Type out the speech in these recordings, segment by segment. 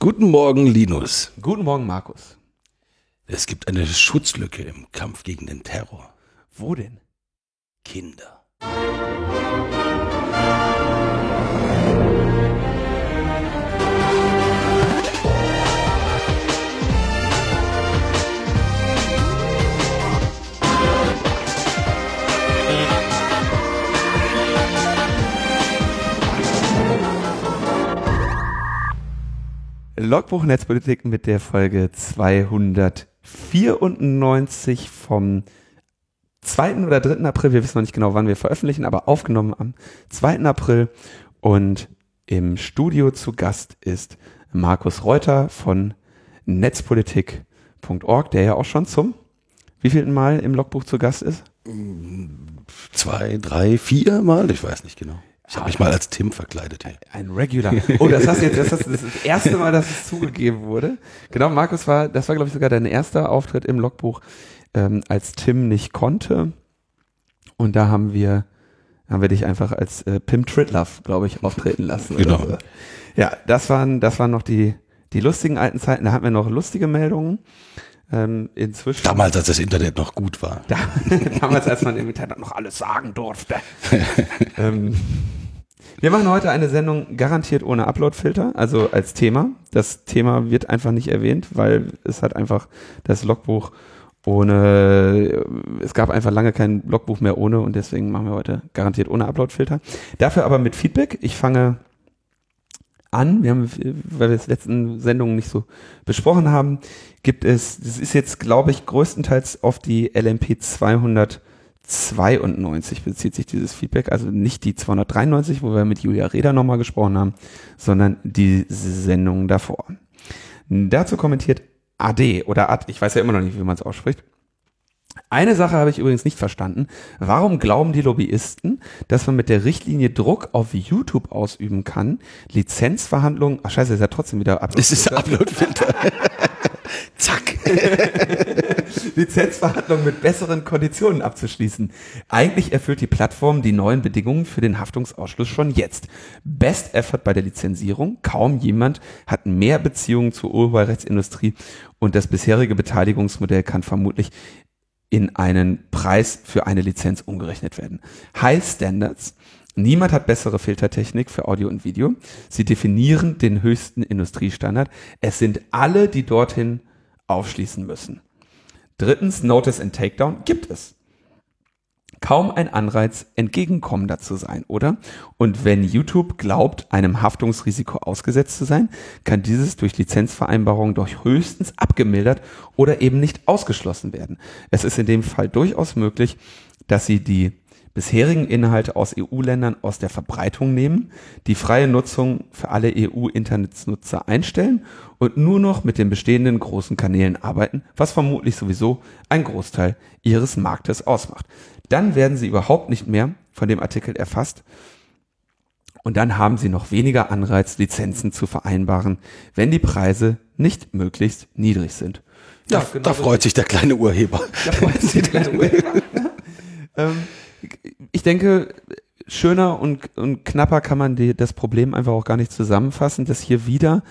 Guten Morgen, Linus. Guten Morgen, Markus. Es gibt eine Schutzlücke im Kampf gegen den Terror. Wo denn? Kinder. Logbuch Netzpolitik mit der Folge 294 vom 2. oder 3. April. Wir wissen noch nicht genau, wann wir veröffentlichen, aber aufgenommen am 2. April. Und im Studio zu Gast ist Markus Reuter von netzpolitik.org, der ja auch schon zum wievielten Mal im Logbuch zu Gast ist? Zwei, drei, vier Mal? Ich weiß nicht genau. Ich habe mich mal als Tim verkleidet. Hier. Ein Regular. Oh, das hast du jetzt, das, hast, das ist das erste Mal, dass es zugegeben wurde. Genau, Markus war, das war glaube ich sogar dein erster Auftritt im Logbuch, ähm, als Tim nicht konnte. Und da haben wir, haben wir dich einfach als äh, Pim Tritlove, glaube ich, auftreten lassen. Genau. So. Ja, das waren, das waren noch die, die lustigen alten Zeiten. Da hatten wir noch lustige Meldungen. Ähm, inzwischen. Damals, als das Internet noch gut war. Da, damals, als man im Internet noch alles sagen durfte. ähm, wir machen heute eine Sendung garantiert ohne Uploadfilter, also als Thema. Das Thema wird einfach nicht erwähnt, weil es hat einfach das Logbuch ohne, es gab einfach lange kein Logbuch mehr ohne und deswegen machen wir heute garantiert ohne Uploadfilter. Dafür aber mit Feedback. Ich fange an. Wir haben, weil wir es letzten Sendungen nicht so besprochen haben, gibt es, das ist jetzt, glaube ich, größtenteils auf die LMP 292 bezieht sich dieses Feedback, also nicht die 293, wo wir mit Julia Reda nochmal gesprochen haben, sondern die Sendung davor. Dazu kommentiert AD oder AD, ich weiß ja immer noch nicht, wie man es ausspricht. Eine Sache habe ich übrigens nicht verstanden. Warum glauben die Lobbyisten, dass man mit der Richtlinie Druck auf YouTube ausüben kann? Lizenzverhandlungen, ach scheiße, ist ja trotzdem wieder Upload. Es ist Uploadfilter. Zack. Lizenzverhandlungen mit besseren Konditionen abzuschließen. Eigentlich erfüllt die Plattform die neuen Bedingungen für den Haftungsausschluss schon jetzt. Best Effort bei der Lizenzierung. Kaum jemand hat mehr Beziehungen zur Urheberrechtsindustrie und das bisherige Beteiligungsmodell kann vermutlich in einen Preis für eine Lizenz umgerechnet werden. High Standards. Niemand hat bessere Filtertechnik für Audio und Video. Sie definieren den höchsten Industriestandard. Es sind alle, die dorthin aufschließen müssen. Drittens, Notice and Takedown gibt es. Kaum ein Anreiz, entgegenkommender zu sein, oder? Und wenn YouTube glaubt, einem Haftungsrisiko ausgesetzt zu sein, kann dieses durch Lizenzvereinbarungen durch höchstens abgemildert oder eben nicht ausgeschlossen werden. Es ist in dem Fall durchaus möglich, dass sie die bisherigen Inhalte aus EU-Ländern aus der Verbreitung nehmen, die freie Nutzung für alle EU-Internetnutzer einstellen und nur noch mit den bestehenden großen Kanälen arbeiten, was vermutlich sowieso ein Großteil ihres Marktes ausmacht. Dann werden sie überhaupt nicht mehr von dem Artikel erfasst und dann haben sie noch weniger Anreiz, Lizenzen zu vereinbaren, wenn die Preise nicht möglichst niedrig sind. Ja, da, genau da freut sich der kleine Urheber. Da freut sich der kleine Urheber. ähm, ich denke, schöner und, und knapper kann man die, das Problem einfach auch gar nicht zusammenfassen, dass hier wieder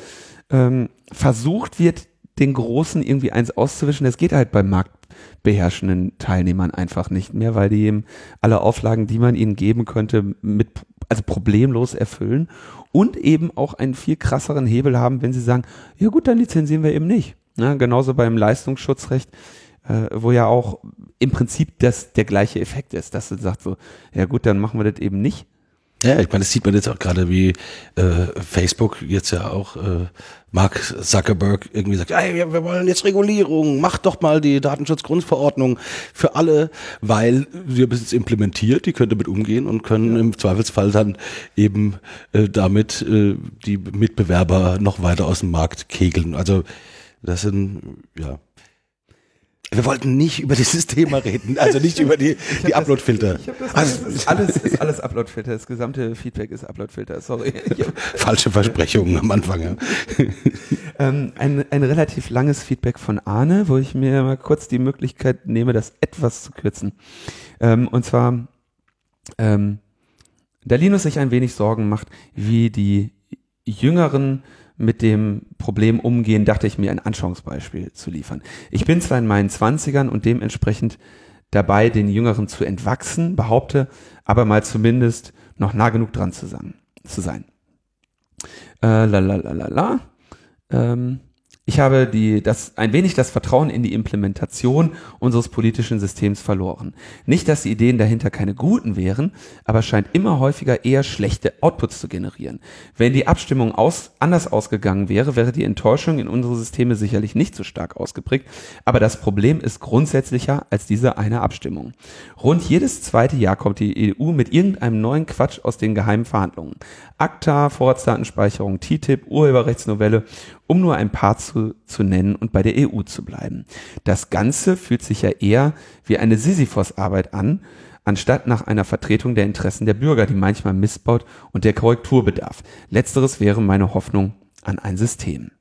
ähm, versucht wird, den Großen irgendwie eins auszuwischen. Es geht halt beim marktbeherrschenden Teilnehmern einfach nicht mehr, weil die eben alle Auflagen, die man ihnen geben könnte, mit, also problemlos erfüllen und eben auch einen viel krasseren Hebel haben, wenn sie sagen, ja gut, dann lizenzieren wir eben nicht. Ja, genauso beim Leistungsschutzrecht äh, wo ja auch im Prinzip das der gleiche Effekt ist, dass du sagst so, ja gut, dann machen wir das eben nicht. Ja, ich meine, das sieht man jetzt auch gerade, wie äh, Facebook jetzt ja auch äh, Mark Zuckerberg irgendwie sagt, hey, wir, wollen jetzt Regulierung, macht doch mal die Datenschutzgrundverordnung für alle, weil wir haben es jetzt implementiert, die können damit umgehen und können ja. im Zweifelsfall dann eben äh, damit äh, die Mitbewerber noch weiter aus dem Markt kegeln. Also das sind, ja. Wir wollten nicht über dieses Thema reden, also nicht über die, die Uploadfilter. Also, alles ist alles Uploadfilter, das gesamte Feedback ist Uploadfilter, sorry. Falsche Versprechungen am Anfang. Ja. ähm, ein, ein relativ langes Feedback von Arne, wo ich mir mal kurz die Möglichkeit nehme, das etwas zu kürzen. Ähm, und zwar, ähm, da Linus sich ein wenig Sorgen macht, wie die jüngeren mit dem Problem umgehen, dachte ich mir ein Anschauungsbeispiel zu liefern. Ich bin zwar in meinen Zwanzigern und dementsprechend dabei, den Jüngeren zu entwachsen, behaupte aber mal zumindest noch nah genug dran zu sein. Äh, la, la, la, la, la. Ähm, ich habe die, das, ein wenig das Vertrauen in die Implementation unseres politischen Systems verloren. Nicht, dass die Ideen dahinter keine guten wären, aber scheint immer häufiger eher schlechte Outputs zu generieren. Wenn die Abstimmung aus, anders ausgegangen wäre, wäre die Enttäuschung in unsere Systeme sicherlich nicht so stark ausgeprägt, aber das Problem ist grundsätzlicher als diese eine Abstimmung. Rund jedes zweite Jahr kommt die EU mit irgendeinem neuen Quatsch aus den geheimen Verhandlungen. ACTA, Vorratsdatenspeicherung, TTIP, Urheberrechtsnovelle um nur ein paar zu, zu nennen und bei der EU zu bleiben. Das Ganze fühlt sich ja eher wie eine Sisyphos-Arbeit an, anstatt nach einer Vertretung der Interessen der Bürger, die manchmal missbaut und der Korrektur bedarf. Letzteres wäre meine Hoffnung an ein System.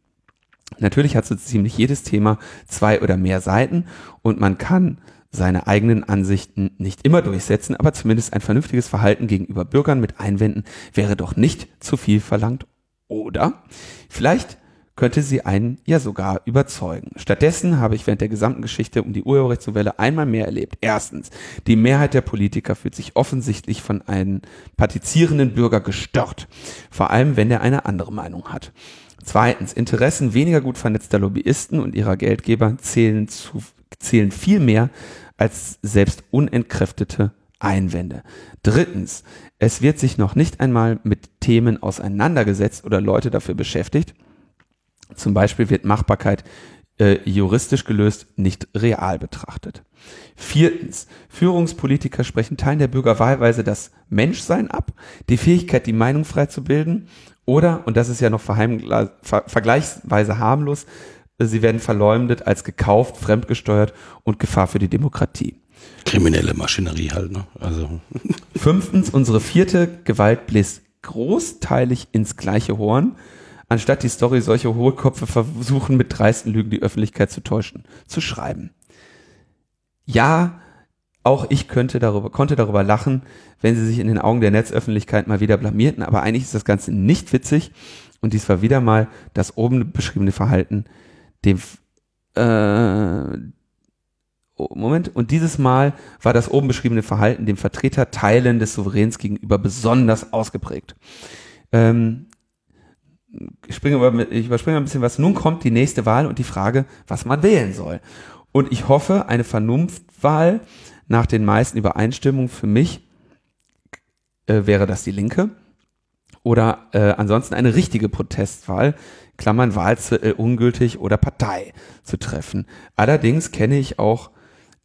Natürlich hat so ziemlich jedes Thema zwei oder mehr Seiten und man kann seine eigenen Ansichten nicht immer durchsetzen, aber zumindest ein vernünftiges Verhalten gegenüber Bürgern mit Einwänden wäre doch nicht zu viel verlangt. Oder vielleicht könnte sie einen ja sogar überzeugen. Stattdessen habe ich während der gesamten Geschichte um die Urheberrechtsnovelle einmal mehr erlebt. Erstens, die Mehrheit der Politiker fühlt sich offensichtlich von einem partizierenden Bürger gestört, vor allem wenn er eine andere Meinung hat. Zweitens, Interessen weniger gut vernetzter Lobbyisten und ihrer Geldgeber zählen, zu, zählen viel mehr als selbst unentkräftete Einwände. Drittens, es wird sich noch nicht einmal mit Themen auseinandergesetzt oder Leute dafür beschäftigt, zum Beispiel wird Machbarkeit äh, juristisch gelöst, nicht real betrachtet. Viertens, Führungspolitiker sprechen Teilen der Bürger wahlweise das Menschsein ab, die Fähigkeit, die Meinung frei zu bilden oder, und das ist ja noch ver vergleichsweise harmlos, sie werden verleumdet als gekauft, fremdgesteuert und Gefahr für die Demokratie. Kriminelle Maschinerie halt, ne? Also. Fünftens, unsere vierte Gewalt bläst großteilig ins gleiche Horn anstatt die Story solche Hohlköpfe versuchen, mit dreisten Lügen die Öffentlichkeit zu täuschen, zu schreiben. Ja, auch ich könnte darüber, konnte darüber lachen, wenn sie sich in den Augen der Netzöffentlichkeit mal wieder blamierten, aber eigentlich ist das Ganze nicht witzig und dies war wieder mal das oben beschriebene Verhalten, dem äh, oh, Moment, und dieses Mal war das oben beschriebene Verhalten dem Vertreter Teilen des Souveräns gegenüber besonders ausgeprägt. Ähm, springe ich überspringe ein bisschen was. Nun kommt die nächste Wahl und die Frage, was man wählen soll. Und ich hoffe, eine Vernunftwahl nach den meisten Übereinstimmungen für mich äh, wäre das die Linke. Oder äh, ansonsten eine richtige Protestwahl, Klammern Wahlzettel ungültig oder Partei zu treffen. Allerdings kenne ich auch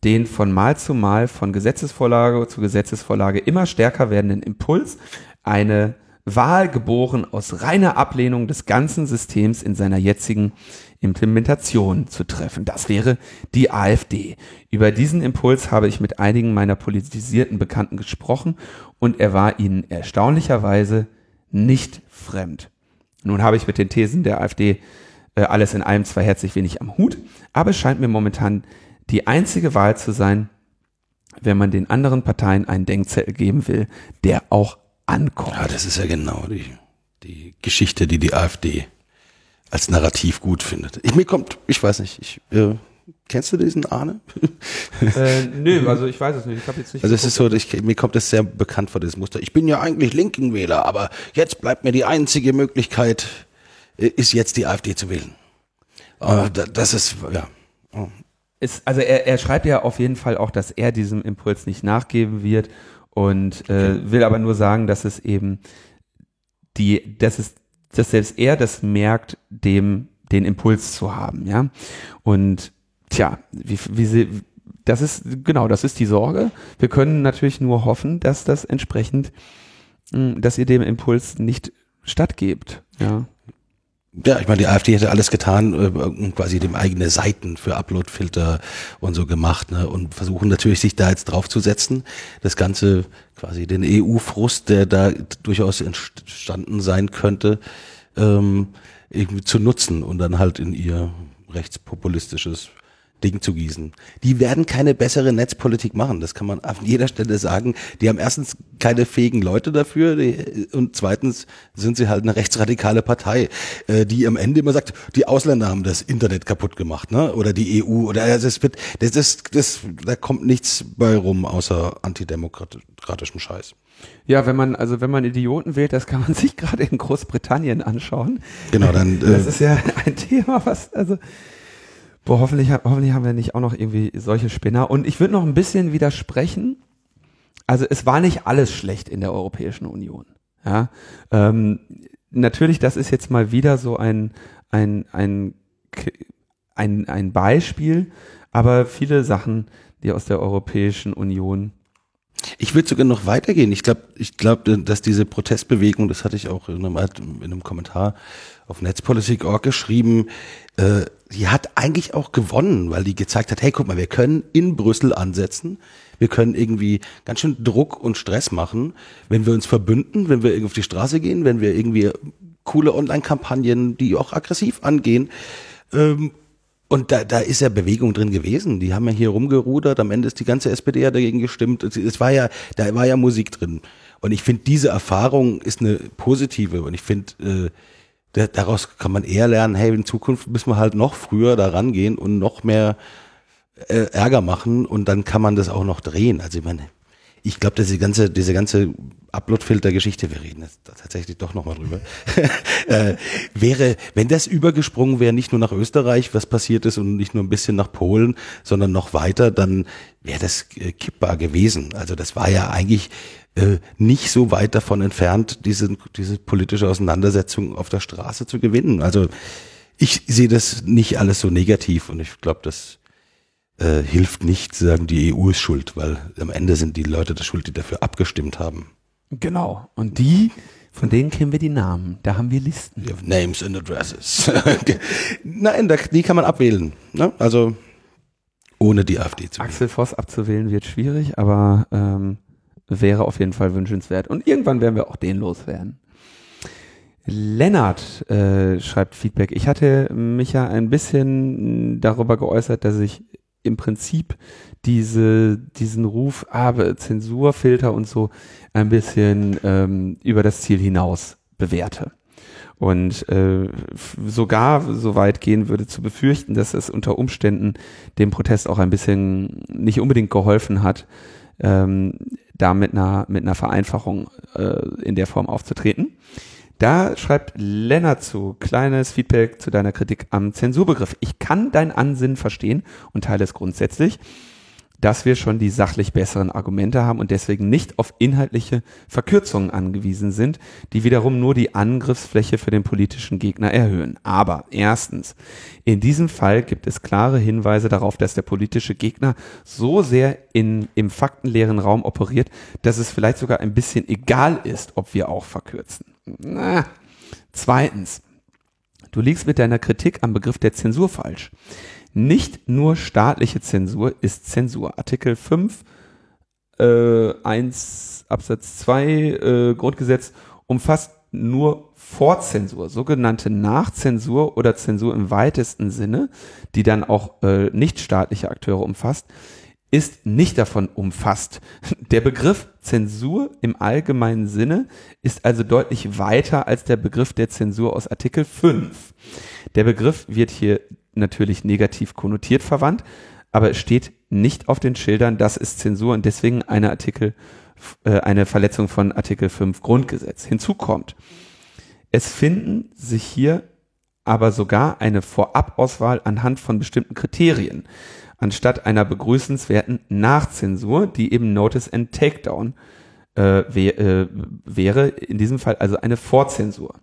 den von Mal zu Mal von Gesetzesvorlage zu Gesetzesvorlage immer stärker werdenden Impuls, eine Wahl geboren aus reiner Ablehnung des ganzen Systems in seiner jetzigen Implementation zu treffen. Das wäre die AfD. Über diesen Impuls habe ich mit einigen meiner politisierten Bekannten gesprochen und er war ihnen erstaunlicherweise nicht fremd. Nun habe ich mit den Thesen der AfD äh, alles in allem zwar herzlich wenig am Hut, aber es scheint mir momentan die einzige Wahl zu sein, wenn man den anderen Parteien einen Denkzettel geben will, der auch ankommt. Ja, das ist ja genau die, die Geschichte, die die AfD als Narrativ gut findet. Ich, mir kommt, ich weiß nicht, ich, äh, kennst du diesen Arne? äh, nö, also ich weiß es nicht. Ich habe jetzt nicht. Also es ist so, ich, mir kommt es sehr bekannt vor dieses Muster. Ich bin ja eigentlich linken Wähler, aber jetzt bleibt mir die einzige Möglichkeit, äh, ist jetzt die AfD zu wählen. Äh, das ist ja. Oh. Ist, also er, er schreibt ja auf jeden Fall auch, dass er diesem Impuls nicht nachgeben wird und äh, okay. will aber nur sagen, dass es eben die, dass es, dass selbst er das merkt, dem den Impuls zu haben, ja. Und tja, wie, wie sie, das ist genau, das ist die Sorge. Wir können natürlich nur hoffen, dass das entsprechend, hm, dass ihr dem Impuls nicht stattgebt, ja. Ja, ich meine, die AfD hätte alles getan, äh, quasi dem eigene Seiten für Uploadfilter und so gemacht, ne? Und versuchen natürlich, sich da jetzt draufzusetzen. Das Ganze, quasi den EU-Frust, der da durchaus entstanden sein könnte, ähm, irgendwie zu nutzen und dann halt in ihr rechtspopulistisches Ding zu gießen. Die werden keine bessere Netzpolitik machen, das kann man an jeder Stelle sagen. Die haben erstens keine fähigen Leute dafür die, und zweitens sind sie halt eine rechtsradikale Partei, äh, die am Ende immer sagt, die Ausländer haben das Internet kaputt gemacht, ne? Oder die EU oder also es wird das, das, das da kommt nichts bei rum außer antidemokratischen Scheiß. Ja, wenn man, also wenn man Idioten wählt, das kann man sich gerade in Großbritannien anschauen. Genau, dann. das äh, ist ja ein Thema, was, also, boah, hoffentlich, hoffentlich haben wir nicht auch noch irgendwie solche Spinner. Und ich würde noch ein bisschen widersprechen. Also es war nicht alles schlecht in der Europäischen Union. Ja, ähm, natürlich, das ist jetzt mal wieder so ein, ein, ein, ein, ein Beispiel, aber viele Sachen, die aus der Europäischen Union ich würde sogar noch weitergehen. Ich glaube, ich glaube, dass diese Protestbewegung, das hatte ich auch in einem, in einem Kommentar auf Netzpolitik.org geschrieben, äh, die hat eigentlich auch gewonnen, weil die gezeigt hat, hey, guck mal, wir können in Brüssel ansetzen, wir können irgendwie ganz schön Druck und Stress machen, wenn wir uns verbünden, wenn wir auf die Straße gehen, wenn wir irgendwie coole Online-Kampagnen, die auch aggressiv angehen, ähm, und da, da ist ja Bewegung drin gewesen. Die haben ja hier rumgerudert. Am Ende ist die ganze SPD ja dagegen gestimmt. Es war ja, da war ja Musik drin. Und ich finde, diese Erfahrung ist eine positive. Und ich finde, äh, daraus kann man eher lernen, hey, in Zukunft müssen wir halt noch früher da rangehen und noch mehr äh, Ärger machen. Und dann kann man das auch noch drehen. Also ich meine, ich glaube, diese ganze, diese ganze Upload-Filter-Geschichte, wir reden jetzt tatsächlich doch nochmal drüber, äh, wäre, wenn das übergesprungen wäre, nicht nur nach Österreich, was passiert ist, und nicht nur ein bisschen nach Polen, sondern noch weiter, dann wäre das äh, kippbar gewesen. Also das war ja eigentlich äh, nicht so weit davon entfernt, diese, diese politische Auseinandersetzung auf der Straße zu gewinnen. Also ich sehe das nicht alles so negativ und ich glaube, dass äh, hilft nicht zu sagen, die EU ist schuld, weil am Ende sind die Leute das schuld, die dafür abgestimmt haben. Genau. Und die, von denen kennen wir die Namen. Da haben wir Listen. Have names and addresses. Nein, da, die kann man abwählen. Ne? Also ohne die AfD zu wählen. Axel Voss abzuwählen wird schwierig, aber ähm, wäre auf jeden Fall wünschenswert. Und irgendwann werden wir auch den loswerden. Lennart äh, schreibt Feedback. Ich hatte mich ja ein bisschen darüber geäußert, dass ich im Prinzip diese, diesen Ruf, aber ah, Zensurfilter und so ein bisschen ähm, über das Ziel hinaus bewerte. Und äh, sogar so weit gehen würde zu befürchten, dass es unter Umständen dem Protest auch ein bisschen nicht unbedingt geholfen hat, ähm, da mit einer, mit einer Vereinfachung äh, in der Form aufzutreten. Da schreibt Lennart zu, kleines Feedback zu deiner Kritik am Zensurbegriff. Ich kann dein Ansinnen verstehen und teile es grundsätzlich, dass wir schon die sachlich besseren Argumente haben und deswegen nicht auf inhaltliche Verkürzungen angewiesen sind, die wiederum nur die Angriffsfläche für den politischen Gegner erhöhen. Aber erstens, in diesem Fall gibt es klare Hinweise darauf, dass der politische Gegner so sehr in, im faktenleeren Raum operiert, dass es vielleicht sogar ein bisschen egal ist, ob wir auch verkürzen. Na. Zweitens, du liegst mit deiner Kritik am Begriff der Zensur falsch. Nicht nur staatliche Zensur ist Zensur. Artikel 5 äh, 1 Absatz 2 äh, Grundgesetz umfasst nur Vorzensur, sogenannte Nachzensur oder Zensur im weitesten Sinne, die dann auch äh, nicht staatliche Akteure umfasst, ist nicht davon umfasst. Der Begriff Zensur im allgemeinen Sinne ist also deutlich weiter als der Begriff der Zensur aus Artikel 5. Der Begriff wird hier natürlich negativ konnotiert verwandt, aber es steht nicht auf den Schildern, das ist Zensur und deswegen eine Artikel, äh, eine Verletzung von Artikel 5 Grundgesetz. Hinzu kommt, es finden sich hier aber sogar eine Vorabauswahl anhand von bestimmten Kriterien anstatt einer begrüßenswerten Nachzensur, die eben Notice and Takedown äh, wär, äh, wäre, in diesem Fall also eine Vorzensur.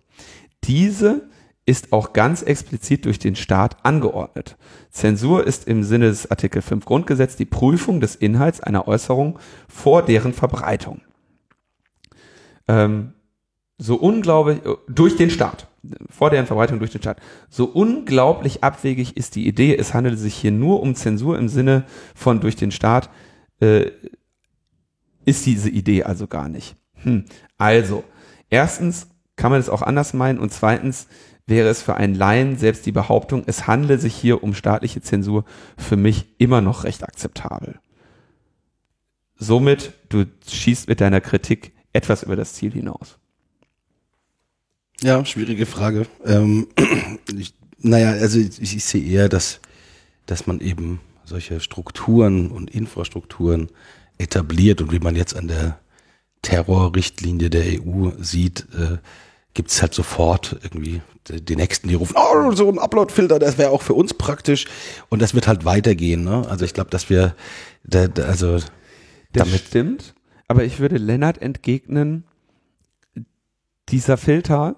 Diese ist auch ganz explizit durch den Staat angeordnet. Zensur ist im Sinne des Artikel 5 Grundgesetz die Prüfung des Inhalts einer Äußerung vor deren Verbreitung. Ähm, so unglaublich, durch den Staat vor deren Verbreitung durch den Staat. So unglaublich abwegig ist die Idee, es handelt sich hier nur um Zensur im Sinne von durch den Staat, äh, ist diese Idee also gar nicht. Hm. Also, erstens kann man es auch anders meinen und zweitens wäre es für einen Laien selbst die Behauptung, es handle sich hier um staatliche Zensur für mich immer noch recht akzeptabel. Somit, du schießt mit deiner Kritik etwas über das Ziel hinaus. Ja, schwierige Frage. Ähm, ich, naja, also ich, ich sehe eher, dass, dass man eben solche Strukturen und Infrastrukturen etabliert und wie man jetzt an der Terrorrichtlinie der EU sieht, äh, gibt es halt sofort irgendwie die, Nächsten, die rufen, oh, so ein Upload-Filter, das wäre auch für uns praktisch. Und das wird halt weitergehen. Ne? Also ich glaube, dass wir, da, da, also Das damit, stimmt, aber ich würde Lennart entgegnen, dieser Filter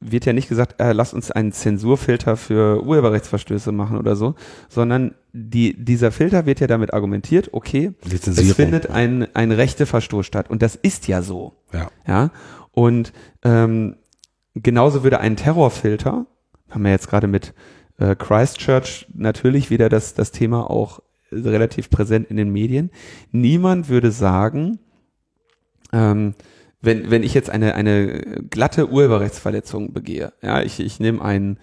wird ja nicht gesagt, äh, lass uns einen Zensurfilter für Urheberrechtsverstöße machen oder so, sondern die, dieser Filter wird ja damit argumentiert, okay, es findet ein, ein Rechteverstoß statt und das ist ja so. ja. Ja, und ähm, genauso würde ein Terrorfilter, haben wir jetzt gerade mit äh, Christchurch natürlich wieder das, das Thema auch relativ präsent in den Medien. Niemand würde sagen, ähm, wenn, wenn ich jetzt eine, eine glatte Urheberrechtsverletzung begehe, ja, ich, ich nehme ein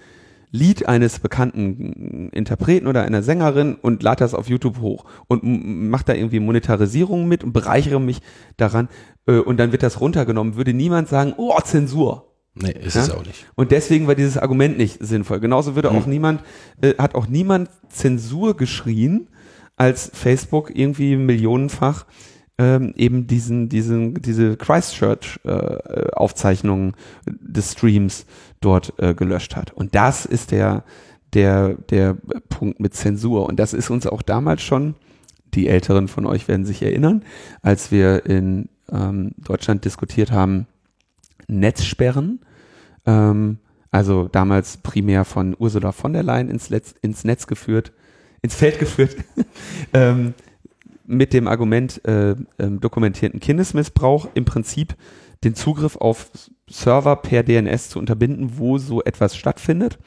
Lied eines bekannten Interpreten oder einer Sängerin und lade das auf YouTube hoch und mache da irgendwie Monetarisierung mit und bereichere mich daran äh, und dann wird das runtergenommen, würde niemand sagen, oh, Zensur. Nee, ist Ja? es auch nicht. Und deswegen war dieses Argument nicht sinnvoll. Genauso würde auch niemand, äh, hat auch niemand Zensur geschrien, als Facebook irgendwie millionenfach ähm, eben diesen, diesen, diese Christchurch-Aufzeichnungen des Streams dort äh, gelöscht hat. Und das ist der, der, der Punkt mit Zensur. Und das ist uns auch damals schon, die Älteren von euch werden sich erinnern, als wir in ähm, Deutschland diskutiert haben, Netzsperren, ähm, also damals primär von Ursula von der Leyen ins, Letz, ins Netz geführt, ins Feld geführt, ähm, mit dem Argument äh, ähm, dokumentierten Kindesmissbrauch im Prinzip den Zugriff auf Server per DNS zu unterbinden, wo so etwas stattfindet,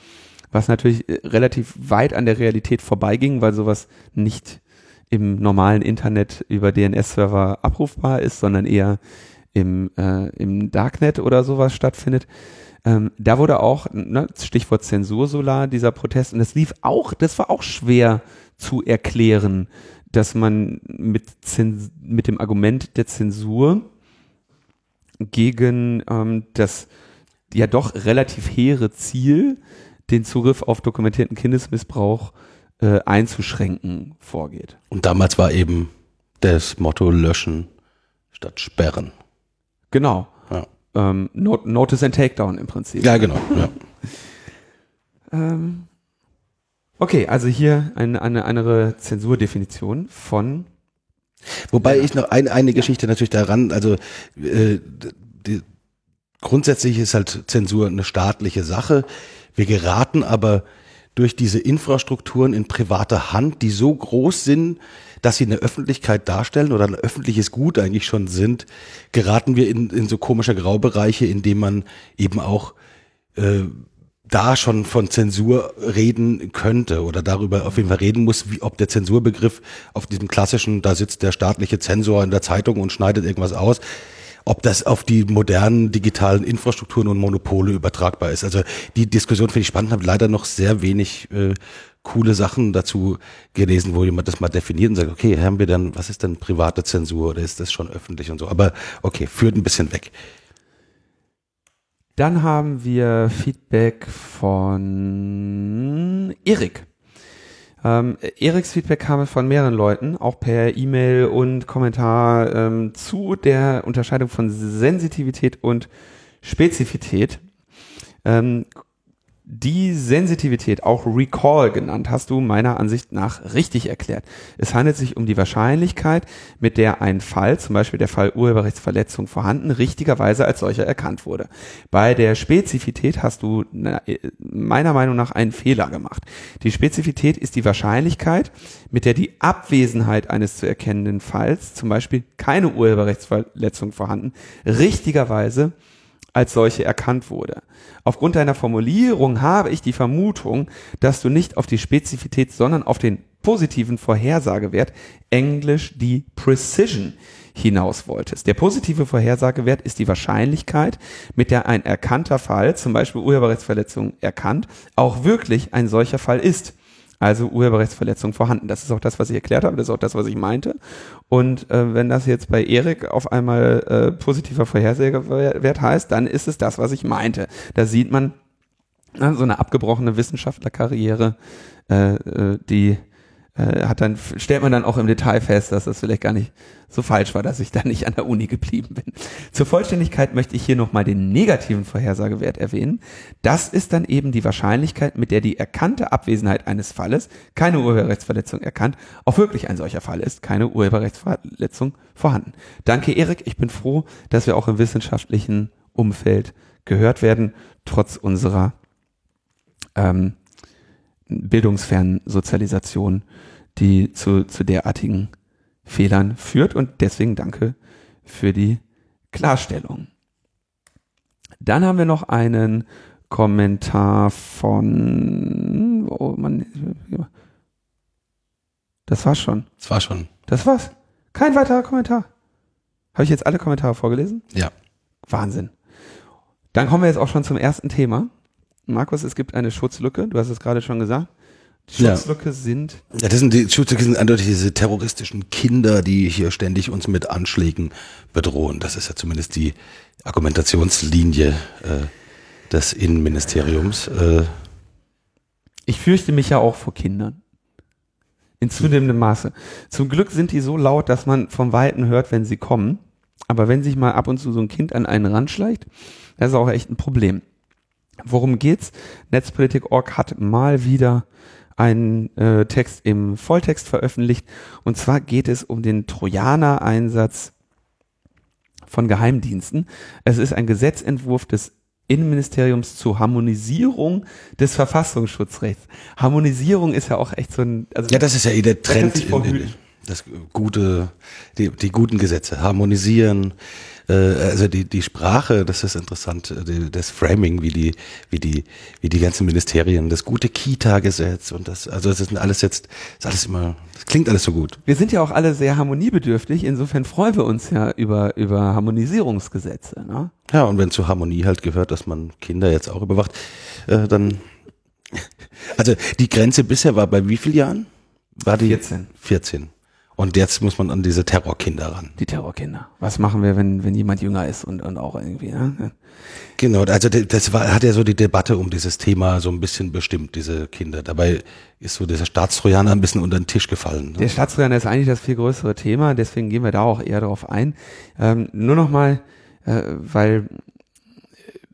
was natürlich äh, relativ weit an der Realität vorbeiging, weil sowas nicht im normalen Internet über DNS-Server abrufbar ist, sondern eher im, äh, im Darknet oder sowas stattfindet. Ähm, da wurde auch, ne, Stichwort Zensursolar, dieser Protest, und das lief auch, das war auch schwer zu erklären, dass man mit, Zens mit dem Argument der Zensur gegen ähm, das ja doch relativ hehre Ziel, den Zugriff auf dokumentierten Kindesmissbrauch äh, einzuschränken, vorgeht. Und damals war eben das Motto löschen statt sperren. Genau. Ja, Ähm, Not Notice and Takedown im Prinzip. ja genau. Ja. Ähm, okay, also hier eine, eine andere Zensurdefinition von Wobei ich noch eine, eine Geschichte natürlich daran, also äh, die, grundsätzlich ist halt Zensur eine staatliche Sache. Wir geraten aber durch diese Infrastrukturen in privater Hand, die so groß sind, dass sie eine Öffentlichkeit darstellen oder ein öffentliches Gut eigentlich schon sind, geraten wir in, in so komische Graubereiche, in denen man eben auch äh, da schon von Zensur reden könnte oder darüber auf jeden Fall reden muss, wie ob der Zensurbegriff auf diesem klassischen, da sitzt der staatliche Zensor in der Zeitung und schneidet irgendwas aus, ob das auf die modernen digitalen Infrastrukturen und Monopole übertragbar ist. Also die Diskussion finde ich spannend, habe leider noch sehr wenig äh, coole Sachen dazu gelesen, wo jemand das mal definiert und sagt, okay, haben wir dann, was ist denn private Zensur oder ist das schon öffentlich und so. Aber okay, führt ein bisschen weg. Dann haben wir Feedback von Erik. Ähm, Eriks Feedback kam von mehreren Leuten, auch per E-Mail und Kommentar ähm, zu der Unterscheidung von Sensitivität und Spezifität. Ähm, die Sensitivität, auch Recall genannt, hast du meiner Ansicht nach richtig erklärt. Es handelt sich um die Wahrscheinlichkeit, mit der ein Fall, zum Beispiel der Fall Urheberrechtsverletzung vorhanden, richtigerweise als solcher erkannt wurde. Bei der Spezifität hast du na, meiner Meinung nach einen Fehler gemacht. Die Spezifität ist die Wahrscheinlichkeit, mit der die Abwesenheit eines zu erkennenden Falls, zum Beispiel keine Urheberrechtsverletzung vorhanden, richtigerweise als solche erkannt wurde. Aufgrund deiner Formulierung habe ich die Vermutung, dass du nicht auf die Spezifität, sondern auf den positiven Vorhersagewert, englisch die Precision, hinaus wolltest. Der positive Vorhersagewert ist die Wahrscheinlichkeit, mit der ein erkannter Fall, zum Beispiel Urheberrechtsverletzung erkannt, auch wirklich ein solcher Fall ist also Urheberrechtsverletzung vorhanden. Das ist auch das, was ich erklärt habe, das ist auch das, was ich meinte. Und äh, wenn das jetzt bei Erik auf einmal äh, positiver Vorhersagewert heißt, dann ist es das, was ich meinte. Da sieht man na, so eine abgebrochene Wissenschaftlerkarriere, äh, äh, die hat dann, stellt man dann auch im Detail fest, dass das vielleicht gar nicht so falsch war, dass ich da nicht an der Uni geblieben bin. Zur Vollständigkeit möchte ich hier nochmal den negativen Vorhersagewert erwähnen. Das ist dann eben die Wahrscheinlichkeit, mit der die erkannte Abwesenheit eines Falles, keine Urheberrechtsverletzung erkannt, auch wirklich ein solcher Fall ist, keine Urheberrechtsverletzung vorhanden. Danke, Erik. Ich bin froh, dass wir auch im wissenschaftlichen Umfeld gehört werden, trotz unserer ähm, bildungsfernen Sozialisation die zu, zu derartigen Fehlern führt und deswegen danke für die Klarstellung. Dann haben wir noch einen Kommentar von, oh man, das war's schon. Das war schon. Das war's. Kein weiterer Kommentar. Habe ich jetzt alle Kommentare vorgelesen? Ja. Wahnsinn. Dann kommen wir jetzt auch schon zum ersten Thema. Markus, es gibt eine Schutzlücke, du hast es gerade schon gesagt. Schutzlücke ja. sind. Ja, das sind die Schutzlücke sind eindeutig diese terroristischen Kinder, die hier ständig uns mit Anschlägen bedrohen. Das ist ja zumindest die Argumentationslinie äh, des Innenministeriums. Äh. Ich fürchte mich ja auch vor Kindern. In zunehmendem Maße. Zum Glück sind die so laut, dass man vom Weiten hört, wenn sie kommen. Aber wenn sich mal ab und zu so ein Kind an einen Rand schleicht, das ist auch echt ein Problem. Worum geht's? Netzpolitik.org hat mal wieder einen äh, Text im Volltext veröffentlicht. Und zwar geht es um den Trojaner-Einsatz von Geheimdiensten. Es ist ein Gesetzentwurf des Innenministeriums zur Harmonisierung des Verfassungsschutzrechts. Harmonisierung ist ja auch echt so ein. Also ja, das ist ja eh der Trend. Das gute, die, die guten Gesetze harmonisieren, äh, also die, die Sprache, das ist interessant, äh, die, das Framing, wie die, wie die, wie die ganzen Ministerien, das gute Kita-Gesetz und das, also das ist alles jetzt, ist alles immer, das klingt alles so gut. Wir sind ja auch alle sehr harmoniebedürftig, insofern freuen wir uns ja über, über Harmonisierungsgesetze, ne? Ja, und wenn zur Harmonie halt gehört, dass man Kinder jetzt auch überwacht, äh, dann, also die Grenze bisher war bei wie vielen Jahren? War die 14. 14. Und jetzt muss man an diese Terrorkinder ran. Die Terrorkinder. Was machen wir, wenn, wenn jemand jünger ist und, und auch irgendwie, ne? Genau, also das war, hat ja so die Debatte um dieses Thema so ein bisschen bestimmt, diese Kinder. Dabei ist so dieser Staatstrojaner ein bisschen unter den Tisch gefallen. Ne? Der Staatstrojaner ist eigentlich das viel größere Thema, deswegen gehen wir da auch eher darauf ein. Ähm, nur nochmal, äh, weil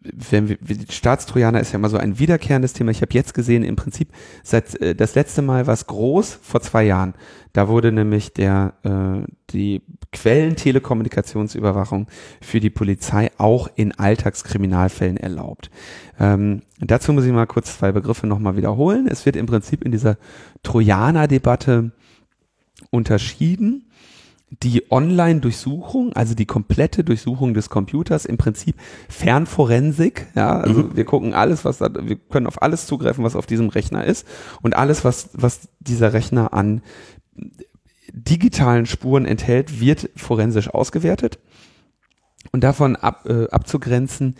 wenn wir, Staatstrojaner ist ja immer so ein wiederkehrendes Thema. Ich habe jetzt gesehen, im Prinzip seit äh, das letzte Mal war es groß vor zwei Jahren. Da wurde nämlich der äh, die Quellentelekommunikationsüberwachung für die Polizei auch in Alltagskriminalfällen erlaubt. Ähm, dazu muss ich mal kurz zwei Begriffe nochmal wiederholen. Es wird im Prinzip in dieser Trojaner-Debatte unterschieden die Online-Durchsuchung, also die komplette Durchsuchung des Computers, im Prinzip Fernforensik. Ja, also mhm. wir gucken alles, was da, wir können auf alles zugreifen, was auf diesem Rechner ist und alles, was, was dieser Rechner an digitalen Spuren enthält, wird forensisch ausgewertet. Und davon ab, äh, abzugrenzen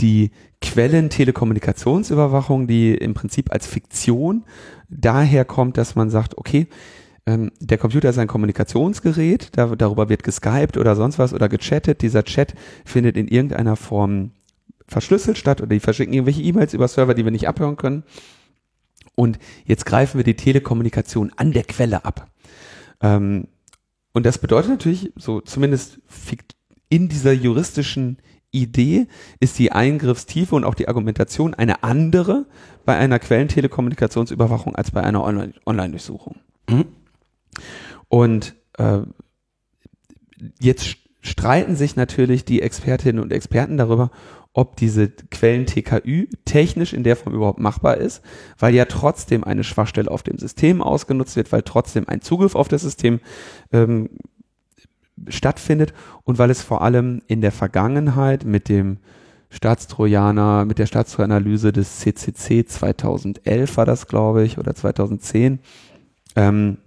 die Quellen-Telekommunikationsüberwachung, die im Prinzip als Fiktion daher kommt, dass man sagt, okay, ähm, der Computer ist ein Kommunikationsgerät, da, darüber wird geskypt oder sonst was oder gechattet. Dieser Chat findet in irgendeiner Form verschlüsselt statt oder die verschicken irgendwelche E-Mails über Server, die wir nicht abhören können. Und jetzt greifen wir die Telekommunikation an der Quelle ab. Ähm, und das bedeutet natürlich, so zumindest in dieser juristischen Idee ist die Eingriffstiefe und auch die Argumentation eine andere bei einer Quellentelekommunikationsüberwachung als bei einer Online-Durchsuchung. Mhm. Und äh, jetzt streiten sich natürlich die Expertinnen und Experten darüber, ob diese Quellen TKÜ technisch in der Form überhaupt machbar ist, weil ja trotzdem eine Schwachstelle auf dem System ausgenutzt wird, weil trotzdem ein Zugriff auf das System ähm, stattfindet und weil es vor allem in der Vergangenheit mit dem Staatstrojaner, mit der Staatstrojanerlyse des CCC 2011 war das, glaube ich, oder 2010, ähm,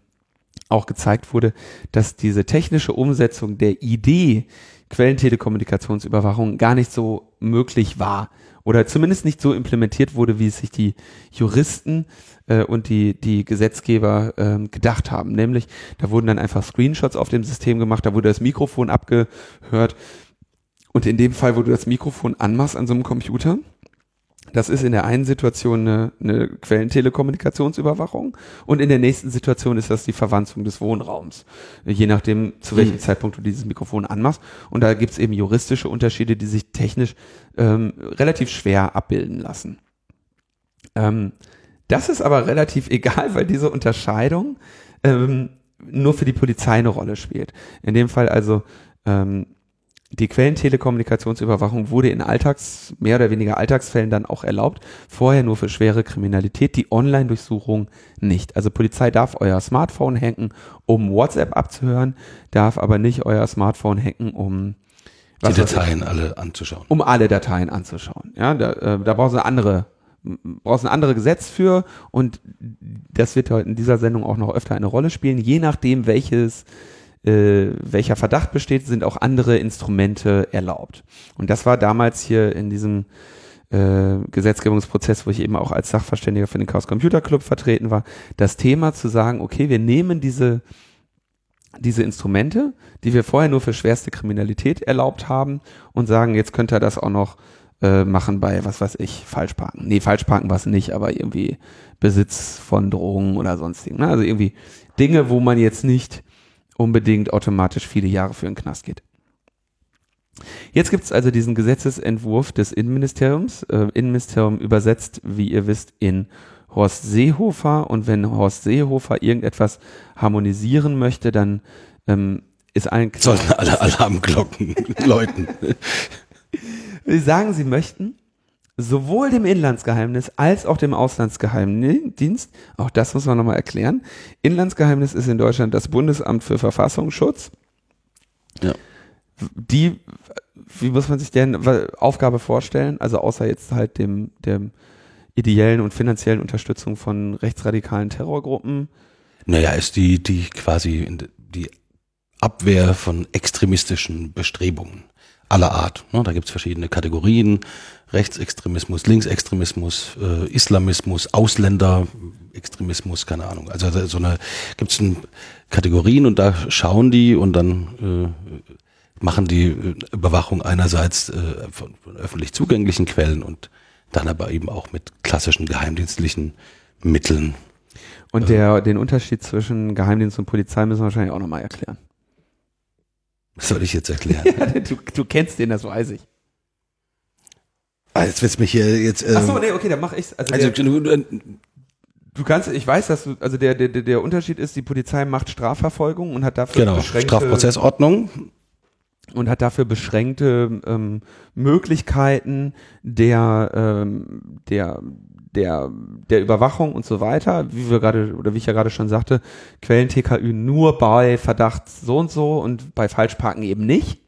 auch gezeigt wurde, dass diese technische Umsetzung der Idee Quellentelekommunikationsüberwachung gar nicht so möglich war oder zumindest nicht so implementiert wurde, wie es sich die Juristen äh, und die, die Gesetzgeber äh, gedacht haben. Nämlich, da wurden dann einfach Screenshots auf dem System gemacht, da wurde das Mikrofon abgehört und in dem Fall, wo du das Mikrofon anmachst an so einem Computer, das ist in der einen Situation eine, eine Quellentelekommunikationsüberwachung und in der nächsten Situation ist das die Verwanzung des Wohnraums, je nachdem, zu welchem mhm. Zeitpunkt du dieses Mikrofon anmachst. Und da gibt's eben juristische Unterschiede, die sich technisch ähm, relativ schwer abbilden lassen. Ähm, das ist aber relativ egal, weil diese Unterscheidung ähm, nur für die Polizei eine Rolle spielt. In dem Fall also ähm, die Quellentelekommunikationsüberwachung wurde in Alltags, mehr oder weniger Alltagsfällen dann auch erlaubt, vorher nur für schwere Kriminalität, die Online-Durchsuchung nicht. Also Polizei darf euer Smartphone hacken, um WhatsApp abzuhören, darf aber nicht euer Smartphone hacken, um die Dateien alle anzuschauen. Um alle Dateien anzuschauen. Ja, da, äh, da brauchst du eine andere brauchst ein anderes Gesetz für und das wird heute in dieser Sendung auch noch öfter eine Rolle spielen, je nachdem welches äh, welcher Verdacht besteht, sind auch andere Instrumente erlaubt. Und das war damals hier in diesem äh, Gesetzgebungsprozess, wo ich eben auch als Sachverständiger für den Chaos Computer Club vertreten war, das Thema zu sagen, okay, wir nehmen diese diese Instrumente, die wir vorher nur für schwerste Kriminalität erlaubt haben und sagen, jetzt könnt ihr das auch noch äh, machen bei, was weiß ich, Falschparken. Nee, Falschparken war es nicht, aber irgendwie Besitz von Drogen oder sonstigen. Ne? Also irgendwie Dinge, wo man jetzt nicht unbedingt automatisch viele Jahre für den Knast geht. Jetzt gibt es also diesen Gesetzesentwurf des Innenministeriums. Äh, Innenministerium übersetzt, wie ihr wisst, in Horst Seehofer. Und wenn Horst Seehofer irgendetwas harmonisieren möchte, dann ähm, ist ein... Sollten alle Alarmglocken läuten. Sie sagen, Sie möchten sowohl dem Inlandsgeheimnis als auch dem Auslandsgeheimdienst, auch das muss man nochmal erklären. Inlandsgeheimnis ist in Deutschland das Bundesamt für Verfassungsschutz. Ja. Die, wie muss man sich deren Aufgabe vorstellen? Also außer jetzt halt dem, dem ideellen und finanziellen Unterstützung von rechtsradikalen Terrorgruppen. Naja, ist die, die quasi die Abwehr von extremistischen Bestrebungen aller Art. Ne? Da gibt's verschiedene Kategorien. Rechtsextremismus, Linksextremismus, äh, Islamismus, Ausländerextremismus, keine Ahnung. Also so eine gibt's ein Kategorien und da schauen die und dann äh, machen die äh, Überwachung einerseits äh, von, von öffentlich zugänglichen Quellen und dann aber eben auch mit klassischen geheimdienstlichen Mitteln. Und der, den Unterschied zwischen Geheimdienst und Polizei müssen wir wahrscheinlich auch nochmal erklären. Was soll ich jetzt erklären? du, du kennst den, das weiß ich. Ah, jetzt willst du mich hier jetzt. Ähm, Ach so, nee, okay, dann mach ich's. Also, also der, du, du, du kannst, ich weiß, dass du, also der, der, der Unterschied ist, die Polizei macht Strafverfolgung und hat dafür genau, beschränkte Strafprozessordnung und hat dafür beschränkte ähm, Möglichkeiten der ähm, der der der Überwachung und so weiter, wie wir gerade oder wie ich ja gerade schon sagte, Quellen TKÜ nur bei Verdacht so und so und bei Falschparken eben nicht.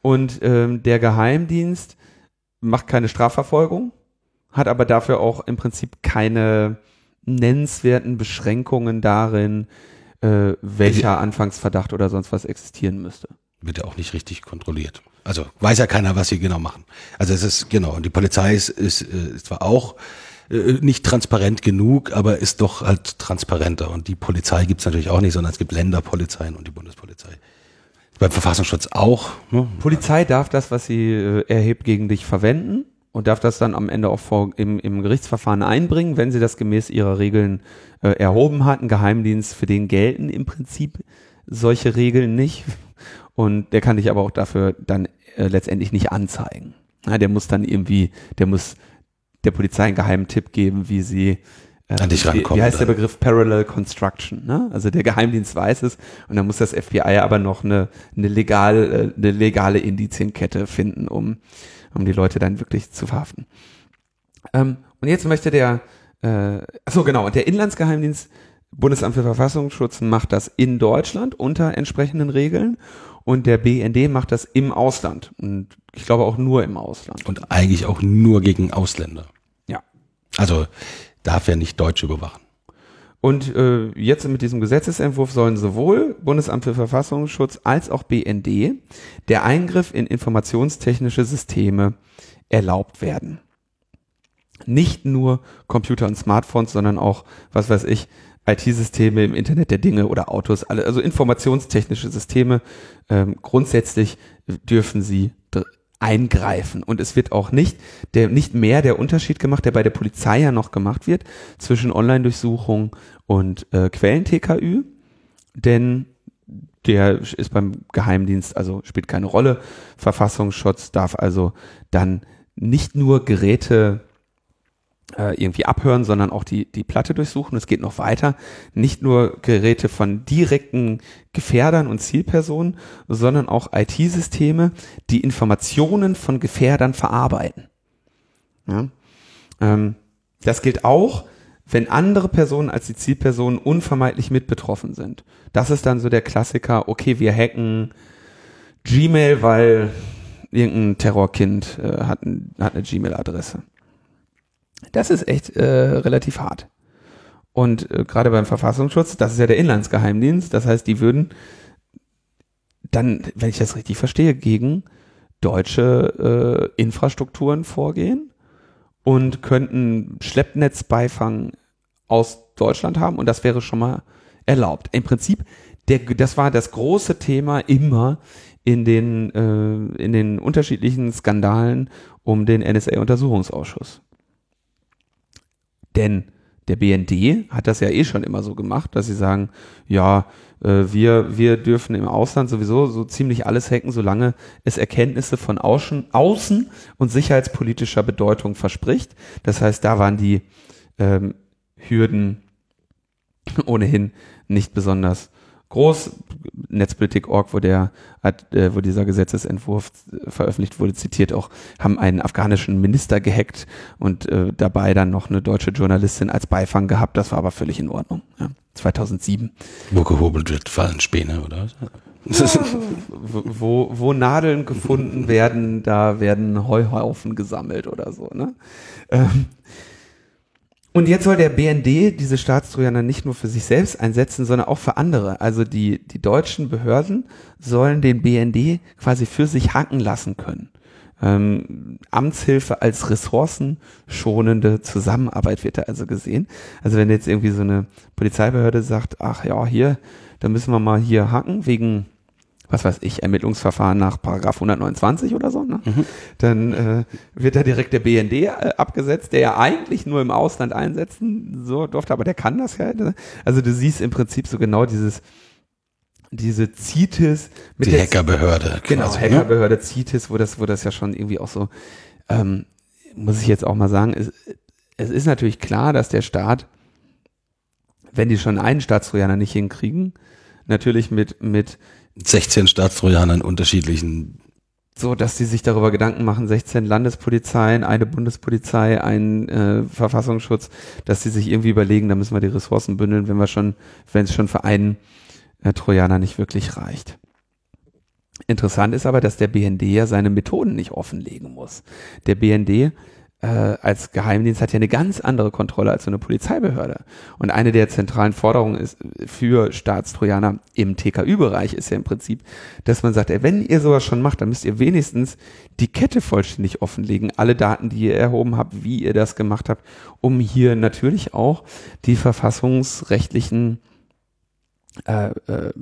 Und ähm, der Geheimdienst macht keine Strafverfolgung, hat aber dafür auch im Prinzip keine nennenswerten Beschränkungen darin, äh, welcher Anfangsverdacht oder sonst was existieren müsste. Wird ja auch nicht richtig kontrolliert. Also weiß ja keiner, was sie genau machen. Also es ist genau, und die Polizei ist, ist, äh, ist zwar auch äh, nicht transparent genug, aber ist doch halt transparenter. Und die Polizei gibt's natürlich auch nicht, sondern es gibt Länderpolizeien und die Bundespolizei. Beim Verfassungsschutz auch. Ne? Polizei darf das, was sie äh, erhebt, gegen dich verwenden und darf das dann am Ende auch vor, im, im Gerichtsverfahren einbringen, wenn sie das gemäß ihrer Regeln äh, erhoben hat. Ein Geheimdienst, für den gelten im Prinzip solche Regeln nicht. Und der kann dich aber auch dafür dann äh, letztendlich nicht anzeigen. Ja, der muss dann irgendwie, der muss der Polizei einen geheimen Tipp geben, wie sie äh, an dich rankommen. Wie, wie heißt der Begriff Parallel Construction? Ne? Also der Geheimdienst weiß es und dann muss das FBI aber noch eine, eine, legal, äh, eine legale Indizienkette finden, um, um die Leute dann wirklich zu verhaften. Ähm, und jetzt möchte der, äh, achso genau, und der Inlandsgeheimdienst Bundesamt für Verfassungsschutz macht das in Deutschland unter entsprechenden Regeln und der BND macht das im Ausland und ich glaube auch nur im Ausland. Und eigentlich auch nur gegen Ausländer. Ja. Also darf er nicht Deutsche überwachen. Und äh, jetzt mit diesem Gesetzesentwurf sollen sowohl Bundesamt für Verfassungsschutz als auch BND der Eingriff in informationstechnische Systeme erlaubt werden. Nicht nur Computer und Smartphones, sondern auch, was weiß ich, IT-Systeme im Internet der Dinge oder Autos, also informationstechnische Systeme. Ähm, grundsätzlich dürfen sie eingreifen. Und es wird auch nicht, der, nicht mehr der Unterschied gemacht, der bei der Polizei ja noch gemacht wird, zwischen Online-Durchsuchung und äh, Quellen-TKÜ. Denn der ist beim Geheimdienst, also spielt keine Rolle. Verfassungsschutz darf also dann nicht nur Geräte irgendwie abhören, sondern auch die, die Platte durchsuchen. Es geht noch weiter. Nicht nur Geräte von direkten Gefährdern und Zielpersonen, sondern auch IT-Systeme, die Informationen von Gefährdern verarbeiten. Ja? Ähm, das gilt auch, wenn andere Personen als die Zielpersonen unvermeidlich mit betroffen sind. Das ist dann so der Klassiker, okay, wir hacken Gmail, weil irgendein Terrorkind äh, hat, ein, hat eine Gmail-Adresse. Das ist echt äh, relativ hart. Und äh, gerade beim Verfassungsschutz, das ist ja der Inlandsgeheimdienst, das heißt, die würden dann, wenn ich das richtig verstehe, gegen deutsche äh, Infrastrukturen vorgehen und könnten Schleppnetzbeifang aus Deutschland haben und das wäre schon mal erlaubt. Im Prinzip, der, das war das große Thema immer in den, äh, in den unterschiedlichen Skandalen um den NSA-Untersuchungsausschuss. Denn der BND hat das ja eh schon immer so gemacht, dass sie sagen, ja, äh, wir, wir dürfen im Ausland sowieso so ziemlich alles hacken, solange es Erkenntnisse von Außen, Außen und sicherheitspolitischer Bedeutung verspricht. Das heißt, da waren die ähm, Hürden ohnehin nicht besonders groß. Netzpolitik.org, wo der, äh, wo dieser Gesetzesentwurf veröffentlicht wurde, zitiert auch, haben einen afghanischen Minister gehackt und äh, dabei dann noch eine deutsche Journalistin als Beifang gehabt. Das war aber völlig in Ordnung. Ja, 2007. Wo gehobelt wird, fallen Späne, oder? Ja, wo, wo Nadeln gefunden werden, da werden Heuhaufen gesammelt oder so. Ne? Ähm, und jetzt soll der BND diese Staatstrojaner nicht nur für sich selbst einsetzen, sondern auch für andere. Also die, die deutschen Behörden sollen den BND quasi für sich hacken lassen können. Ähm, Amtshilfe als ressourcenschonende Zusammenarbeit wird da also gesehen. Also wenn jetzt irgendwie so eine Polizeibehörde sagt, ach ja, hier, da müssen wir mal hier hacken wegen was weiß ich, Ermittlungsverfahren nach Paragraph 129 oder so, ne? Mhm. dann äh, wird da direkt der BND äh, abgesetzt, der ja eigentlich nur im Ausland einsetzen so durfte, aber der kann das ja. Ne? Also du siehst im Prinzip so genau dieses diese CITES mit die Hackerbehörde genau quasi, ne? Hackerbehörde ne? CITES, wo das wo das ja schon irgendwie auch so ähm, muss ich jetzt auch mal sagen, es, es ist natürlich klar, dass der Staat wenn die schon einen Staatstrojaner nicht hinkriegen, natürlich mit mit 16 Staatstrojanern unterschiedlichen so, dass sie sich darüber Gedanken machen, 16 Landespolizeien, eine Bundespolizei, ein äh, Verfassungsschutz, dass sie sich irgendwie überlegen, da müssen wir die Ressourcen bündeln, wenn wir schon, wenn es schon für einen äh, Trojaner nicht wirklich reicht. Interessant ist aber, dass der BND ja seine Methoden nicht offenlegen muss. Der BND äh, als Geheimdienst hat ja eine ganz andere Kontrolle als so eine Polizeibehörde. Und eine der zentralen Forderungen ist für Staatstrojaner im TKÜ-Bereich ist ja im Prinzip, dass man sagt, ey, wenn ihr sowas schon macht, dann müsst ihr wenigstens die Kette vollständig offenlegen, alle Daten, die ihr erhoben habt, wie ihr das gemacht habt, um hier natürlich auch die verfassungsrechtlichen äh, äh,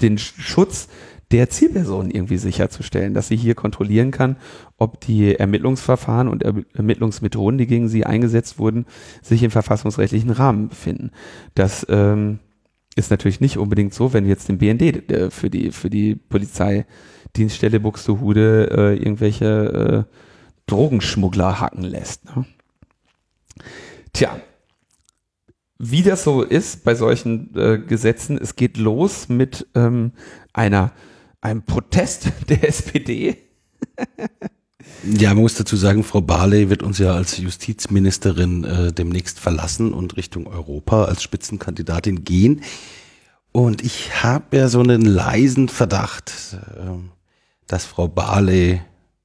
den Schutz der Zielperson irgendwie sicherzustellen, dass sie hier kontrollieren kann, ob die Ermittlungsverfahren und Ermittlungsmethoden, die gegen sie eingesetzt wurden, sich im verfassungsrechtlichen Rahmen befinden. Das ähm, ist natürlich nicht unbedingt so, wenn jetzt den BND äh, für die für die Polizeidienststelle Buxtehude äh, irgendwelche äh, Drogenschmuggler hacken lässt. Ne? Tja, wie das so ist bei solchen äh, Gesetzen, es geht los mit ähm, einer einem Protest der SPD. Ja, man muss dazu sagen, Frau Barley wird uns ja als Justizministerin äh, demnächst verlassen und Richtung Europa als Spitzenkandidatin gehen. Und ich habe ja so einen leisen Verdacht, ähm, dass Frau Barley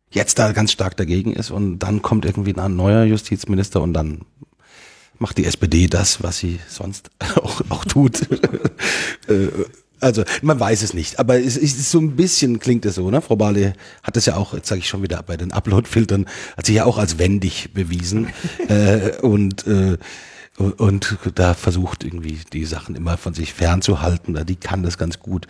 jetzt da ganz stark dagegen ist und dann kommt irgendwie ein neuer Justizminister und dann macht die SPD das, was sie sonst auch, auch tut. Also man weiß es nicht, aber es ist so ein bisschen klingt es so, ne? Frau Barley hat das ja auch, jetzt sage ich schon wieder bei den Upload-Filtern, hat sich ja auch als wendig bewiesen äh, und äh, und da versucht irgendwie die Sachen immer von sich fernzuhalten. Die kann das ganz gut.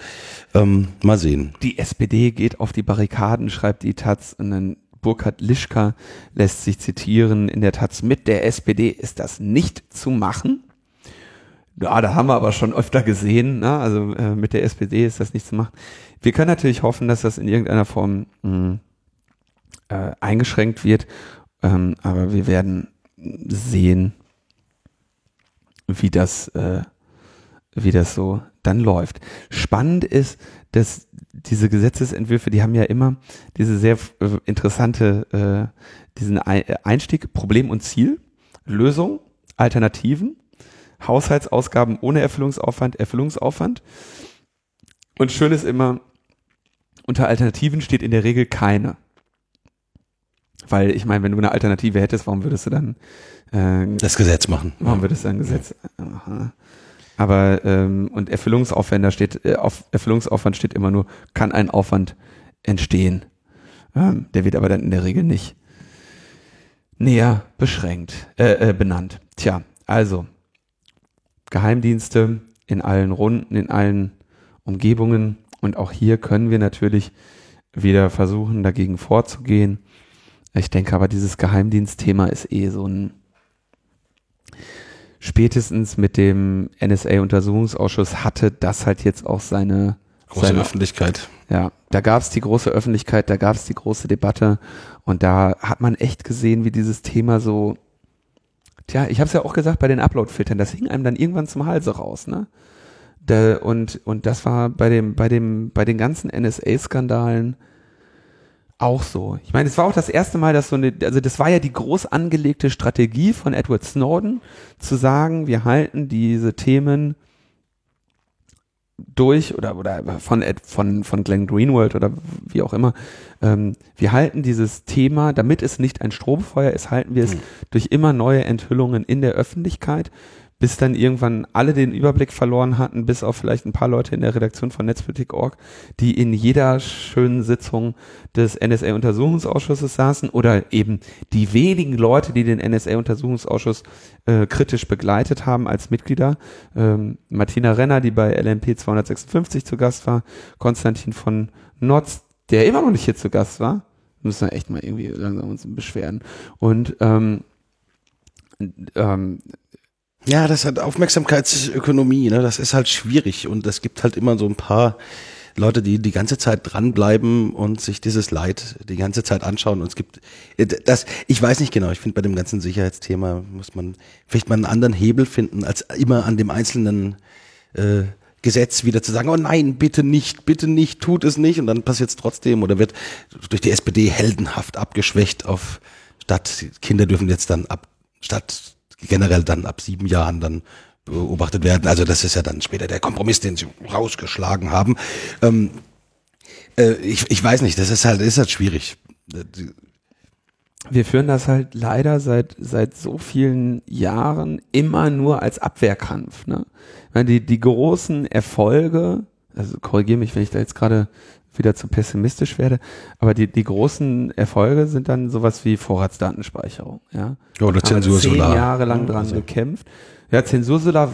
Ähm, mal sehen. Die SPD geht auf die Barrikaden, schreibt die Taz und dann Burkhard Lischka lässt sich zitieren in der Taz, mit der SPD ist das nicht zu machen. Ja, da haben wir aber schon öfter gesehen, ne? also äh, mit der SPD ist das nicht zu machen. Wir können natürlich hoffen, dass das in irgendeiner Form mh, äh, eingeschränkt wird, ähm, aber wir werden sehen, wie das, äh, wie das so dann läuft. Spannend ist, dass diese Gesetzesentwürfe, die haben ja immer diese sehr äh, interessante, äh, diesen Einstieg, Problem und Ziel, Lösung, Alternativen, Haushaltsausgaben ohne Erfüllungsaufwand, Erfüllungsaufwand. Und schön ist immer, unter Alternativen steht in der Regel keine. Weil ich meine, wenn du eine Alternative hättest, warum würdest du dann äh, das Gesetz machen? Warum würdest du dann Gesetz machen? Aber ähm, und Erfüllungsaufwand da steht, äh, auf Erfüllungsaufwand steht immer nur, kann ein Aufwand entstehen. Ähm, der wird aber dann in der Regel nicht näher beschränkt, äh, äh, benannt. Tja, also Geheimdienste in allen Runden, in allen Umgebungen und auch hier können wir natürlich wieder versuchen, dagegen vorzugehen. Ich denke aber, dieses Geheimdienstthema ist eh so ein spätestens mit dem NSA-Untersuchungsausschuss hatte das halt jetzt auch seine große seine, Öffentlichkeit. Ja, da gab es die große Öffentlichkeit, da gab es die große Debatte und da hat man echt gesehen, wie dieses Thema so, tja, ich habe es ja auch gesagt bei den Upload-Filtern, das hing einem dann irgendwann zum Halse raus, ne? Da, und und das war bei dem bei dem bei den ganzen NSA-Skandalen auch so. Ich meine, es war auch das erste Mal, dass so eine, also das war ja die groß angelegte Strategie von Edward Snowden, zu sagen, wir halten diese Themen durch oder oder von von von Glenn Greenwald oder wie auch immer. Ähm, wir halten dieses Thema, damit es nicht ein Stromfeuer ist, halten wir es mhm. durch immer neue Enthüllungen in der Öffentlichkeit bis dann irgendwann alle den Überblick verloren hatten, bis auf vielleicht ein paar Leute in der Redaktion von Netzpolitik.org, die in jeder schönen Sitzung des NSA-Untersuchungsausschusses saßen oder eben die wenigen Leute, die den NSA-Untersuchungsausschuss äh, kritisch begleitet haben als Mitglieder. Ähm, Martina Renner, die bei LMP 256 zu Gast war, Konstantin von Notz, der immer noch nicht hier zu Gast war, müssen wir echt mal irgendwie langsam uns beschweren. Und ähm, ähm, ja, das hat Aufmerksamkeitsökonomie, ne? Das ist halt schwierig und es gibt halt immer so ein paar Leute, die die ganze Zeit dranbleiben und sich dieses Leid die ganze Zeit anschauen. Und es gibt äh, das, ich weiß nicht genau, ich finde bei dem ganzen Sicherheitsthema muss man vielleicht mal einen anderen Hebel finden, als immer an dem einzelnen äh, Gesetz wieder zu sagen, oh nein, bitte nicht, bitte nicht, tut es nicht und dann passiert es trotzdem oder wird durch die SPD heldenhaft abgeschwächt auf statt Kinder dürfen jetzt dann ab statt generell dann ab sieben Jahren dann beobachtet werden. Also das ist ja dann später der Kompromiss, den sie rausgeschlagen haben. Ähm, äh, ich, ich weiß nicht, das ist halt, ist halt schwierig. Wir führen das halt leider seit, seit so vielen Jahren immer nur als Abwehrkampf. Ne? Die, die großen Erfolge, also korrigiere mich, wenn ich da jetzt gerade wieder zu pessimistisch werde. Aber die, die großen Erfolge sind dann sowas wie Vorratsdatenspeicherung. Ja, oder Zensur zehn Jahre lang dran also. gekämpft. Ja, Zensursolar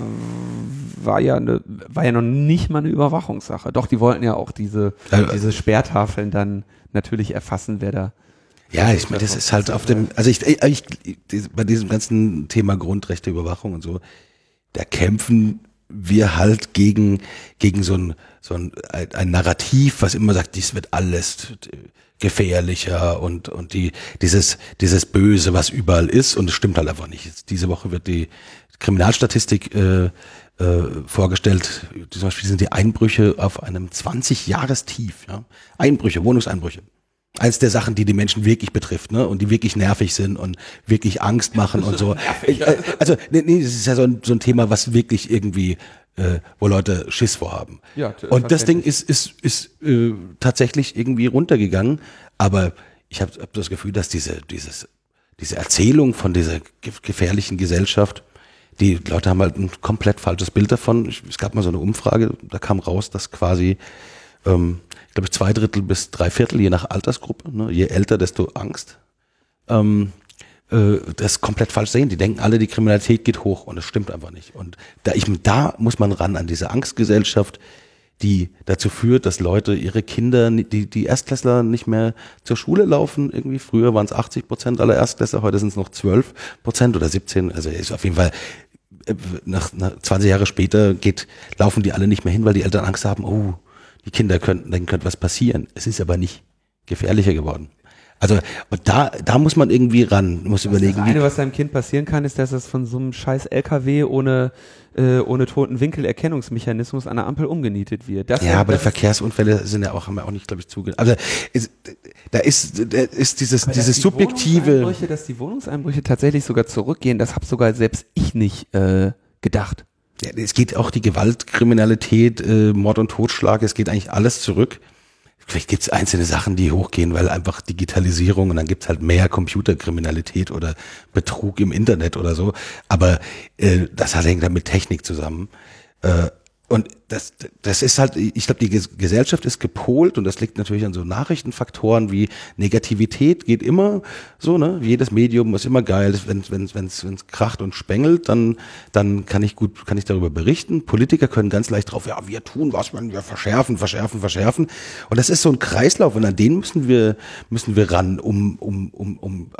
war ja eine, war ja noch nicht mal eine Überwachungssache. Doch, die wollten ja auch diese, ja, diese Sperrtafeln dann natürlich erfassen, wer da. Ja, ich meine, das ist halt auf dem, also ich, ich, ich, bei diesem ganzen Thema Grundrechte, Überwachung und so, da kämpfen wir halt gegen, gegen so ein, so ein, ein Narrativ, was immer sagt, dies wird alles gefährlicher und, und die, dieses, dieses Böse, was überall ist, und es stimmt halt einfach nicht. Diese Woche wird die Kriminalstatistik äh, äh, vorgestellt, zum Beispiel sind die Einbrüche auf einem 20-Jahres-Tief. Ja? Einbrüche, Wohnungseinbrüche eins der Sachen, die die Menschen wirklich betrifft, ne, und die wirklich nervig sind und wirklich Angst machen und so. Äh, also, nee, nee, das ist ja so ein, so ein Thema, was wirklich irgendwie äh, wo Leute Schiss vorhaben. Ja, Und das Ding ist, ist, ist äh, tatsächlich irgendwie runtergegangen, aber ich habe hab das Gefühl, dass diese, dieses, diese Erzählung von dieser ge- gefährlichen Gesellschaft, die Leute haben halt ein komplett falsches Bild davon. Ich, es gab mal so eine Umfrage, da kam raus, dass quasi, ähm, ich glaube, zwei Drittel bis drei Viertel, je nach Altersgruppe, ne, je älter, desto Angst, ähm, äh, das komplett falsch sehen. Die denken alle, die Kriminalität geht hoch und das stimmt einfach nicht. Und da, ich, da muss man ran an diese Angstgesellschaft, die dazu führt, dass Leute ihre Kinder, die, die Erstklässler nicht mehr zur Schule laufen. Irgendwie früher waren es 80 Prozent aller Erstklässler, heute sind es noch 12 Prozent oder 17. Also ist auf jeden Fall äh, nach, nach 20 Jahre später geht, laufen die alle nicht mehr hin, weil die Eltern Angst haben, oh, die Kinder könnten, dann könnte was passieren. Es ist aber nicht gefährlicher geworden. Also und da, da muss man irgendwie ran, muss überlegen, Das eine, was deinem Kind passieren kann, ist, dass es von so einem scheiß LKW ohne, äh, ohne toten Winkelerkennungsmechanismus an der Ampel umgenietet wird. Das, Ja, aber die das, Verkehrsunfälle sind ja auch, haben wir auch nicht, glaube ich, zuge. Also es, da ist, da ist dieses, Aber dass dieses die subjektive. Dass die Wohnungseinbrüche tatsächlich sogar zurückgehen, das habe sogar selbst ich nicht äh, gedacht. Es geht auch die Gewaltkriminalität, äh, Mord und Totschlag, es geht eigentlich alles zurück. Vielleicht gibt es einzelne Sachen, die hochgehen, weil einfach Digitalisierung und dann gibt es halt mehr Computerkriminalität oder Betrug im Internet oder so. Aber äh, das hängt dann mit Technik zusammen. Äh, und das, das ist halt, ich glaube, die Ges- Gesellschaft ist gepolt und das liegt natürlich an so Nachrichtenfaktoren wie Negativität geht immer so, ne? Jedes Medium ist immer geil. Wenn wenn wenn's, wenn's kracht und spengelt, dann dann kann ich gut kann ich darüber berichten. Politiker können ganz leicht drauf, ja, wir tun was, man wir verschärfen, verschärfen, verschärfen. Und das ist so ein Kreislauf und an den müssen wir müssen wir ran, um um um um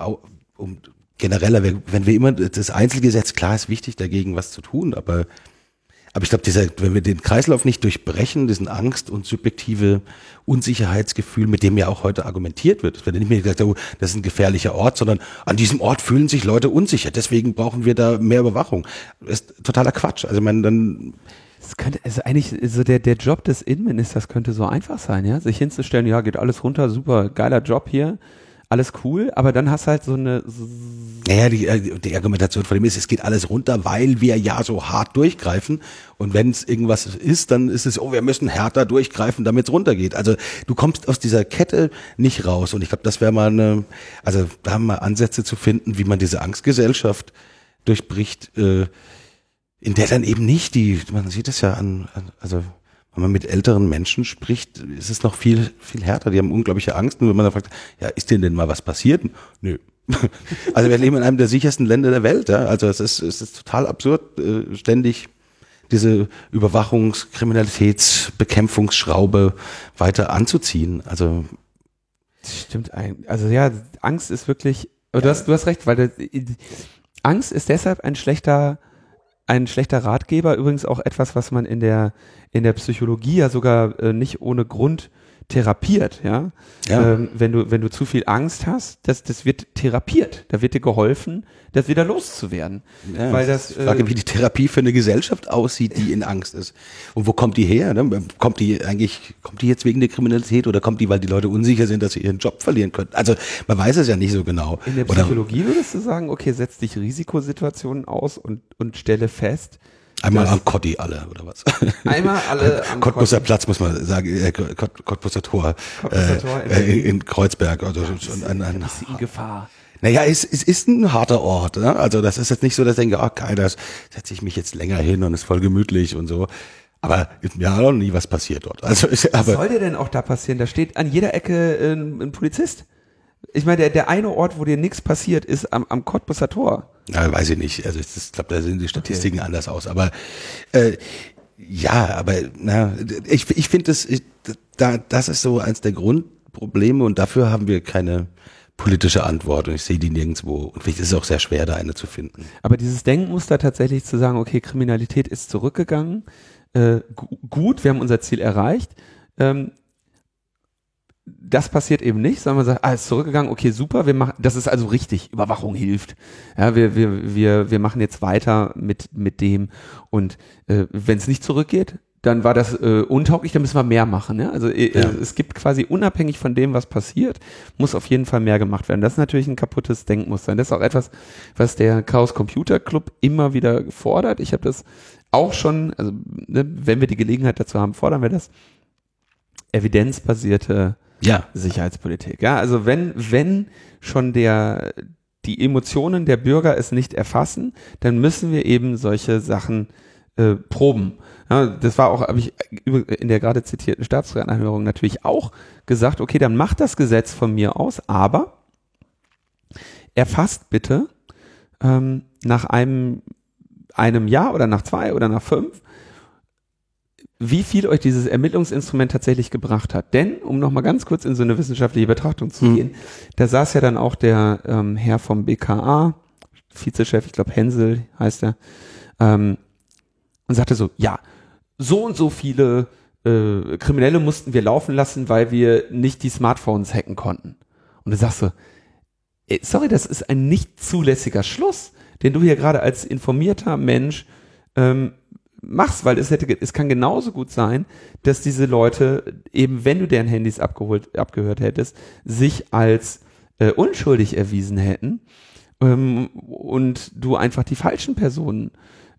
um genereller, wenn wir immer das Einzelgesetz klar ist wichtig dagegen was zu tun, aber aber ich glaube, dieser, wenn wir den Kreislauf nicht durchbrechen, diesen Angst und subjektive Unsicherheitsgefühl, mit dem ja auch heute argumentiert wird, es wird ja nicht mehr gesagt, oh, das ist ein gefährlicher Ort, sondern an diesem Ort fühlen sich Leute unsicher, deswegen brauchen wir da mehr Überwachung. Das ist totaler Quatsch. Also meine, dann, Es könnte, also eigentlich, so der, der Job des Innenministers könnte so einfach sein, ja, sich hinzustellen, ja, geht alles runter, super, geiler Job hier, alles cool, aber dann hast halt so eine, naja, die, äh, die Argumentation von dem ist, es geht alles runter, weil wir ja so hart durchgreifen. Und wenn es irgendwas ist, dann ist es, oh, wir müssen härter durchgreifen, damit es runtergeht. Also du kommst aus dieser Kette nicht raus. Und ich glaube, das wäre mal eine, also da haben wir Ansätze zu finden, wie man diese Angstgesellschaft durchbricht, äh, in der dann eben nicht die, man sieht es ja an, an also wenn man mit älteren Menschen spricht, ist es noch viel, viel härter. Die haben unglaubliche Angst. Und wenn man dann fragt, ja, ist denen denn mal was passiert? Nö. Also wir leben in einem der sichersten Länder der Welt. Ja? Also es ist, es ist total absurd, äh, ständig diese Überwachungs-, Kriminalitätsbekämpfungsschraube weiter anzuziehen. Also stimmt eigentlich, also ja, Angst ist wirklich, aber du hast, du hast recht, weil das, Angst ist deshalb ein schlechter, ein schlechter Ratgeber, übrigens auch etwas, was man in der, in der Psychologie ja sogar äh, nicht ohne Grund therapiert, ja. Ja. Ähm, wenn du, wenn du zu viel Angst hast, das, das wird therapiert. Da wird dir geholfen, das wieder loszuwerden. Ja, Weil das, ich frage, äh, wie die Therapie für eine Gesellschaft aussieht, die in Angst ist. Und wo kommt die her? Ne? Kommt die eigentlich, kommt die jetzt wegen der Kriminalität oder kommt die, weil die Leute unsicher sind, dass sie ihren Job verlieren könnten? Also man weiß es ja nicht so genau. In der Oder Psychologie würdest du sagen, okay, setz dich Risikosituationen aus und, und stelle fest, einmal am Kotti alle oder was? einmal alle am Cottbuser Kotti- Platz muss man sagen, äh, Cottbuser Tor, Cottbuser äh, Tor in äh, in Kreuzberg. Also schon ein, ein, ist in Gefahr. Naja, es, es ist ein harter Ort. Ne? Also das ist jetzt nicht so, dass ich denke, ah, geil, da setze ich mich jetzt länger hin und ist voll gemütlich und so. Aber mir hat noch nie was passiert dort. Also ist, Was aber soll dir denn auch da passieren? Da steht an jeder Ecke äh, ein, ein Polizist. Ich meine, der, der eine Ort, wo dir nichts passiert, ist am, am Cottbuser Tor. Na, weiß ich nicht. Also ich glaube, da sehen die Statistiken anders aus. Aber äh, ja, aber na, ich, ich finde das, ich, da, das ist so eins der Grundprobleme und dafür haben wir keine politische Antwort und ich sehe die nirgendwo. Und vielleicht ist es auch sehr schwer, da eine zu finden. Aber dieses Denkmuster tatsächlich zu sagen, okay, Kriminalität ist zurückgegangen, äh, gu gut, wir haben unser Ziel erreicht. Ähm, das passiert eben nicht, sondern man sagt, ah, ist zurückgegangen, okay, super, wir machen, das ist also richtig, Überwachung hilft. Ja, wir, wir, wir, wir machen jetzt weiter mit, mit dem und äh, wenn es nicht zurückgeht, dann war das äh, untauglich, dann müssen wir mehr machen. Ja? Also äh, Ja. es gibt quasi unabhängig von dem, was passiert, muss auf jeden Fall mehr gemacht werden. Das ist natürlich ein kaputtes Denkmuster. Und das ist auch etwas, was der Chaos Computer Club immer wieder fordert. Ich habe das auch schon, also ne, wenn wir die Gelegenheit dazu haben, fordern wir das. Evidenzbasierte Ja, Sicherheitspolitik. Ja, also wenn, wenn schon der, die Emotionen der Bürger es nicht erfassen, dann müssen wir eben solche Sachen äh, proben. Ja, das war auch, habe ich in der gerade zitierten Staatsratsanhörung natürlich auch gesagt, okay, dann macht das Gesetz von mir aus, aber erfasst bitte ähm, nach einem, einem Jahr oder nach zwei oder nach fünf, wie viel euch dieses Ermittlungsinstrument tatsächlich gebracht hat. Denn, um nochmal ganz kurz in so eine wissenschaftliche Betrachtung zu Mhm. gehen, da saß ja dann auch der ähm, Herr vom BKA, Vizechef, ich glaube Hensel heißt er, ähm, und sagte so, ja, so und so viele äh, Kriminelle mussten wir laufen lassen, weil wir nicht die Smartphones hacken konnten. Und du sagst so, ey, sorry, das ist ein nicht zulässiger Schluss, den du hier gerade als informierter Mensch ähm, machst, weil es hätte, es kann genauso gut sein, dass diese Leute eben, wenn du deren Handys abgeholt, abgehört hättest, sich als äh, unschuldig erwiesen hätten ähm, und du einfach die falschen Personen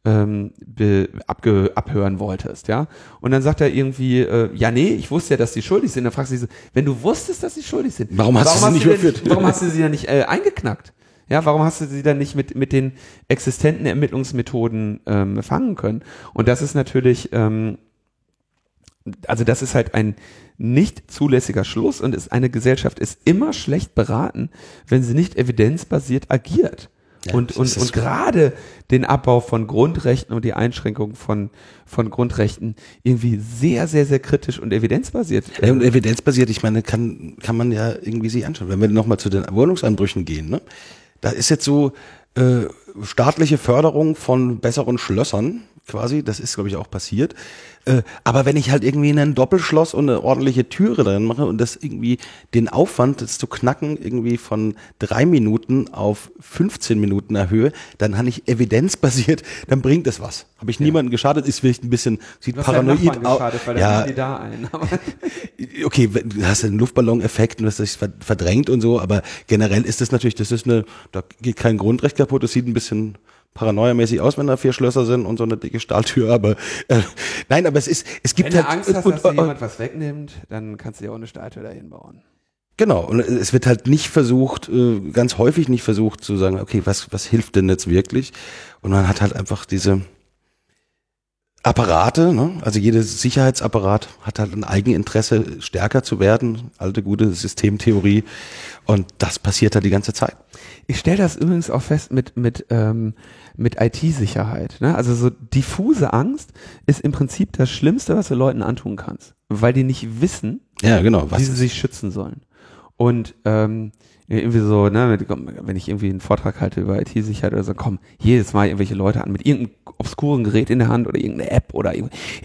ähm, be, abge, abhören wolltest, ja. Und dann sagt er irgendwie, äh, ja, nee, ich wusste ja, dass die schuldig sind. Dann fragst du so, wenn du wusstest, dass sie schuldig sind, Warum hast du sie nicht denn überführt? warum hast du sie dann nicht äh, eingeknackt? Ja, warum hast du sie dann nicht mit, mit den existenten Ermittlungsmethoden ähm, fangen können? Und das ist natürlich, ähm, also das ist halt ein nicht zulässiger Schluss und ist eine Gesellschaft ist immer schlecht beraten, wenn sie nicht evidenzbasiert agiert. Ja, und und, und gerade den Abbau von Grundrechten und die Einschränkung von, von Grundrechten irgendwie sehr, sehr, sehr kritisch und evidenzbasiert. Ja, und evidenzbasiert, ich meine, kann, kann man ja irgendwie sich anschauen. Wenn wir nochmal zu den Wohnungsanbrüchen gehen, ne? Da ist jetzt so äh, staatliche Förderung von besseren Schlössern quasi, das ist, glaube ich, auch passiert. Äh, aber wenn ich halt irgendwie ein Doppelschloss und eine ordentliche Türe drin mache und das irgendwie den Aufwand, das zu knacken, irgendwie von drei Minuten auf 15 Minuten erhöhe, dann kann ich evidenzbasiert, dann bringt es was. Habe ich niemanden geschadet, ist vielleicht ein bisschen, sieht paranoid aus. Ja, da ein. Okay, du hast einen Luftballon-Effekt und das ist ver- verdrängt und so, aber generell ist das natürlich, das ist eine, da geht kein Grundrecht kaputt, das sieht ein bisschen paranoiamäßig aus, wenn da vier Schlösser sind und so eine dicke Stahltür, aber äh, nein, aber es ist, es gibt Wenn du halt Angst hast, und, dass dir jemand was wegnimmt, dann kannst du dir auch eine Stahltür dahin bauen. genau und es wird halt nicht versucht, äh, ganz häufig nicht versucht zu sagen, okay, was was hilft denn jetzt wirklich? Und man hat halt einfach diese Apparate, ne? also jedes Sicherheitsapparat hat halt ein Eigeninteresse, stärker zu werden, alte gute Systemtheorie und das passiert halt die ganze Zeit. Ich stelle das übrigens auch fest mit, mit, ähm, mit IT-Sicherheit. Ne? Also so diffuse Angst ist im Prinzip das Schlimmste, was du Leuten antun kannst, weil die nicht wissen, Ja, genau. Was wie sie sich schützen sollen. Und ähm, irgendwie so, ne, komm, wenn ich irgendwie einen Vortrag halte über IT-Sicherheit oder so, kommen jedes Mal irgendwelche Leute an mit irgendeinem obskuren Gerät in der Hand oder irgendeine App oder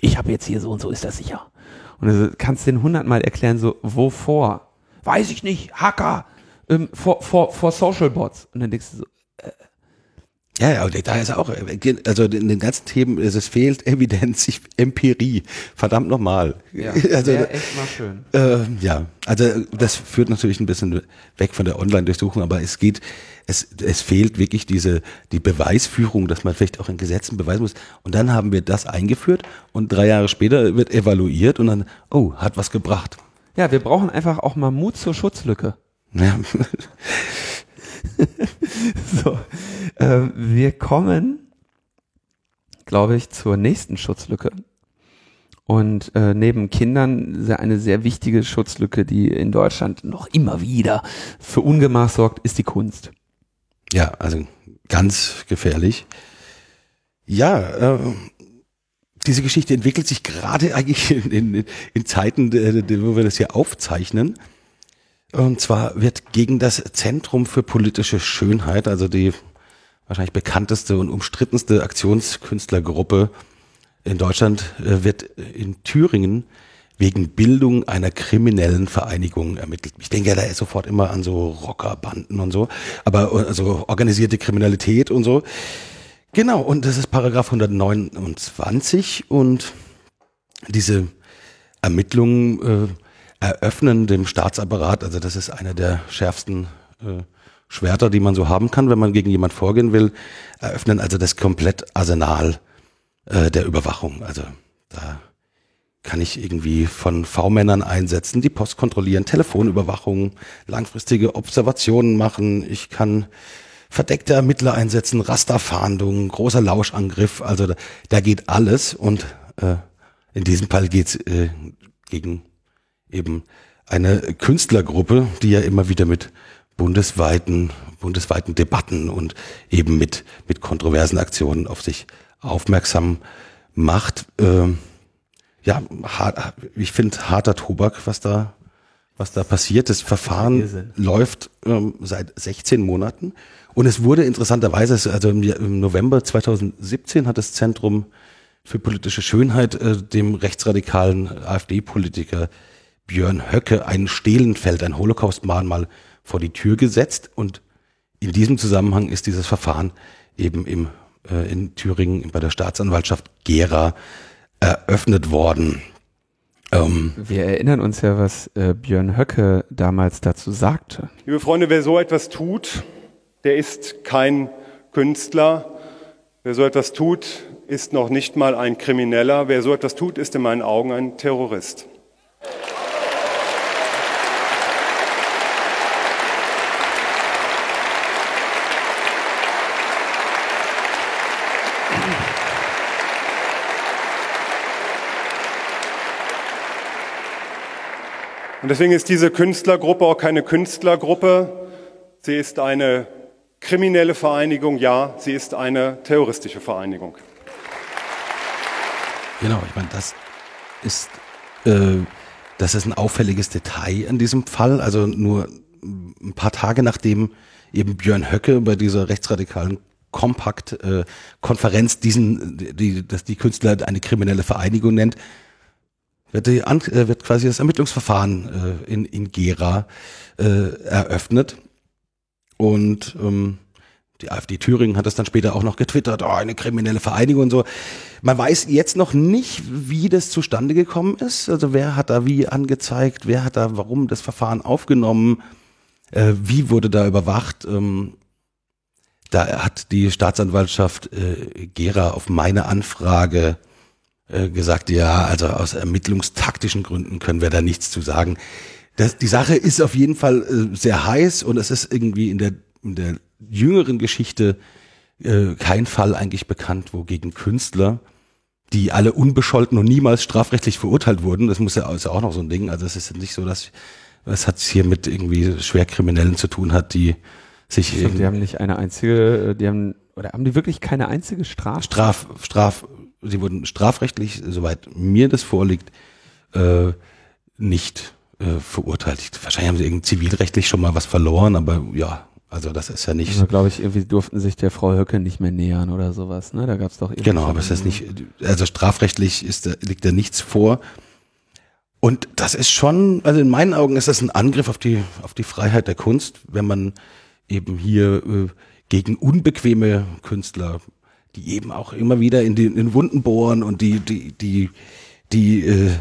ich habe jetzt hier so und so ist das sicher. Und du kannst den hundertmal erklären, so, wovor? Weiß ich nicht, Hacker, ähm, vor, vor, vor Social Bots. Und dann denkst du so, Ja, ja, da ist auch, also in den ganzen Themen, es fehlt Evidenz, ich- Empirie, verdammt nochmal. ja, also, echt mal schön. äh, ja, also das führt natürlich ein bisschen weg von der Online-Durchsuchung, aber es geht, es, es fehlt wirklich diese, die Beweisführung, dass man vielleicht auch in Gesetzen beweisen muss. Und dann haben wir das eingeführt und drei Jahre später wird evaluiert und dann, oh, hat was gebracht. Ja, wir brauchen einfach auch mal Mut zur Schutzlücke. Ja, So, äh, wir kommen, glaube ich, zur nächsten Schutzlücke. Und äh, neben Kindern eine sehr wichtige Schutzlücke, die in Deutschland noch immer wieder für Ungemach sorgt, ist die Kunst. Ja, also ganz gefährlich. Ja, äh, diese Geschichte entwickelt sich gerade eigentlich in, in, in Zeiten, äh, wo wir das hier aufzeichnen. Und zwar wird gegen das Zentrum für politische Schönheit, also die wahrscheinlich bekannteste und umstrittenste Aktionskünstlergruppe in Deutschland, äh, wird in Thüringen wegen Bildung einer kriminellen Vereinigung ermittelt. Ich denke ja da sofort immer an so Rockerbanden und so, aber äh, also organisierte Kriminalität und so. Genau, und das ist Paragraph 129 und diese Ermittlungen äh, eröffnen dem Staatsapparat, also das ist einer der schärfsten äh, Schwerter, die man so haben kann, wenn man gegen jemand vorgehen will, eröffnen also das komplett Arsenal äh, der Überwachung. Also da kann ich irgendwie von V-Männern einsetzen, die Post kontrollieren, Telefonüberwachung, langfristige Observationen machen. Ich kann verdeckte Ermittler einsetzen, Rasterfahndung, großer Lauschangriff. Also da, da geht alles und äh, in diesem Fall geht's äh, gegen eben eine Künstlergruppe, die ja immer wieder mit bundesweiten, bundesweiten Debatten und eben mit, mit kontroversen Aktionen auf sich aufmerksam macht. Äh, ja, hart, ich finde harter Tobak, was da, was da passiert. Das Verfahren läuft ähm, seit 16 Monaten und es wurde interessanterweise, also im November 2017 hat das Zentrum für politische Schönheit äh, dem rechtsradikalen AfD-Politiker Björn Höcke ein Stehlenfeld, ein Holocaust-Mahnmal vor die Tür gesetzt und in diesem Zusammenhang ist dieses Verfahren eben im, äh, in Thüringen bei der Staatsanwaltschaft Gera eröffnet worden. Ähm Wir erinnern uns ja, was äh, Björn Höcke damals dazu sagte. Liebe Freunde, wer so etwas tut, der ist kein Künstler. Wer so etwas tut, ist noch nicht mal ein Krimineller. Wer so etwas tut, ist in meinen Augen ein Terrorist. Und deswegen ist diese Künstlergruppe auch keine Künstlergruppe. Sie ist eine kriminelle Vereinigung, ja, sie ist eine terroristische Vereinigung. Genau, ich meine, das ist, äh, das ist ein auffälliges Detail in diesem Fall. Also nur ein paar Tage nachdem eben Björn Höcke bei dieser rechtsradikalen Kompakt-Konferenz äh, diesen, die, dass die Künstler eine kriminelle Vereinigung nennt, wird, die, äh, wird quasi das Ermittlungsverfahren äh, in, in Gera äh, eröffnet. Und ähm, die AfD Thüringen hat das dann später auch noch getwittert, oh, eine kriminelle Vereinigung und so. Man weiß jetzt noch nicht, wie das zustande gekommen ist. Also wer hat da wie angezeigt, wer hat da warum das Verfahren aufgenommen, äh, wie wurde da überwacht. Ähm, da hat die Staatsanwaltschaft äh, Gera auf meine Anfrage äh, gesagt, ja, also aus ermittlungstaktischen Gründen können wir da nichts zu sagen. Das, die Sache ist auf jeden Fall äh, sehr heiß und es ist irgendwie in der, in der jüngeren Geschichte äh, kein Fall eigentlich bekannt, wo gegen Künstler, die alle unbescholten und niemals strafrechtlich verurteilt wurden, das muss ja, ist ja auch noch so ein Ding, also es ist nicht so, dass es hat hier mit irgendwie Schwerkriminellen zu tun hat, die sich. Ich glaub, die haben nicht eine einzige, äh, die haben, oder haben die wirklich keine einzige Straf? Straf, Straf, sie wurden strafrechtlich, soweit mir das vorliegt, äh, nicht äh, verurteilt. Wahrscheinlich haben sie irgendwie zivilrechtlich schon mal was verloren, aber ja, also das ist ja nicht. Also glaube ich, irgendwie durften sich der Frau Höcke nicht mehr nähern oder sowas. Ne, da gab es doch. Genau, aber es ist nicht. Also strafrechtlich ist da, liegt da nichts vor. Und das ist schon, also in meinen Augen ist das ein Angriff auf die auf die Freiheit der Kunst, wenn man eben hier äh, gegen unbequeme Künstler die eben auch immer wieder in den in Wunden bohren und die, die, die, die, äh,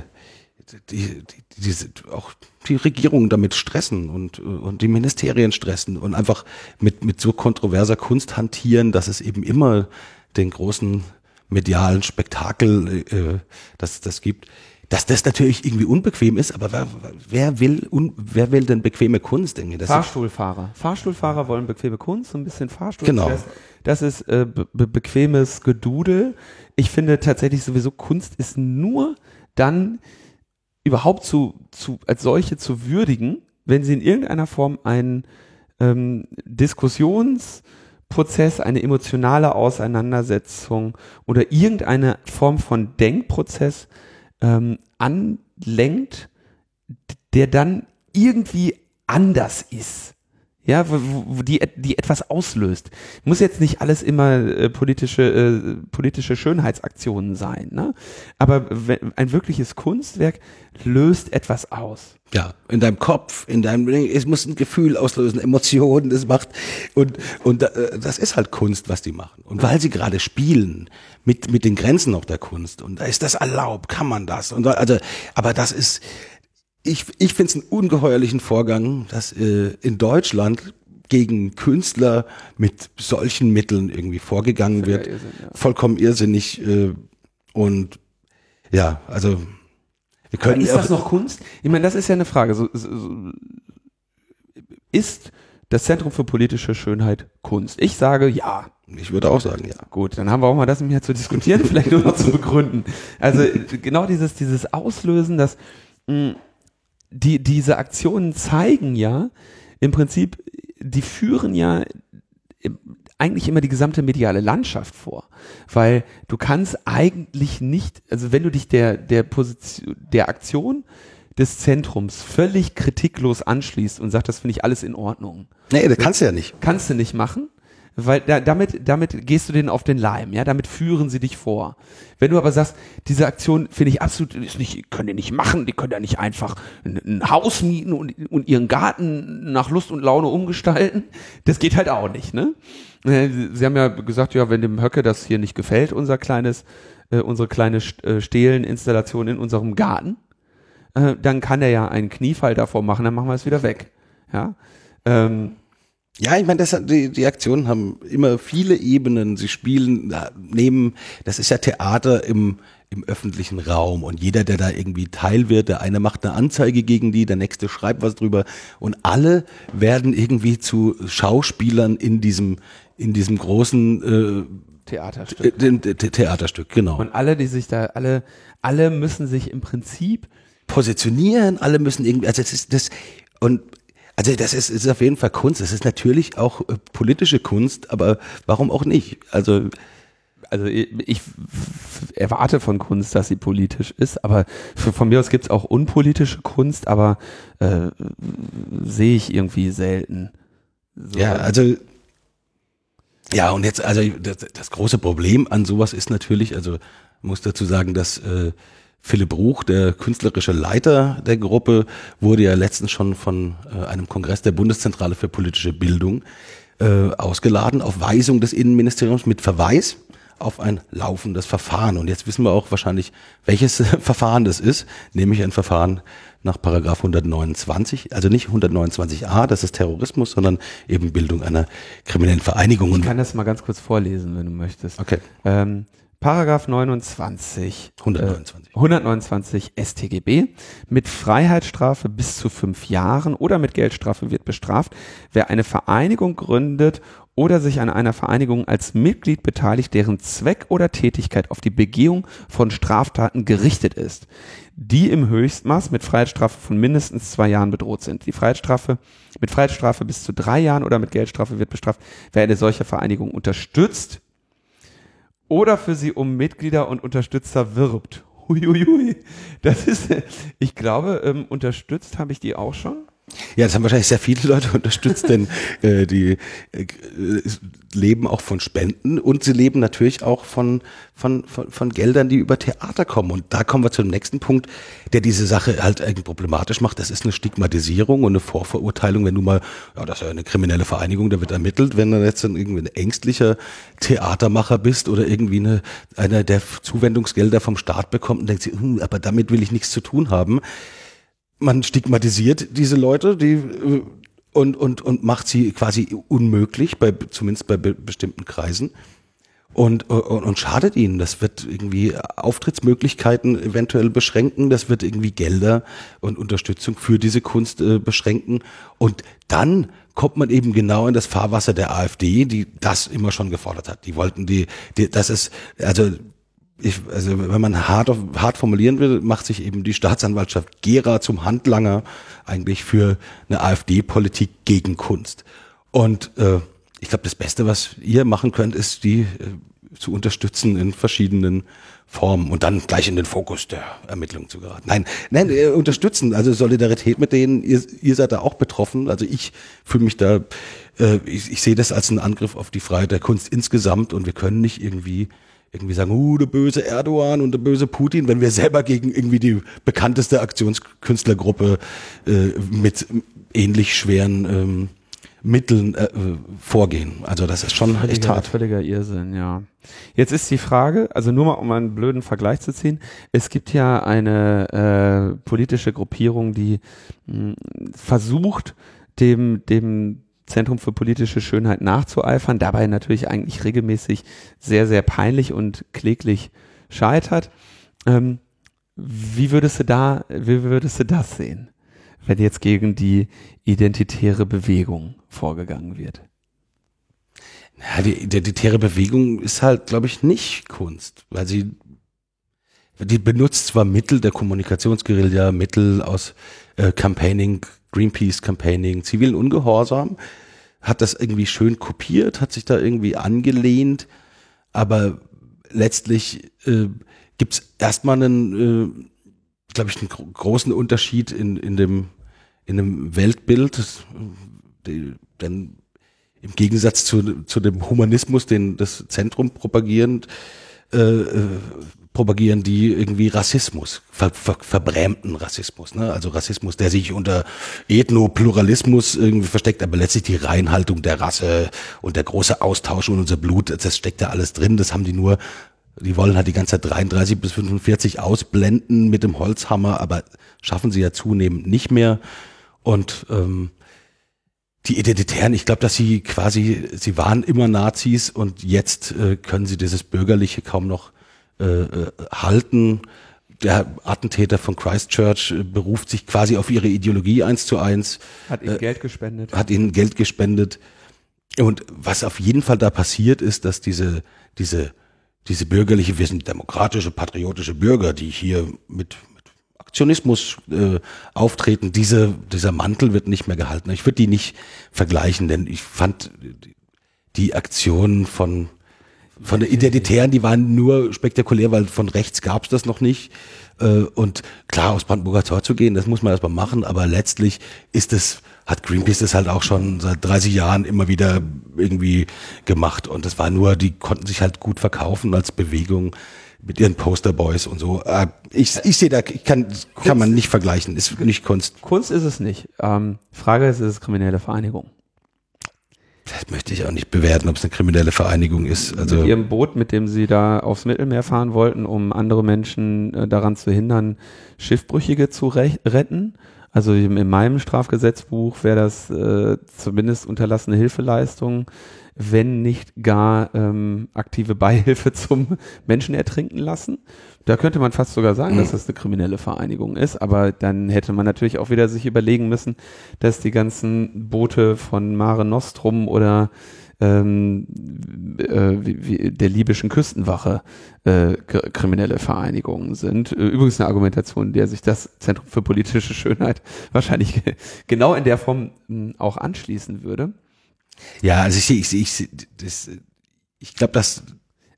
die, die, die, auch die Regierung damit stressen und, und die Ministerien stressen und einfach mit, mit so kontroverser Kunst hantieren, dass es eben immer den großen medialen Spektakel, äh, das das gibt. Dass das natürlich irgendwie unbequem ist, aber wer, wer will un, wer will denn bequeme Kunst? Irgendwie? Das Fahrstuhlfahrer. Fahrstuhlfahrer wollen bequeme Kunst, so ein bisschen Fahrstuhl. Genau. Das ist äh, be bequemes Gedudel. Ich finde tatsächlich sowieso, Kunst ist nur dann überhaupt zu, zu, als solche zu würdigen, wenn sie in irgendeiner Form einen ähm, Diskussionsprozess, eine emotionale Auseinandersetzung oder irgendeine Form von Denkprozess ähm, anlenkt, der dann irgendwie anders ist. Ja, wo, wo die, die etwas auslöst. Muss jetzt nicht alles immer äh, politische, äh, politische Schönheitsaktionen sein, ne? Aber ein wirkliches Kunstwerk löst etwas aus. Ja, in deinem Kopf, in deinem, es muss ein Gefühl auslösen, Emotionen, das macht, und, und äh, das ist halt Kunst, was die machen. Und weil sie gerade spielen mit, mit den Grenzen auch der Kunst, und da ist das erlaubt, kann man das, und also, aber das ist, ich, ich finde es einen ungeheuerlichen Vorgang, dass äh, in Deutschland gegen Künstler mit solchen Mitteln irgendwie vorgegangen wird. Irrsinn, ja. Vollkommen irrsinnig. Äh, und ja, also wir können. Aber ist das noch Kunst? Ich meine, das ist ja eine Frage. So, so, ist das Zentrum für politische Schönheit Kunst? Ich sage ja. Ich würde auch sagen, ja. Gut, dann haben wir auch mal das mir zu diskutieren, vielleicht nur noch zu begründen. Also genau dieses, dieses Auslösen, dass mh, die, diese Aktionen zeigen ja im Prinzip, die führen ja eigentlich immer die gesamte mediale Landschaft vor, weil du kannst eigentlich nicht, also wenn du dich der der Position der Aktion des Zentrums völlig kritiklos anschließt und sagst, das finde ich alles in Ordnung. Nee, das kannst du ja nicht. Kannst du nicht machen weil da, damit, damit gehst du denen auf den Leim, ja, damit führen sie dich vor. Wenn du aber sagst, diese Aktion finde ich absolut, ist nicht, können die nicht machen, die können ja nicht einfach ein, ein Haus mieten und, und ihren Garten nach Lust und Laune umgestalten, das geht halt auch nicht, ne? Äh, sie haben ja gesagt, ja, wenn dem Höcke das hier nicht gefällt, unser kleines, äh, unsere kleine äh, Stehleninstallation in unserem Garten, äh, dann kann er ja einen Kniefall davor machen, dann machen wir es wieder weg, ja. Ähm, ja, ich meine, das, die, die Aktionen haben immer viele Ebenen. Sie spielen, nehmen, das ist ja Theater im, im öffentlichen Raum und jeder, der da irgendwie Teil wird, der eine macht eine Anzeige gegen die, der nächste schreibt was drüber und alle werden irgendwie zu Schauspielern in diesem, in diesem großen äh, Theaterstück. Äh, Theaterstück, genau. Und alle, die sich da, alle, alle müssen sich im Prinzip positionieren, alle müssen irgendwie, also das ist das, und also das ist, ist auf jeden Fall Kunst. Es ist natürlich auch äh, politische Kunst, aber warum auch nicht? Also also ich erwarte von Kunst, dass sie politisch ist, aber für, von mir aus gibt es auch unpolitische Kunst, aber äh, sehe ich irgendwie selten. So. Ja, also ja, und jetzt, also das, das, große Problem an sowas ist natürlich, also muss dazu sagen, dass äh, Philipp Ruch, der künstlerische Leiter der Gruppe, wurde ja letztens schon von äh, einem Kongress der Bundeszentrale für politische Bildung äh, ausgeladen auf Weisung des Innenministeriums mit Verweis auf ein laufendes Verfahren. Und jetzt wissen wir auch wahrscheinlich, welches Verfahren das ist, nämlich ein Verfahren nach Paragraph 129, also nicht 129a, das ist Terrorismus, sondern eben Bildung einer kriminellen Vereinigung. Ich kann das mal ganz kurz vorlesen, wenn du möchtest. Okay. Ähm, Paragraph 29, 129. Äh, 129 StGB. Mit Freiheitsstrafe bis zu fünf Jahren oder mit Geldstrafe wird bestraft, wer eine Vereinigung gründet oder sich an einer Vereinigung als Mitglied beteiligt, deren Zweck oder Tätigkeit auf die Begehung von Straftaten gerichtet ist, die im Höchstmaß mit Freiheitsstrafe von mindestens zwei Jahren bedroht sind. Die Freiheitsstrafe mit Freiheitsstrafe bis zu drei Jahren oder mit Geldstrafe wird bestraft, wer eine solche Vereinigung unterstützt oder für sie um Mitglieder und Unterstützer wirbt. Huiuiui. Das ist, ich glaube, ähm, unterstützt habe ich die auch schon. Ja, das haben wahrscheinlich sehr viele Leute unterstützt, denn äh, die äh, leben auch von Spenden und sie leben natürlich auch von, von, von, von Geldern, die über Theater kommen. Und da kommen wir zum nächsten Punkt, der diese Sache halt irgendwie problematisch macht. Das ist eine Stigmatisierung und eine Vorverurteilung, wenn du mal, ja, das ist ja eine kriminelle Vereinigung, da wird ermittelt, wenn du jetzt irgendwie ein ängstlicher Theatermacher bist oder irgendwie eine, einer, der Zuwendungsgelder vom Staat bekommt und denkt sich, hm, aber damit will ich nichts zu tun haben man stigmatisiert diese Leute, die äh, und, und, und macht sie quasi unmöglich, bei, zumindest bei be bestimmten Kreisen. Und, und, und schadet ihnen. Das wird irgendwie Auftrittsmöglichkeiten eventuell beschränken, das wird irgendwie Gelder und Unterstützung für diese Kunst äh, beschränken. Und dann kommt man eben genau in das Fahrwasser der AfD, die das immer schon gefordert hat. Die wollten die, die das ist, also ich, also wenn man hart, auf, hart formulieren will, macht sich eben die Staatsanwaltschaft Gera zum Handlanger eigentlich für eine AfD-Politik gegen Kunst. Und äh, ich glaube, das Beste, was ihr machen könnt, ist die äh, zu unterstützen in verschiedenen Formen und dann gleich in den Fokus der Ermittlungen zu geraten. Nein, nein, äh, unterstützen, also Solidarität mit denen, ihr, ihr seid da auch betroffen. Also ich fühle mich da, äh, ich, ich sehe das als einen Angriff auf die Freiheit der Kunst insgesamt und wir können nicht irgendwie irgendwie sagen, uh, der böse Erdogan und der böse Putin, wenn wir selber gegen irgendwie die bekannteste Aktionskünstlergruppe äh, mit ähnlich schweren ähm, Mitteln äh, vorgehen. Also das ist schon völliger, echt hart. Völliger Irrsinn, ja. Jetzt ist die Frage, also nur mal um einen blöden Vergleich zu ziehen, es gibt ja eine äh, politische Gruppierung, die mh, versucht, dem, dem Zentrum für politische Schönheit nachzueifern, dabei natürlich eigentlich regelmäßig sehr, sehr peinlich und kläglich scheitert. Ähm, wie würdest du da, wie würdest du das sehen, wenn jetzt gegen die identitäre Bewegung vorgegangen wird? Ja, die identitäre Bewegung ist halt, glaube ich, nicht Kunst, weil sie die benutzt zwar Mittel der Kommunikationsguerilla, Mittel aus äh, Campaigning, Greenpeace-Campaigning, zivilen Ungehorsam, hat das irgendwie schön kopiert, hat sich da irgendwie angelehnt, aber letztlich äh, gibt es erstmal einen, äh, glaube ich, einen gro großen Unterschied in, in, dem, in dem Weltbild, die, denn im Gegensatz zu, zu dem Humanismus, den das Zentrum propagierend, äh, äh propagieren die irgendwie Rassismus, ver, ver, verbrämten Rassismus. Ne? Also Rassismus, der sich unter Ethnopluralismus irgendwie versteckt, aber letztlich die Reinhaltung der Rasse und der große Austausch und unser Blut, das steckt da alles drin. Das haben die nur, die wollen halt die ganze Zeit 33 bis 45 ausblenden mit dem Holzhammer, aber schaffen sie ja zunehmend nicht mehr. Und ähm, die Identitären, ich glaube, dass sie quasi, sie waren immer Nazis und jetzt äh, können sie dieses Bürgerliche kaum noch äh, halten. Der Attentäter von Christchurch äh, beruft sich quasi auf ihre Ideologie eins zu eins. Hat ihnen äh, Geld gespendet. Hat ihnen Geld gespendet. Und was auf jeden Fall da passiert ist, dass diese, diese, diese bürgerliche, wir sind demokratische, patriotische Bürger, die hier mit, mit Aktionismus äh, auftreten, diese, dieser Mantel wird nicht mehr gehalten. Ich würde die nicht vergleichen, denn ich fand die Aktion von von der Identitären, die waren nur spektakulär, weil von rechts gab es das noch nicht. Äh, und klar, aus Brandenburger Tor zu gehen, das muss man erstmal machen, aber letztlich ist es, hat Greenpeace das halt auch schon seit 30 Jahren immer wieder irgendwie gemacht. Und das war nur, die konnten sich halt gut verkaufen als Bewegung mit ihren Posterboys und so. Äh, ich, ich sehe da, ich kann, kann man nicht vergleichen, ist nicht Kunst. Kunst ist es nicht. Ähm, Frage ist, ist es kriminelle Vereinigung? Das möchte ich auch nicht bewerten, ob es eine kriminelle Vereinigung ist. Also mit ihrem Boot, mit dem sie da aufs Mittelmeer fahren wollten, um andere Menschen äh, daran zu hindern, Schiffbrüchige zu retten. Also in meinem Strafgesetzbuch wäre das äh, zumindest unterlassene Hilfeleistung, wenn nicht gar ähm, aktive Beihilfe zum Menschen ertrinken lassen. Da könnte man fast sogar sagen, dass das eine kriminelle Vereinigung ist, aber dann hätte man natürlich auch wieder sich überlegen müssen, dass die ganzen Boote von Mare Nostrum oder ähm, äh, wie, wie der libyschen Küstenwache äh, kriminelle Vereinigungen sind. Äh, übrigens eine Argumentation, der sich das Zentrum für politische Schönheit wahrscheinlich genau in der Form hm, auch anschließen würde. Ja, also ich sehe, ich sehe, ich, das, ich glaube, dass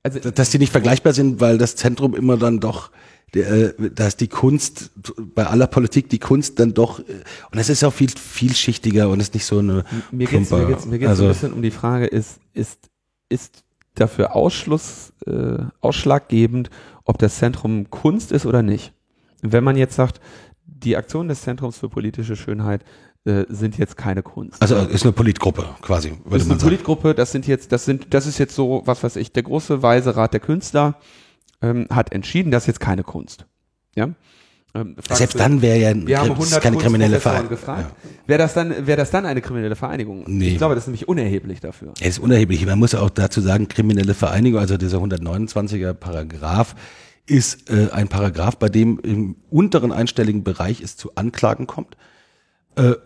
also, dass die nicht vergleichbar sind, weil das Zentrum immer dann doch, äh, da ist die Kunst, bei aller Politik die Kunst dann doch, äh, und es ist auch viel vielschichtiger und ist nicht so eine Mir geht mir geht's, mir geht's also, ein bisschen um die Frage, ist, ist, ist dafür Ausschluss, äh, ausschlaggebend, ob das Zentrum Kunst ist oder nicht. Wenn man jetzt sagt, die Aktion des Zentrums für politische Schönheit äh, sind jetzt keine Kunst. Also ist eine Politgruppe quasi. Würde ist eine sagen. Politgruppe, das sind jetzt, das sind, das ist jetzt so, was weiß ich, der große weise Rat der Künstler ähm, hat entschieden, das ist jetzt keine Kunst. Ja. Ähm, Selbst dann wäre ja wir haben 100 keine kriminelle Vereinigung. Ja. Wäre das dann, wäre das dann eine kriminelle Vereinigung? Nee. Ich glaube, das ist nämlich unerheblich dafür. Es ist unerheblich. Man muss auch dazu sagen, kriminelle Vereinigung, also dieser 129er Paragraph, ist äh, ein Paragraph, bei dem im unteren einstelligen Bereich es zu Anklagen kommt äh,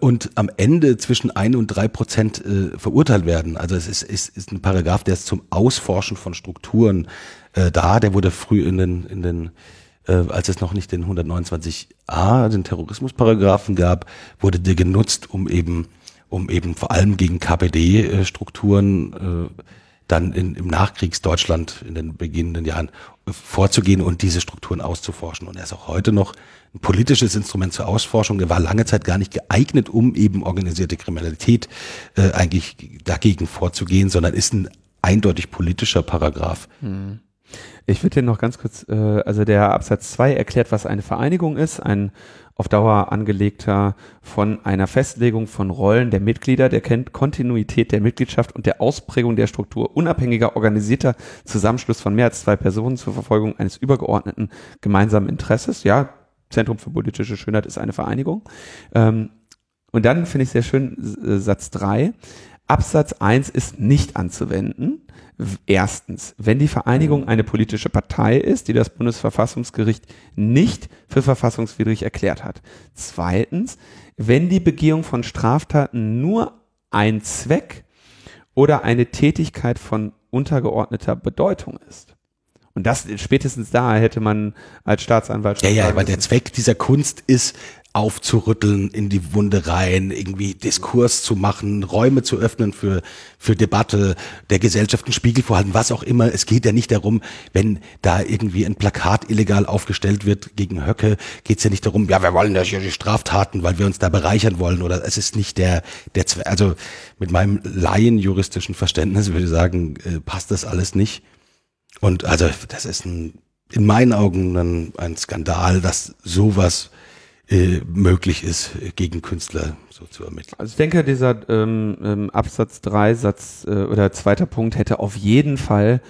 und am Ende zwischen ein und drei Prozent äh, verurteilt werden. Also es ist, ist, ist ein Paragraph, der ist zum Ausforschen von Strukturen äh, da. Der wurde früh in den, in den äh, als es noch nicht den 129a, den Terrorismusparagraphen gab, wurde der genutzt, um eben, um eben vor allem gegen KPD-Strukturen äh, dann in, im Nachkriegsdeutschland in den beginnenden Jahren vorzugehen und diese Strukturen auszuforschen. Und er ist auch heute noch ein politisches Instrument zur Ausforschung. Er war lange Zeit gar nicht geeignet, um eben organisierte Kriminalität äh, eigentlich dagegen vorzugehen, sondern ist ein eindeutig politischer Paragraph. Hm. Ich würde dir noch ganz kurz, äh, also der Absatz 2 erklärt, was eine Vereinigung ist, ein auf Dauer angelegter von einer Festlegung von Rollen der Mitglieder, der Kontinuität der Mitgliedschaft und der Ausprägung der Struktur unabhängiger organisierter Zusammenschluss von mehr als zwei Personen zur Verfolgung eines übergeordneten gemeinsamen Interesses. Ja, Zentrum für politische Schönheit ist eine Vereinigung. Ähm, und dann finde ich sehr schön äh, Satz drei Absatz eins ist nicht anzuwenden. Erstens, wenn die Vereinigung eine politische Partei ist, die das Bundesverfassungsgericht nicht für verfassungswidrig erklärt hat. Zweitens, wenn die Begehung von Straftaten nur ein Zweck oder eine Tätigkeit von untergeordneter Bedeutung ist. Und das spätestens da hätte man als Staatsanwalt. Ja, ja, aber der Zweck dieser Kunst ist, aufzurütteln, in die Wunde rein, irgendwie Diskurs zu machen, Räume zu öffnen für, für Debatte, der Gesellschaft einen Spiegel vorhalten, was auch immer. Es geht ja nicht darum, wenn da irgendwie ein Plakat illegal aufgestellt wird gegen Höcke, geht es ja nicht darum, ja, wir wollen ja die Straftaten, weil wir uns da bereichern wollen oder es ist nicht der, der, also mit meinem laienjuristischen Verständnis würde ich sagen, äh, passt das alles nicht. Und also das ist ein, in meinen Augen ein, ein Skandal, dass sowas äh, möglich ist, gegen Künstler so zu ermitteln. Also ich denke, dieser ähm, ähm, Absatz 3 Satz äh, oder zweiter Punkt hätte auf jeden Fall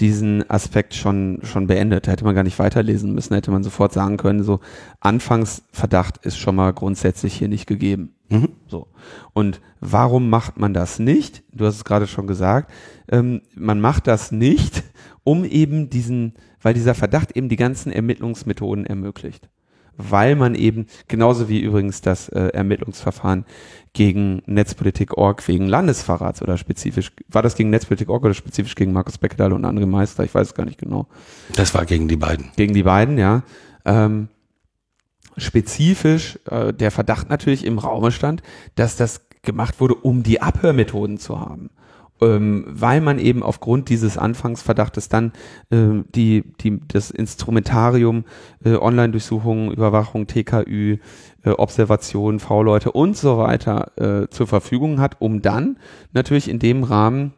diesen Aspekt schon schon beendet. Da hätte man gar nicht weiterlesen müssen, hätte man sofort sagen können, so Anfangsverdacht ist schon mal grundsätzlich hier nicht gegeben. Mhm. So. Und warum macht man das nicht? Du hast es gerade schon gesagt. Ähm, man macht das nicht, um eben diesen, weil dieser Verdacht eben die ganzen Ermittlungsmethoden ermöglicht. Weil man eben, genauso wie übrigens das äh, Ermittlungsverfahren gegen Netzpolitik.org wegen Landesverrats oder spezifisch, war das gegen Netzpolitik.org oder spezifisch gegen Markus Beckedahl und andere Meister? Ich weiß es gar nicht genau. Das war gegen die beiden. Gegen die beiden, ja. Ähm, spezifisch äh, der Verdacht natürlich im Raume stand, dass das gemacht wurde, um die Abhörmethoden zu haben ähm, weil man eben aufgrund dieses Anfangsverdachtes dann äh, die, die, das Instrumentarium äh, Online-Durchsuchung, Überwachung, TKÜ, äh, Observation, V-Leute und so weiter äh, zur Verfügung hat, um dann natürlich in dem Rahmen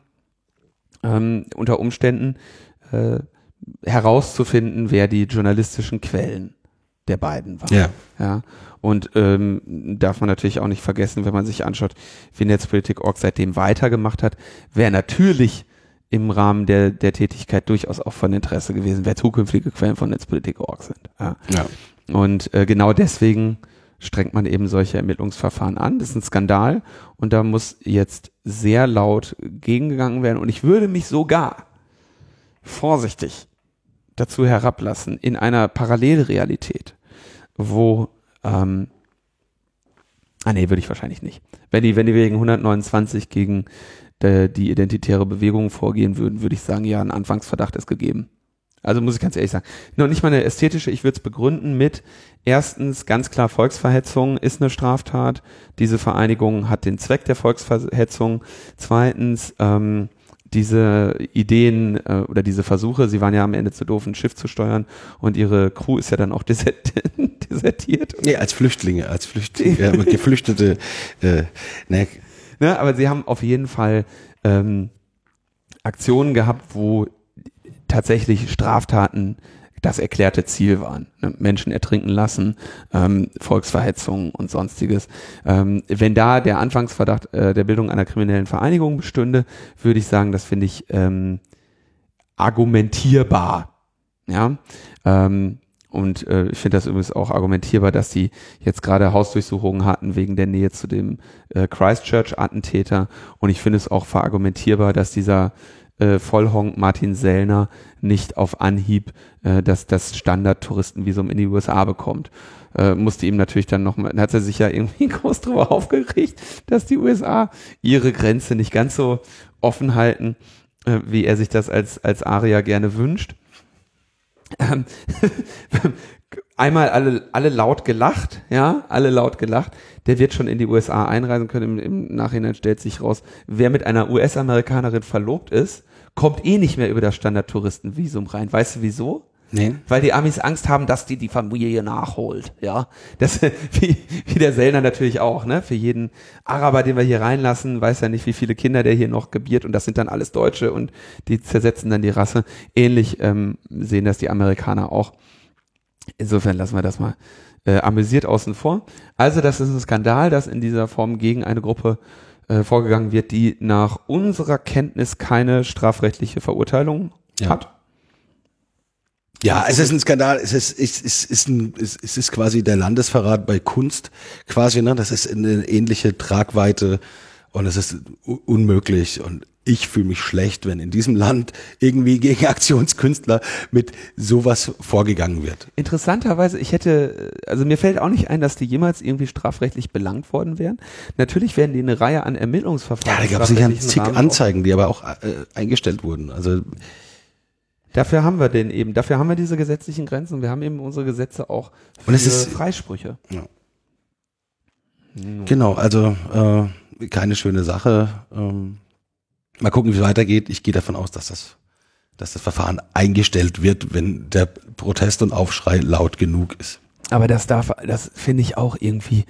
ähm, unter Umständen äh, herauszufinden, wer die journalistischen Quellen der beiden waren. Ja. ja. Und ähm, darf man natürlich auch nicht vergessen, wenn man sich anschaut, wie Netzpolitik.org seitdem weitergemacht hat, wäre natürlich im Rahmen der, der Tätigkeit durchaus auch von Interesse gewesen, wer zukünftige Quellen von Netzpolitik.org sind. Ja. ja. Und äh, genau deswegen strengt man eben solche Ermittlungsverfahren an. Das ist ein Skandal und da muss jetzt sehr laut gegengegangen werden. Und ich würde mich sogar vorsichtig dazu herablassen, in einer Parallelrealität, wo ähm, ah nee, würde ich wahrscheinlich nicht. Wenn die, wenn die wegen 129 gegen de, die identitäre Bewegung vorgehen würden, würde ich sagen, ja, ein Anfangsverdacht ist gegeben. Also muss ich ganz ehrlich sagen. Noch nicht mal eine ästhetische, ich würde es begründen mit erstens ganz klar Volksverhetzung ist eine Straftat. Diese Vereinigung hat den Zweck der Volksverhetzung. Zweitens, ähm, diese Ideen äh, oder diese Versuche, sie waren ja am Ende zu doof, ein Schiff zu steuern und ihre Crew ist ja dann auch desertiert. Nee, als Flüchtlinge, als Flüchtlinge, äh, Geflüchtete. Äh, ne. ne, aber sie haben auf jeden Fall ähm, Aktionen gehabt, wo tatsächlich Straftaten das erklärte Ziel waren. Ne? Menschen ertrinken lassen, ähm, Volksverhetzung und sonstiges. Ähm, wenn da der Anfangsverdacht äh, der Bildung einer kriminellen Vereinigung bestünde, würde ich sagen, das finde ich ähm, argumentierbar. Ja, ähm, und äh, ich finde das übrigens auch argumentierbar, dass sie jetzt gerade Hausdurchsuchungen hatten wegen der Nähe zu dem äh, Christchurch-Attentäter. Und ich finde es auch verargumentierbar, dass dieser äh, Vollhonk Martin Sellner nicht auf Anhieb äh, dass das Standard-Touristenvisum in die USA bekommt. Äh, musste ihm natürlich dann nochmal, dann hat er sich ja irgendwie groß drüber aufgeregt, dass die USA ihre Grenze nicht ganz so offen halten, äh, wie er sich das als, als Aria gerne wünscht. Ähm, einmal alle, alle laut gelacht, ja, alle laut gelacht. Der wird schon in die USA einreisen können. Im, im Nachhinein stellt sich raus, wer mit einer US-Amerikanerin verlobt ist, kommt eh nicht mehr über das Standardtouristenvisum rein. Weißt du wieso? Nee. Weil die Amis Angst haben, dass die die Familie nachholt, ja. Das, wie, wie der Sellner natürlich auch, ne. Für jeden Araber, den wir hier reinlassen, weiß ja nicht, wie viele Kinder der hier noch gebiert und das sind dann alles Deutsche und die zersetzen dann die Rasse. Ähnlich ähm, sehen das die Amerikaner auch. Insofern lassen wir das mal äh, amüsiert außen vor. Also das ist ein Skandal, dass in dieser Form gegen eine Gruppe äh, vorgegangen wird, die nach unserer Kenntnis keine strafrechtliche Verurteilung Ja. hat. Ja, es ist ein Skandal. Es ist, es ist, ist ein, es es ist quasi der Landesverrat bei Kunst, quasi. Ne, das ist eine ähnliche Tragweite und es ist unmöglich. Und ich fühle mich schlecht, wenn in diesem Land irgendwie gegen Aktionskünstler mit sowas vorgegangen wird. Interessanterweise, ich hätte, also mir fällt auch nicht ein, dass die jemals irgendwie strafrechtlich belangt worden wären. Natürlich werden die eine Reihe an Ja, Ermittlungsverfahren. da gab es sicher zig Rahmen Anzeigen, die aber auch äh, eingestellt wurden. Also. Dafür haben wir den eben, dafür haben wir diese gesetzlichen Grenzen. Wir haben eben unsere Gesetze auch für Und es ist- Freisprüche. Genau, also äh, keine schöne Sache. Ähm, mal gucken, wie es weitergeht. Ich gehe davon aus, dass das, dass das Verfahren eingestellt wird, wenn der Protest und Aufschrei laut genug ist. Aber das darf, das finde ich auch irgendwie.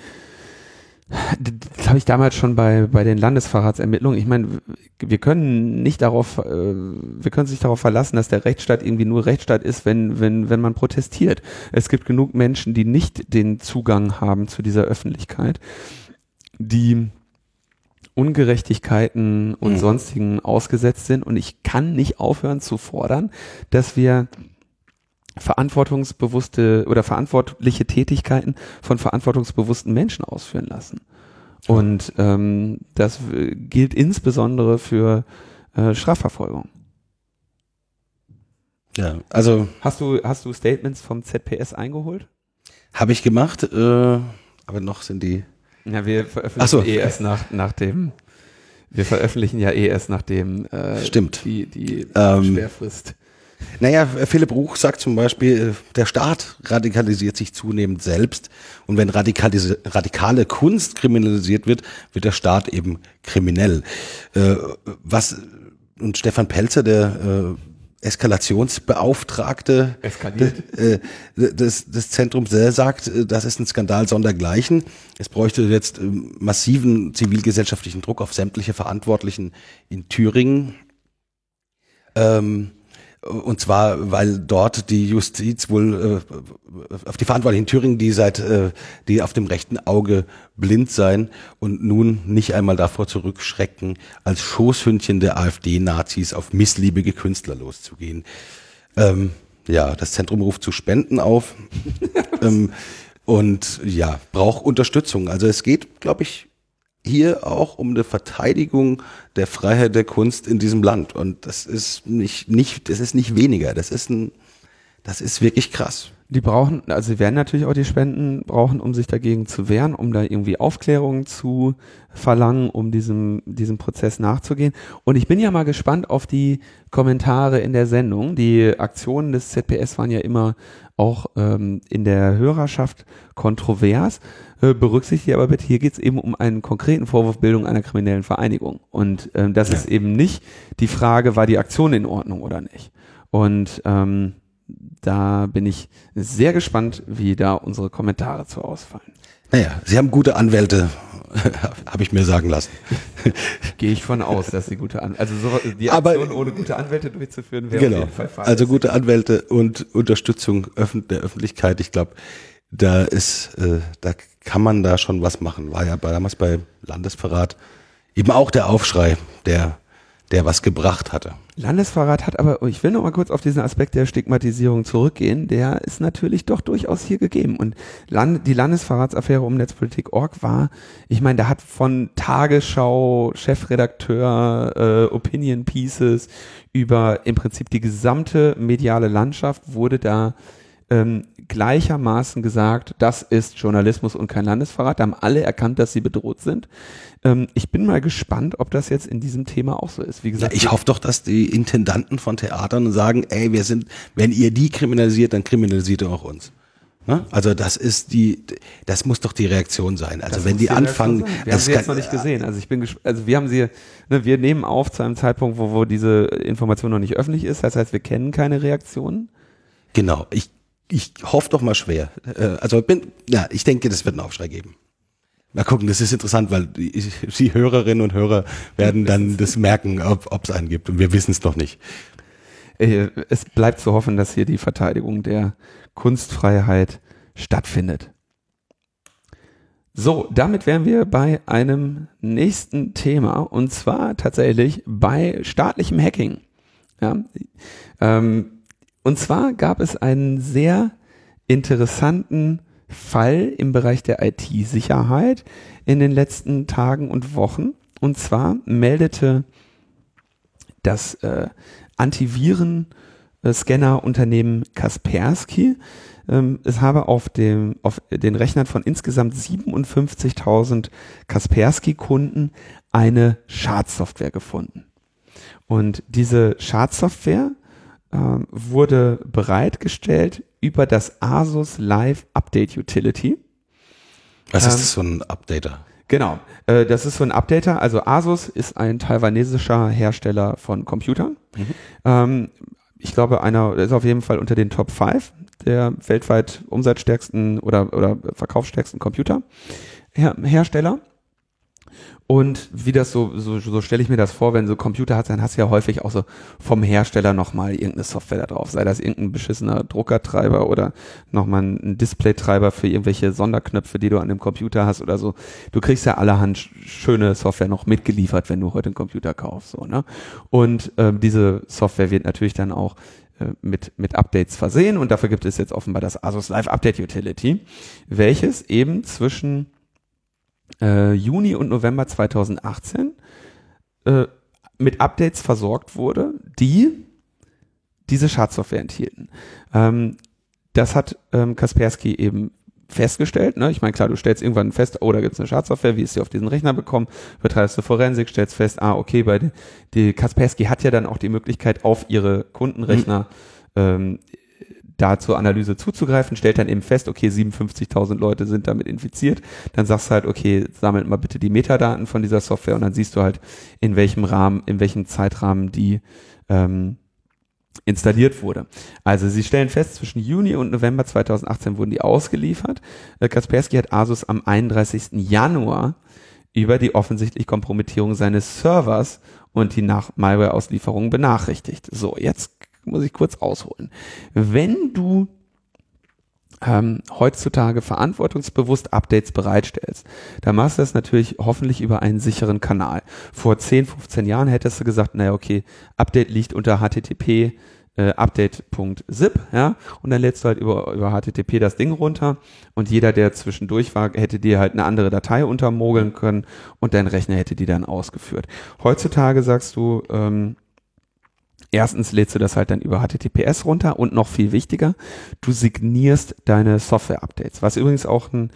Das habe ich damals schon bei, bei den Landesverratsermittlungen. Ich meine, wir können nicht darauf, äh, wir können sich darauf verlassen, dass der Rechtsstaat irgendwie nur Rechtsstaat ist, wenn, wenn, wenn man protestiert. Es gibt genug Menschen, die nicht den Zugang haben zu dieser Öffentlichkeit, die Ungerechtigkeiten und Mhm. sonstigen ausgesetzt sind. Und ich kann nicht aufhören zu fordern, dass wir verantwortungsbewusste oder verantwortliche Tätigkeiten von verantwortungsbewussten Menschen ausführen lassen. Und ähm, das gilt insbesondere für äh, Strafverfolgung. Ja, also Hast du, hast du Statements vom ZPS eingeholt? habe ich gemacht, äh, aber noch sind die. Ja, wir veröffentlichen so. eh erst nach, nach dem, wir veröffentlichen ja eh erst nach dem äh, Stimmt. die, die Ähm, Sperrfrist. Naja, Philipp Ruch sagt zum Beispiel, äh, der Staat radikalisiert sich zunehmend selbst und wenn radikalis radikale Kunst kriminalisiert wird, wird der Staat eben kriminell. Äh, was und Stefan Pelzer, der äh, Eskalationsbeauftragte Eskaliert. äh, des, des Zentrums der sagt, äh, das ist ein Skandal sondergleichen. Es bräuchte jetzt ähm, massiven zivilgesellschaftlichen Druck auf sämtliche Verantwortlichen in Thüringen. Ähm, und zwar, weil dort die Justiz wohl äh, auf die Verantwortlichen in Thüringen, die seit äh, die auf dem rechten Auge blind sein und nun nicht einmal davor zurückschrecken, als Schoßhündchen der AfD-Nazis auf missliebige Künstler loszugehen. Ähm, ja, das Zentrum ruft zu Spenden auf ähm, und ja, braucht Unterstützung. Also es geht, glaube ich, hier auch um eine Verteidigung der Freiheit der Kunst in diesem Land. Und das ist nicht, nicht, das ist nicht weniger. Das ist ein, das ist wirklich krass. Die brauchen, also sie werden natürlich auch die Spenden brauchen, um sich dagegen zu wehren, um da irgendwie Aufklärung zu verlangen, um diesem, diesem Prozess nachzugehen. Und ich bin ja mal gespannt auf die Kommentare in der Sendung. Die Aktionen des ZPS waren ja immer auch ähm, in der Hörerschaft kontrovers. Äh, berücksichtigt aber bitte, hier geht es eben um einen konkreten Vorwurf Bildung einer kriminellen Vereinigung. Und ähm, das ist eben nicht die Frage, war die Aktion in Ordnung oder nicht. Und ähm, da bin ich sehr gespannt, wie da unsere Kommentare zu ausfallen. Naja, Sie haben gute Anwälte, habe ich mir sagen lassen. Gehe ich von aus, dass sie gute An also so, die Aber- Aktion ohne gute Anwälte durchzuführen wäre auf Genau. jeden Fall falsch. Also gute Anwälte und Unterstützung der Öffentlichkeit. Ich glaube, da ist, äh, da kann man da schon was machen. War ja damals bei Landesverrat eben auch der Aufschrei, der, der was gebracht hatte. Landesverrat hat aber, ich will noch mal kurz auf diesen Aspekt der Stigmatisierung zurückgehen, der ist natürlich doch durchaus hier gegeben. Und Land, die Landesverratsaffäre um Netzpolitik.org war, ich meine, da hat von Tagesschau, Chefredakteur, äh, Opinion Pieces über im Prinzip die gesamte mediale Landschaft wurde da ähm, gleichermaßen gesagt, das ist Journalismus und kein Landesverrat. Da haben alle erkannt, dass sie bedroht sind. Ähm, ich bin mal gespannt, ob das jetzt in diesem Thema auch so ist. Wie Ja, gesagt, ich hoffe doch, dass die Intendanten von Theatern sagen, ey, wir sind, wenn ihr die kriminalisiert, dann kriminalisiert ihr auch uns. Ne? Also das ist die, das muss doch die Reaktion sein. Also Das wenn die die anfangen. Wir haben sie jetzt noch nicht gesehen. Also ich bin, also wir haben sie, ne, wir nehmen auf zu einem Zeitpunkt, wo, wo diese Information noch nicht öffentlich ist. Das heißt, wir kennen keine Reaktionen. Genau, ich, ich hoffe doch mal schwer. Äh, Also bin, ja, ich denke, das wird einen Aufschrei geben. Mal gucken, das ist interessant, weil die, die Hörerinnen und Hörer werden dann das merken, ob es einen gibt und wir wissen es noch nicht. Äh, Es bleibt zu hoffen, dass hier die Verteidigung der Kunstfreiheit stattfindet. So, damit wären wir bei einem nächsten Thema und zwar tatsächlich bei staatlichem Hacking. Ja, ähm, und zwar gab es einen sehr interessanten Fall im Bereich der IT-Sicherheit in den letzten Tagen und Wochen. Und zwar meldete das äh, Antiviren-Scanner-Unternehmen Kaspersky. Ähm, es habe auf, dem, auf den Rechnern von insgesamt 57.000 Kaspersky-Kunden eine Schadsoftware gefunden. Und diese Schadsoftware ähm, wurde bereitgestellt über das Asus Live Update Utility. Was Ähm, ist das so ein Updater? Genau, äh, das ist so ein Updater. Also Asus ist ein taiwanesischer Hersteller von Computern. Ähm, ich glaube, einer ist auf jeden Fall unter den Top 5 der weltweit umsatzstärksten oder, oder verkaufsstärksten Computer Her Hersteller. Und wie das so, so, so stelle ich mir das vor, wenn du so Computer hast, dann hast du ja häufig auch so vom Hersteller nochmal irgendeine Software da drauf. Sei das irgendein beschissener Druckertreiber oder nochmal ein Displaytreiber für irgendwelche Sonderknöpfe, die du an dem Computer hast oder so. Du kriegst ja allerhand sch- schöne Software noch mitgeliefert, wenn du heute einen Computer kaufst. So, ne? Und ähm, diese Software wird natürlich dann auch äh, mit, mit Updates versehen und dafür gibt es jetzt offenbar das Asus Live Update Utility, welches eben zwischen äh, Juni und November 2018 äh, mit Updates versorgt wurde, die diese Schadsoftware enthielten. Ähm, das hat ähm, Kaspersky eben festgestellt. Ne? Ich meine, klar, du stellst irgendwann fest, oh, da gibt es eine Schadsoftware, wie ist sie auf diesen Rechner bekommen, betreibst du Forensik, stellst fest, ah, okay, bei die, die Kaspersky hat ja dann auch die Möglichkeit, auf ihre Kundenrechner ähm, da zur Analyse zuzugreifen, stellt dann eben fest, okay, 57.000 Leute sind damit infiziert, dann sagst du halt, okay, sammelt mal bitte die Metadaten von dieser Software und dann siehst du halt, in welchem Rahmen, in welchem Zeitrahmen die ähm, installiert wurde. Also sie stellen fest, zwischen Juni und November 2018 wurden die ausgeliefert. Äh, Kaspersky hat Asus am 31. Januar über die offensichtliche Kompromittierung seines Servers und die nach Malware-Auslieferung benachrichtigt. So, jetzt muss ich kurz ausholen. Wenn du ähm, heutzutage verantwortungsbewusst Updates bereitstellst, dann machst du das natürlich hoffentlich über einen sicheren Kanal. Vor 10, 15 Jahren hättest du gesagt, naja, okay, Update liegt unter HTTP äh, update.zip, ja, und dann lädst du halt über, über HTTP das Ding runter und jeder, der zwischendurch war, hätte dir halt eine andere Datei untermogeln können und dein Rechner hätte die dann ausgeführt. Heutzutage sagst du, ähm, Erstens lädst du das halt dann über HTTPS runter und noch viel wichtiger, du signierst deine Software-Updates, was übrigens auch ein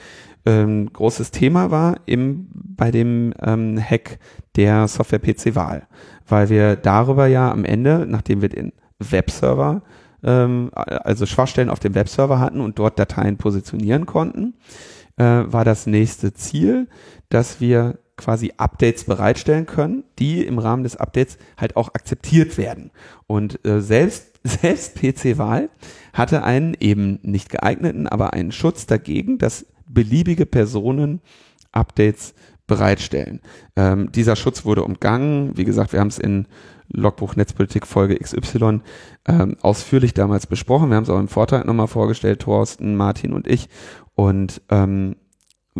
ähm, großes Thema war im, bei dem ähm, Hack der Software-PC-Wahl, weil wir darüber ja am Ende, nachdem wir den Webserver, ähm, also Schwachstellen auf dem Webserver hatten und dort Dateien positionieren konnten, äh, war das nächste Ziel, dass wir quasi Updates bereitstellen können, die im Rahmen des Updates halt auch akzeptiert werden. Und äh, selbst, selbst PC-Wahl hatte einen eben nicht geeigneten, aber einen Schutz dagegen, dass beliebige Personen Updates bereitstellen. Ähm, dieser Schutz wurde umgangen. Wie gesagt, wir haben es in Logbuch Netzpolitik Folge XY ähm, ausführlich damals besprochen. Wir haben es auch im Vortrag nochmal vorgestellt, Thorsten, Martin und ich. Und ähm,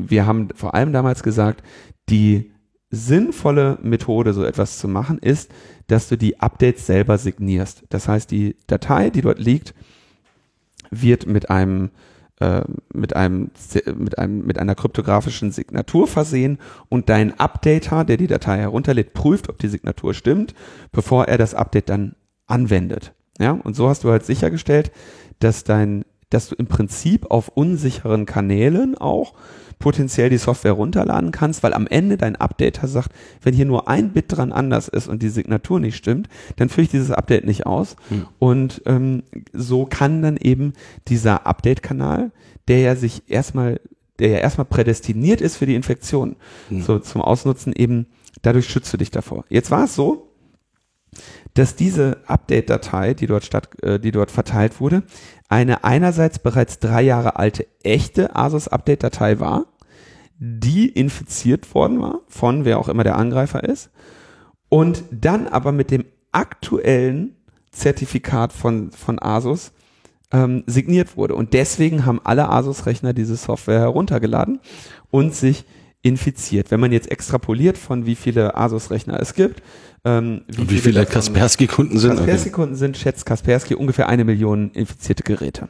wir haben vor allem damals gesagt, die sinnvolle Methode, so etwas zu machen, ist, dass du die Updates selber signierst. Das heißt, die Datei, die dort liegt, wird mit einem äh, mit einem mit einem mit einer kryptografischen Signatur versehen und dein Updater, der die Datei herunterlädt, prüft, ob die Signatur stimmt, bevor er das Update dann anwendet. Ja, und so hast du halt sichergestellt, dass dein dass du im Prinzip auf unsicheren Kanälen auch potenziell die Software runterladen kannst, weil am Ende dein Updater sagt, wenn hier nur ein Bit dran anders ist und die Signatur nicht stimmt, dann führe ich dieses Update nicht aus. Hm. Und ähm, so kann dann eben dieser Update-Kanal, der ja sich erstmal, der ja erstmal prädestiniert ist für die Infektion, Hm. so zum Ausnutzen eben, dadurch schützt du dich davor. Jetzt war es so, dass diese Update-Datei, die dort statt, äh, die dort verteilt wurde, eine einerseits bereits drei Jahre alte echte Asus-Update-Datei war, die infiziert worden war von wer auch immer der Angreifer ist, und dann aber mit dem aktuellen Zertifikat von, von Asus ähm, signiert wurde. Und deswegen haben alle Asus-Rechner diese Software heruntergeladen und sich infiziert. Wenn man jetzt extrapoliert von wie viele Asus-Rechner es gibt, ähm, Und wie viele davon- Kaspersky-Kunden sind? Kaspersky-Kunden sind, schätzt Kaspersky, ungefähr eine Million infizierte Geräte.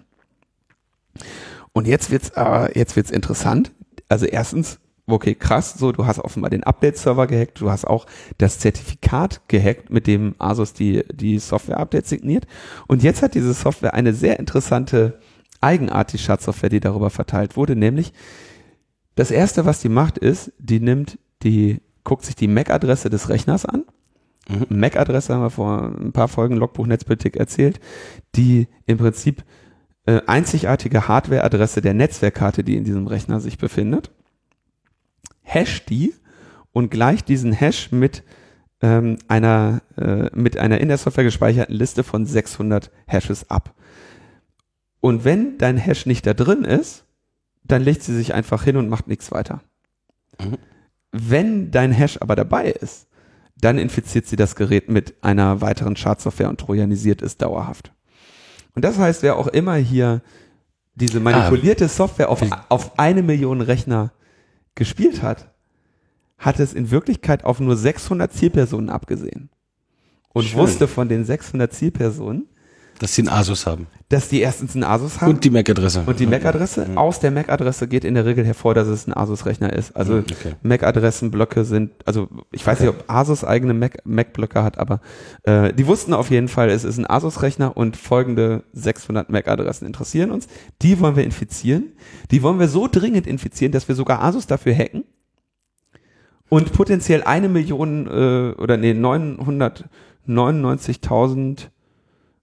Und jetzt wird's, äh, jetzt wird's interessant. Also erstens, okay, krass, so, du hast offenbar den Update-Server gehackt, du hast auch das Zertifikat gehackt, mit dem Asus die, die Software-Updates signiert. Und jetzt hat diese Software eine sehr interessante Eigenart, die Schadsoftware, die darüber verteilt wurde, nämlich das erste, was die macht, ist, die nimmt die, guckt sich die MAC-Adresse des Rechners an. MAC-Adresse haben wir vor ein paar Folgen Logbuch Netzpolitik erzählt, die im Prinzip äh, einzigartige Hardware-Adresse der Netzwerkkarte, die in diesem Rechner sich befindet, hash die und gleicht diesen Hash mit ähm, einer äh, mit einer in der Software gespeicherten Liste von 600 Hashes ab. Und wenn dein Hash nicht da drin ist, dann legt sie sich einfach hin und macht nichts weiter. Mhm. Wenn dein Hash aber dabei ist, dann infiziert sie das Gerät mit einer weiteren Schadsoftware und trojanisiert es dauerhaft. Und das heißt, wer auch immer hier diese manipulierte Software auf, auf eine Million Rechner gespielt hat, hat es in Wirklichkeit auf nur 600 Zielpersonen abgesehen. Und Schön. wusste von den 600 Zielpersonen, Dass sie einen Asus haben. dass die erstens einen Asus haben Und die MAC-Adresse. und die MAC-Adresse. Aus der MAC-Adresse geht in der Regel hervor, dass es ein Asus-Rechner ist. Also Mhm, okay. MAC-Adressenblöcke sind, also ich weiß nicht, ob Asus eigene Mac- MAC-Blöcke hat, aber äh, die wussten auf jeden Fall, es ist ein Asus-Rechner und folgende 600 MAC-Adressen interessieren uns. Die wollen wir infizieren. Die wollen wir so dringend infizieren, dass wir sogar Asus dafür hacken und potenziell eine Million äh, oder nee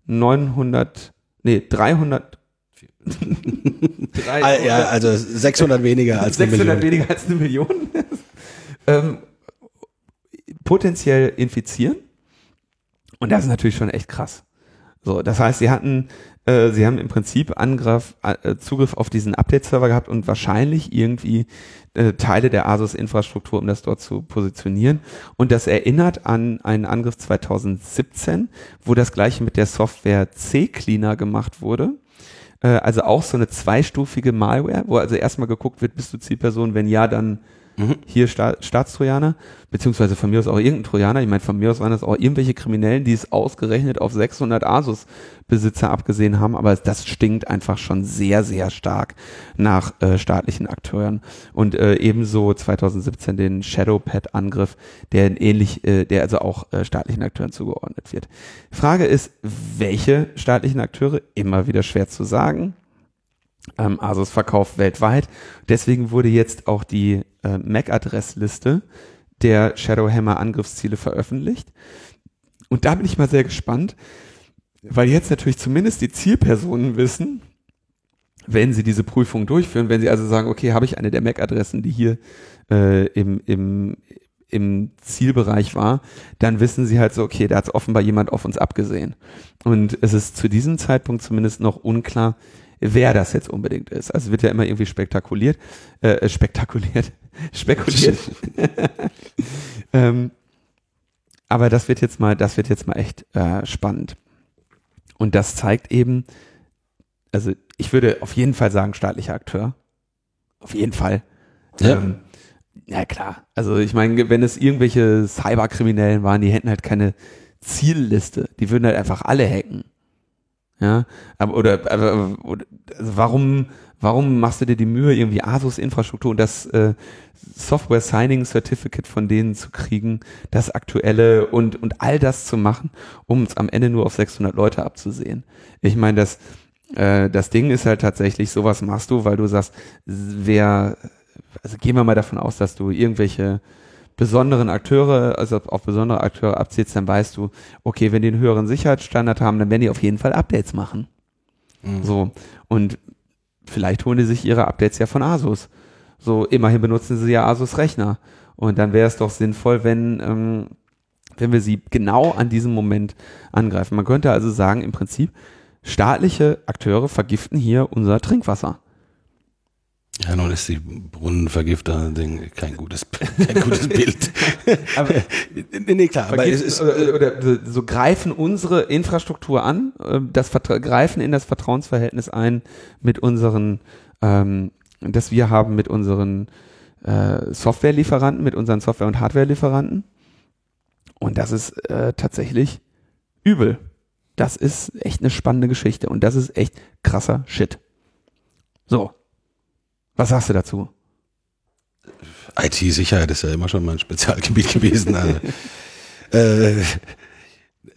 999.900 nee 300 Drei- Ah, ja, also 600 weniger als eine 600 Million. weniger als eine Million, ähm, potenziell infizieren. Und das ist natürlich schon echt krass. So, das heißt, sie hatten, äh, sie haben im Prinzip Angriff, äh, Zugriff auf diesen Update-Server gehabt und wahrscheinlich irgendwie äh, Teile der Asus-Infrastruktur, um das dort zu positionieren. Und das erinnert an einen Angriff 2017, wo das gleiche mit der Software C-Cleaner gemacht wurde. Äh, also auch so eine zweistufige Malware, wo also erstmal geguckt wird, bist du Zielperson, wenn ja, dann hier Sta Staatstrojaner, beziehungsweise von mir aus auch irgendein Trojaner. Ich meine, von mir aus waren das auch irgendwelche Kriminellen, die es ausgerechnet auf 600 Asus-Besitzer abgesehen haben, aber das stinkt einfach schon sehr, sehr stark nach äh, staatlichen Akteuren. Und äh, ebenso 2017 den Shadowpad-Angriff, der ähnlich, äh, der also auch äh, staatlichen Akteuren zugeordnet wird. Frage ist, welche staatlichen Akteure? Immer wieder schwer zu sagen ähm, Asus verkauft weltweit. Deswegen wurde jetzt auch die äh, MAC-Adressliste der Shadowhammer Angriffsziele veröffentlicht. Und da bin ich mal sehr gespannt, weil jetzt natürlich zumindest die Zielpersonen wissen, wenn sie diese Prüfung durchführen, wenn sie also sagen, okay, habe ich eine der MAC-Adressen, die hier äh, im, im, im Zielbereich war, dann wissen sie halt so, okay, da hat offenbar jemand auf uns abgesehen. Und es ist zu diesem Zeitpunkt zumindest noch unklar, wer das jetzt unbedingt ist. Also es wird ja immer irgendwie spektakuliert, äh, spektakuliert, spekuliert. ähm, aber das wird jetzt mal, das wird jetzt mal echt äh, spannend. Und das zeigt eben, also ich würde auf jeden Fall sagen, staatlicher Akteur. Auf jeden Fall. Ja. Ähm, ja klar. Also ich meine, wenn es irgendwelche Cyberkriminellen waren, die hätten halt keine Zielliste. Die würden halt einfach alle hacken. Ja, aber oder, aber, oder also warum warum machst du dir die Mühe irgendwie Asus Infrastruktur und das äh, Software Signing Certificate von denen zu kriegen, das aktuelle und und all das zu machen, um es am Ende nur auf 600 Leute abzusehen. Ich meine, das Äh, das Ding ist halt tatsächlich, sowas machst du, weil du sagst, wer, also gehen wir mal davon aus, dass du irgendwelche besonderen Akteure, also auf besondere Akteure abzielst, dann weißt du, okay, wenn die einen höheren Sicherheitsstandard haben, dann werden die auf jeden Fall Updates machen. Mhm. So. Und vielleicht holen die sich ihre Updates ja von Asus. So, immerhin benutzen sie ja Asus Rechner. Und dann wäre es doch sinnvoll, wenn, ähm, wenn wir sie genau an diesem Moment angreifen. Man könnte also sagen, im Prinzip, staatliche Akteure vergiften hier unser Trinkwasser. Ja, nun ist die Brunnenvergifter-Ding kein gutes, kein gutes Bild. Aber nee, klar, aber es ist, oder, oder so greifen unsere Infrastruktur an, äh, das Vertra greifen in das Vertrauensverhältnis ein mit unseren, ähm, das wir haben mit unseren äh, Softwarelieferanten, mit unseren Software- und Hardwarelieferanten. Und das ist äh, tatsächlich übel. Das ist echt eine spannende Geschichte und das ist echt krasser Shit. So. Was sagst du dazu? IT-Sicherheit ist ja immer schon mein Spezialgebiet gewesen. Also, äh,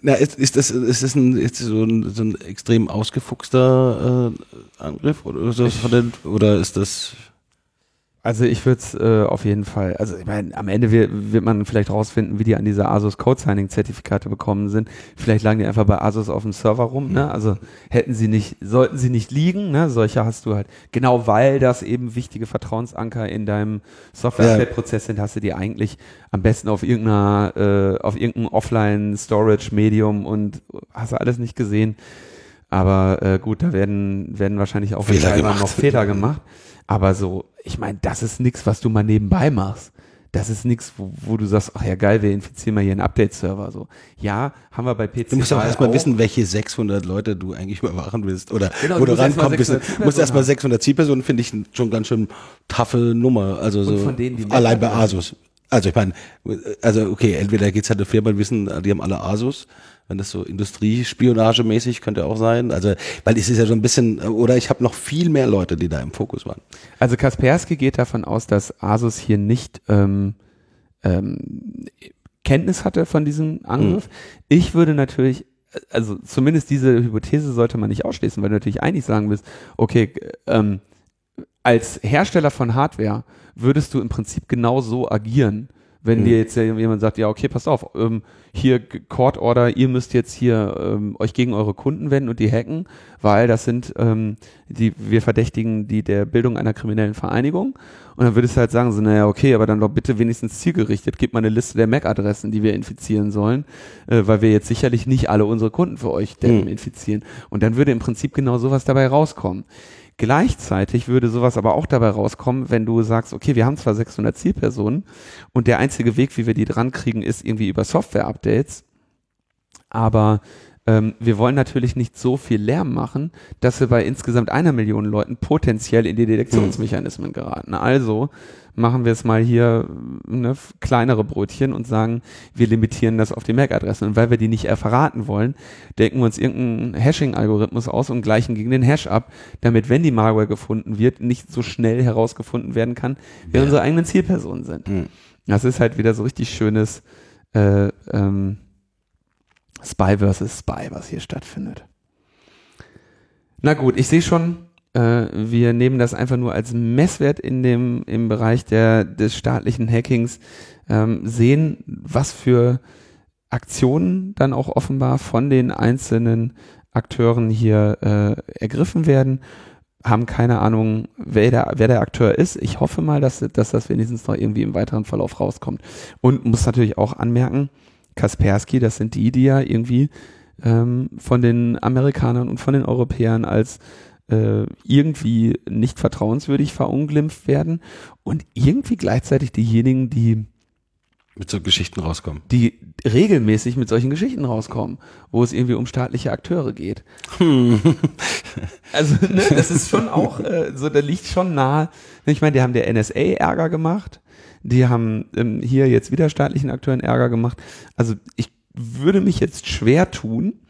na, ist, ist das, ist das ein, ist so ein, so ein extrem ausgefuchster äh, Angriff oder, so von den, oder ist das Also ich würde es äh, auf jeden Fall, also ich meine, am Ende wird, wird man vielleicht rausfinden, wie die an diese Asus Code Signing Zertifikate bekommen sind. Vielleicht lagen die einfach bei Asus auf dem Server rum, ne? Also hätten sie nicht, sollten sie nicht liegen, ne? Solche hast du halt. Genau weil das eben wichtige Vertrauensanker in deinem Software-Prozess sind, hast du die eigentlich am besten auf irgendeiner, äh, auf irgendeinem Offline-Storage-Medium und hast du alles nicht gesehen. Aber äh, gut, da werden, werden wahrscheinlich auch Fehler noch Fehler gemacht. Aber so, ich meine, das ist nichts, was du mal nebenbei machst. Das ist nichts, wo, wo du sagst, ach ja geil, wir infizieren mal hier einen Update-Server. So, ja, haben wir bei PC. Du musst auch erstmal wissen, welche 600 Leute du eigentlich überwachen willst oder Genau, wo du. 600 Du musst erstmal haben. 600 Zielpersonen, finde ich schon ganz schön taffe Nummer. Also so von denen, allein bei. Asus. Also ich meine, also okay, entweder geht's halt eine Firma, die wissen, die haben alle Asus, wenn das so Industriespionagemäßig könnte auch sein. Also, weil es ist ja so ein bisschen, oder ich habe noch viel mehr Leute, die da im Fokus waren. Also Kaspersky geht davon aus, dass Asus hier nicht ähm, ähm, Kenntnis hatte von diesem Angriff. Ich würde natürlich, also zumindest diese Hypothese sollte man nicht ausschließen, weil du natürlich eigentlich sagen willst, okay, ähm, als Hersteller von Hardware würdest du im Prinzip genau so agieren. Wenn Mhm. dir jetzt jemand sagt, ja, okay, pass auf, ähm, hier Court Order, ihr müsst jetzt hier ähm, euch gegen eure Kunden wenden und die hacken, weil das sind ähm, die, wir verdächtigen die der Bildung einer kriminellen Vereinigung. Und dann würdest du halt sagen, so, naja, okay, aber dann doch bitte wenigstens zielgerichtet, gib mal eine Liste der MAC-Adressen, die wir infizieren sollen, äh, weil wir jetzt sicherlich nicht alle unsere Kunden für euch Mhm. infizieren. Und dann würde im Prinzip genau sowas dabei rauskommen. Gleichzeitig würde sowas aber auch dabei rauskommen, wenn du sagst, okay, wir haben zwar 600 Zielpersonen und der einzige Weg, wie wir die dran kriegen, ist irgendwie über Software-Updates, aber ähm, wir wollen natürlich nicht so viel Lärm machen, dass wir bei insgesamt einer Million Leuten potenziell in die Detektionsmechanismen geraten. Also machen wir es mal hier ne, f- kleinere Brötchen und sagen, wir limitieren das auf die MAC-Adressen. Und weil wir die nicht äh, verraten wollen, denken wir uns irgendeinen Hashing-Algorithmus aus und gleichen gegen den Hash ab, damit, wenn die Malware gefunden wird, nicht so schnell herausgefunden werden kann, wer Ja. unsere eigenen Zielpersonen sind. Mhm. Das ist halt wieder so richtig schönes äh, ähm, Spy versus Spy, was hier stattfindet. Na gut, ich sehe schon, äh, wir nehmen das einfach nur als Messwert in dem, im Bereich der, des staatlichen Hackings, ähm, sehen, was für Aktionen dann auch offenbar von den einzelnen Akteuren hier äh, ergriffen werden. Haben keine Ahnung, wer der, wer der Akteur ist. Ich hoffe mal, dass, dass das wenigstens noch irgendwie im weiteren Verlauf rauskommt. Und muss natürlich auch anmerken, Kaspersky, das sind die, die ja irgendwie ähm, von den Amerikanern und von den Europäern als äh, irgendwie nicht vertrauenswürdig verunglimpft werden und irgendwie gleichzeitig diejenigen, die Mit so Geschichten rauskommen. die regelmäßig mit solchen Geschichten rauskommen, wo es irgendwie um staatliche Akteure geht. Also, ne, das ist schon auch, äh, so, da liegt schon nahe. Ich meine, die haben der NSA Ärger gemacht, die haben ähm, hier jetzt wieder staatlichen Akteuren Ärger gemacht. Also, ich würde mich jetzt schwer tun,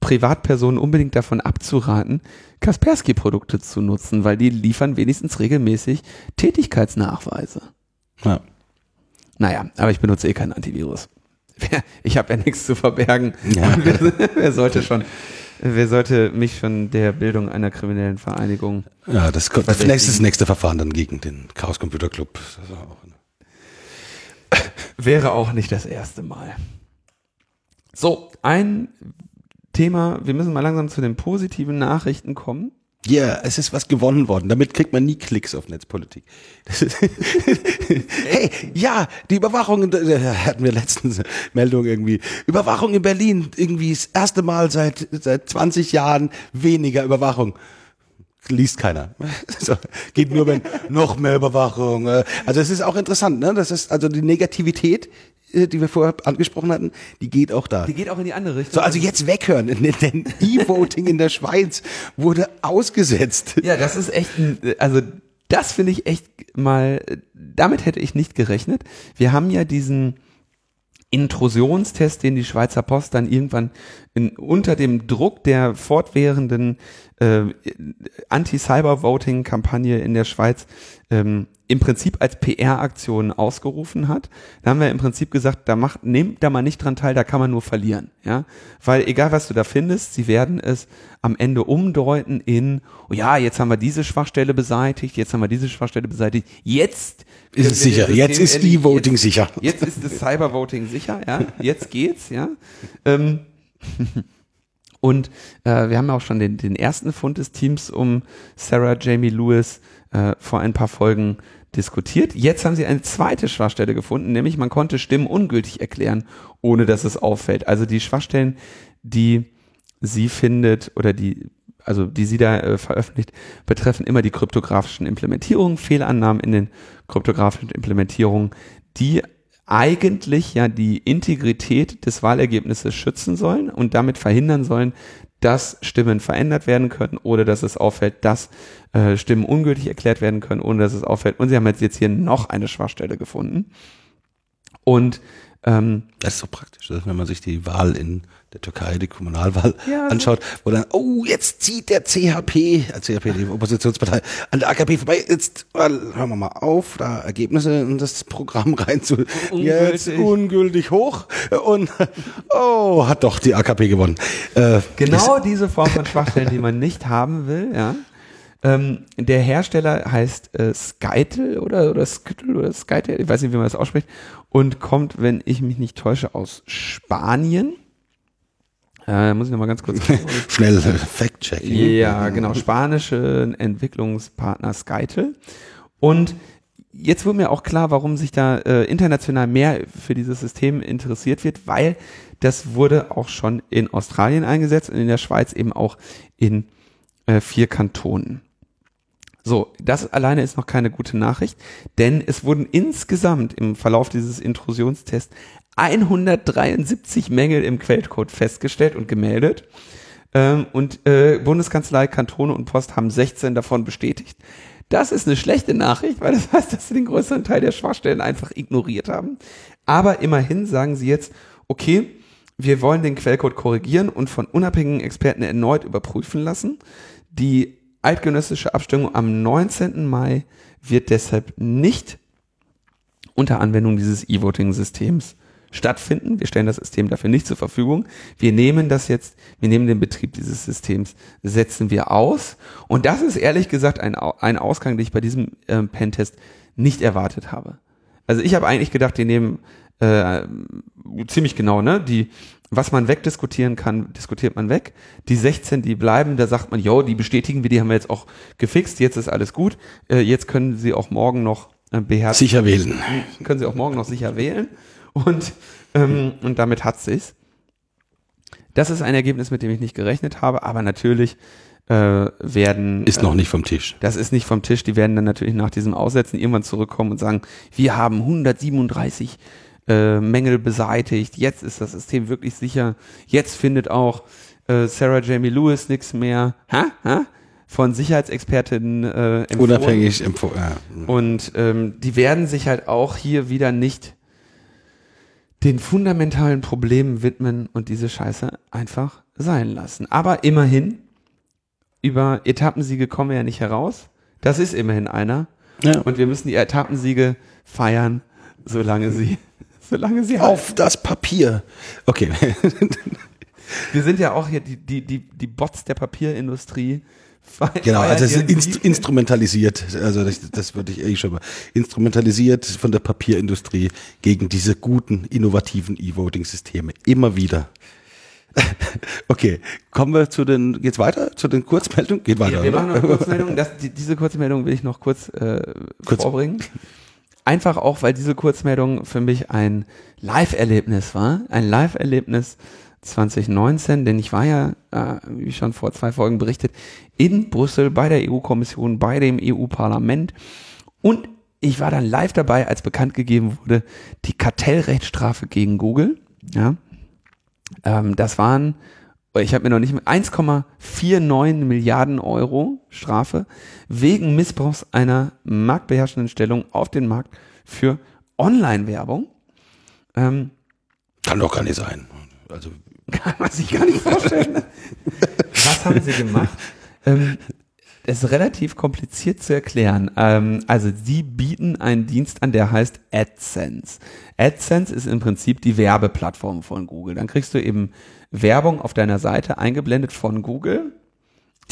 Privatpersonen unbedingt davon abzuraten, Kaspersky-Produkte zu nutzen, weil die liefern wenigstens regelmäßig Tätigkeitsnachweise. Ja. Naja, aber ich benutze eh kein Antivirus. Ich habe ja nichts zu verbergen. Ja. Wer, wer sollte schon, Wer sollte mich von der Bildung einer kriminellen Vereinigung? Ja, das kommt das Verdächtigen. nächste, das nächste Verfahren dann gegen den Chaos Computer Club. Das ist auch eine- Wäre auch nicht das erste Mal. So, ein Thema, wir müssen mal langsam zu den positiven Nachrichten kommen. Ja, es ist was gewonnen worden. Damit kriegt man nie Klicks auf Netzpolitik. Hey, ja, die Überwachung, da hatten wir letztens Meldung irgendwie. Überwachung in Berlin, irgendwie das erste Mal seit, seit 20 Jahren weniger Überwachung. Liest keiner. So, geht nur, wenn noch mehr Überwachung. äh. Also es ist auch interessant, ne? Das ist also die Negativität, äh, die wir vorher angesprochen hatten, die geht auch da. Die geht auch in die andere Richtung. So, also jetzt weghören, denn E-Voting in der Schweiz wurde ausgesetzt. Ja, das ist echt, ein, also das finde ich echt mal, damit hätte ich nicht gerechnet. Wir haben ja diesen Intrusionstest, den die Schweizer Post dann irgendwann in, unter dem Druck der fortwährenden äh, Anti-Cyber-Voting-Kampagne in der Schweiz ähm, im Prinzip als PR-Aktion ausgerufen hat. Da haben wir im Prinzip gesagt, da macht, nehmt da mal nicht dran teil, da kann man nur verlieren, ja. Weil egal was du da findest, sie werden es am Ende umdeuten in, oh ja, jetzt haben wir diese Schwachstelle beseitigt, jetzt haben wir diese Schwachstelle beseitigt, jetzt Ist es sicher. Jetzt ist E-Voting jetzt- sicher. Jetzt ist das Cybervoting sicher, ja. Jetzt geht's, ja. Ähm, und äh, wir haben auch schon den, den ersten Fund des Teams um Sarah Jamie Lewis äh, vor ein paar Folgen diskutiert. Jetzt haben sie eine zweite Schwachstelle gefunden, nämlich man konnte Stimmen ungültig erklären, ohne dass es auffällt. Also die Schwachstellen, die sie findet oder die also die sie da äh, veröffentlicht, betreffen immer die kryptografischen Implementierungen, Fehlannahmen in den kryptografischen Implementierungen, die eigentlich ja die Integrität des Wahlergebnisses schützen sollen und damit verhindern sollen, dass Stimmen verändert werden können oder dass es auffällt, dass äh, Stimmen ungültig erklärt werden können, ohne dass es auffällt. Und sie haben jetzt, jetzt hier noch eine Schwachstelle gefunden. Und ähm, Das ist so praktisch, dass wenn man sich die Wahl in der Türkei, die Kommunalwahl Ja, anschaut, wo dann, oh, jetzt zieht der CHP, äh, CHP, die Oppositionspartei, an der AKP vorbei, jetzt äh, hören wir mal auf, da Ergebnisse in das Programm rein zu, jetzt Ungültig. ungültig hoch und, oh, hat doch die AKP gewonnen. Äh, Genau diese Form von Schwachstellen, die man nicht haben will, ja. Ähm, der Hersteller heißt äh, Skytel oder, oder Skytel oder Skytel, ich weiß nicht, wie man das ausspricht, und kommt, wenn ich mich nicht täusche, aus Spanien. Äh, muss ich nochmal ganz kurz. Schnell Fact-Checking. Ja, genau, spanische Entwicklungspartner Skytel. Und jetzt wurde mir auch klar, warum sich da äh, international mehr für dieses System interessiert wird, weil das wurde auch schon in Australien eingesetzt und in der Schweiz eben auch in äh, vier Kantonen. So, das alleine ist noch keine gute Nachricht, denn es wurden insgesamt im Verlauf dieses Intrusionstests 173 Mängel im Quellcode festgestellt und gemeldet. Ähm, und äh, Bundeskanzlei, Kantone und Post haben 16 davon bestätigt. Das ist eine schlechte Nachricht, weil das heißt, dass sie den größeren Teil der Schwachstellen einfach ignoriert haben. Aber immerhin sagen sie jetzt, okay, wir wollen den Quellcode korrigieren und von unabhängigen Experten erneut überprüfen lassen. Die eidgenössische Abstimmung am 19. Mai wird deshalb nicht unter Anwendung dieses E-Voting-Systems stattfinden. Wir stellen das System dafür nicht zur Verfügung. Wir nehmen das jetzt, wir nehmen den Betrieb dieses Systems, setzen wir aus. Und das ist ehrlich gesagt ein, ein Ausgang, den ich bei diesem ähm, Pentest nicht erwartet habe. Also ich habe eigentlich gedacht, die nehmen äh, ziemlich genau, ne? Die, was man wegdiskutieren kann, diskutiert man weg. Die 16, die bleiben, da sagt man, jo, die bestätigen wir, die haben wir jetzt auch gefixt, jetzt ist alles gut. Äh, jetzt können sie auch morgen noch äh, beherzt Sicher wählen. können Sie auch morgen noch sicher wählen. Und, ähm, und damit hat sich's. Das ist ein Ergebnis, mit dem ich nicht gerechnet habe, aber natürlich äh, werden. Ist äh, noch nicht vom Tisch. Das ist nicht vom Tisch. Die werden dann natürlich nach diesem Aussetzen irgendwann zurückkommen und sagen, wir haben 137 äh, Mängel beseitigt. Jetzt ist das System wirklich sicher. Jetzt findet auch äh, Sarah Jamie Lewis nichts mehr. Ha? Ha? Von Sicherheitsexpertinnen äh, empfohlen. Unabhängig empfohlen. Ja. Und ähm, die werden sich halt auch hier wieder nicht den fundamentalen Problemen widmen und diese Scheiße einfach sein lassen. Aber immerhin, über Etappensiege kommen wir ja nicht heraus. Das ist immerhin einer. Ja. Und wir müssen die Etappensiege feiern, solange sie, solange sie Auf das Papier. Okay. Wir sind ja auch hier die, die, die, die Bots der Papierindustrie. Genau, also es ist inst instrumentalisiert, also das, das würde ich eh schon mal, instrumentalisiert von der Papierindustrie gegen diese guten, innovativen E-Voting-Systeme. Immer wieder. Okay, kommen wir zu den, geht's weiter? Zu den Kurzmeldungen? Geht weiter, Ja, wir machen noch eine Kurzmeldung. Das, die, diese Kurzmeldung will ich noch kurz, äh, Kurz. vorbringen. Einfach auch, weil diese Kurzmeldung für mich ein Live-Erlebnis war. Ein Live-Erlebnis 2019, denn ich war ja, äh, wie schon vor zwei Folgen berichtet, in Brüssel bei der EU-Kommission, bei dem EU-Parlament und ich war dann live dabei, als bekannt gegeben wurde, die Kartellrechtsstrafe gegen Google. Ja, ähm, das waren, ich habe mir noch nicht 1,49 Milliarden Euro Strafe wegen Missbrauchs einer marktbeherrschenden Stellung auf den Markt für Online-Werbung. Ähm, Kann doch gar nicht sein. Also, kann man sich gar nicht vorstellen. Was haben sie gemacht? Ähm, es ist relativ kompliziert zu erklären. Ähm, also sie bieten einen Dienst an, der heißt AdSense. AdSense ist im Prinzip die Werbeplattform von Google. Dann kriegst du eben Werbung auf deiner Seite eingeblendet von Google.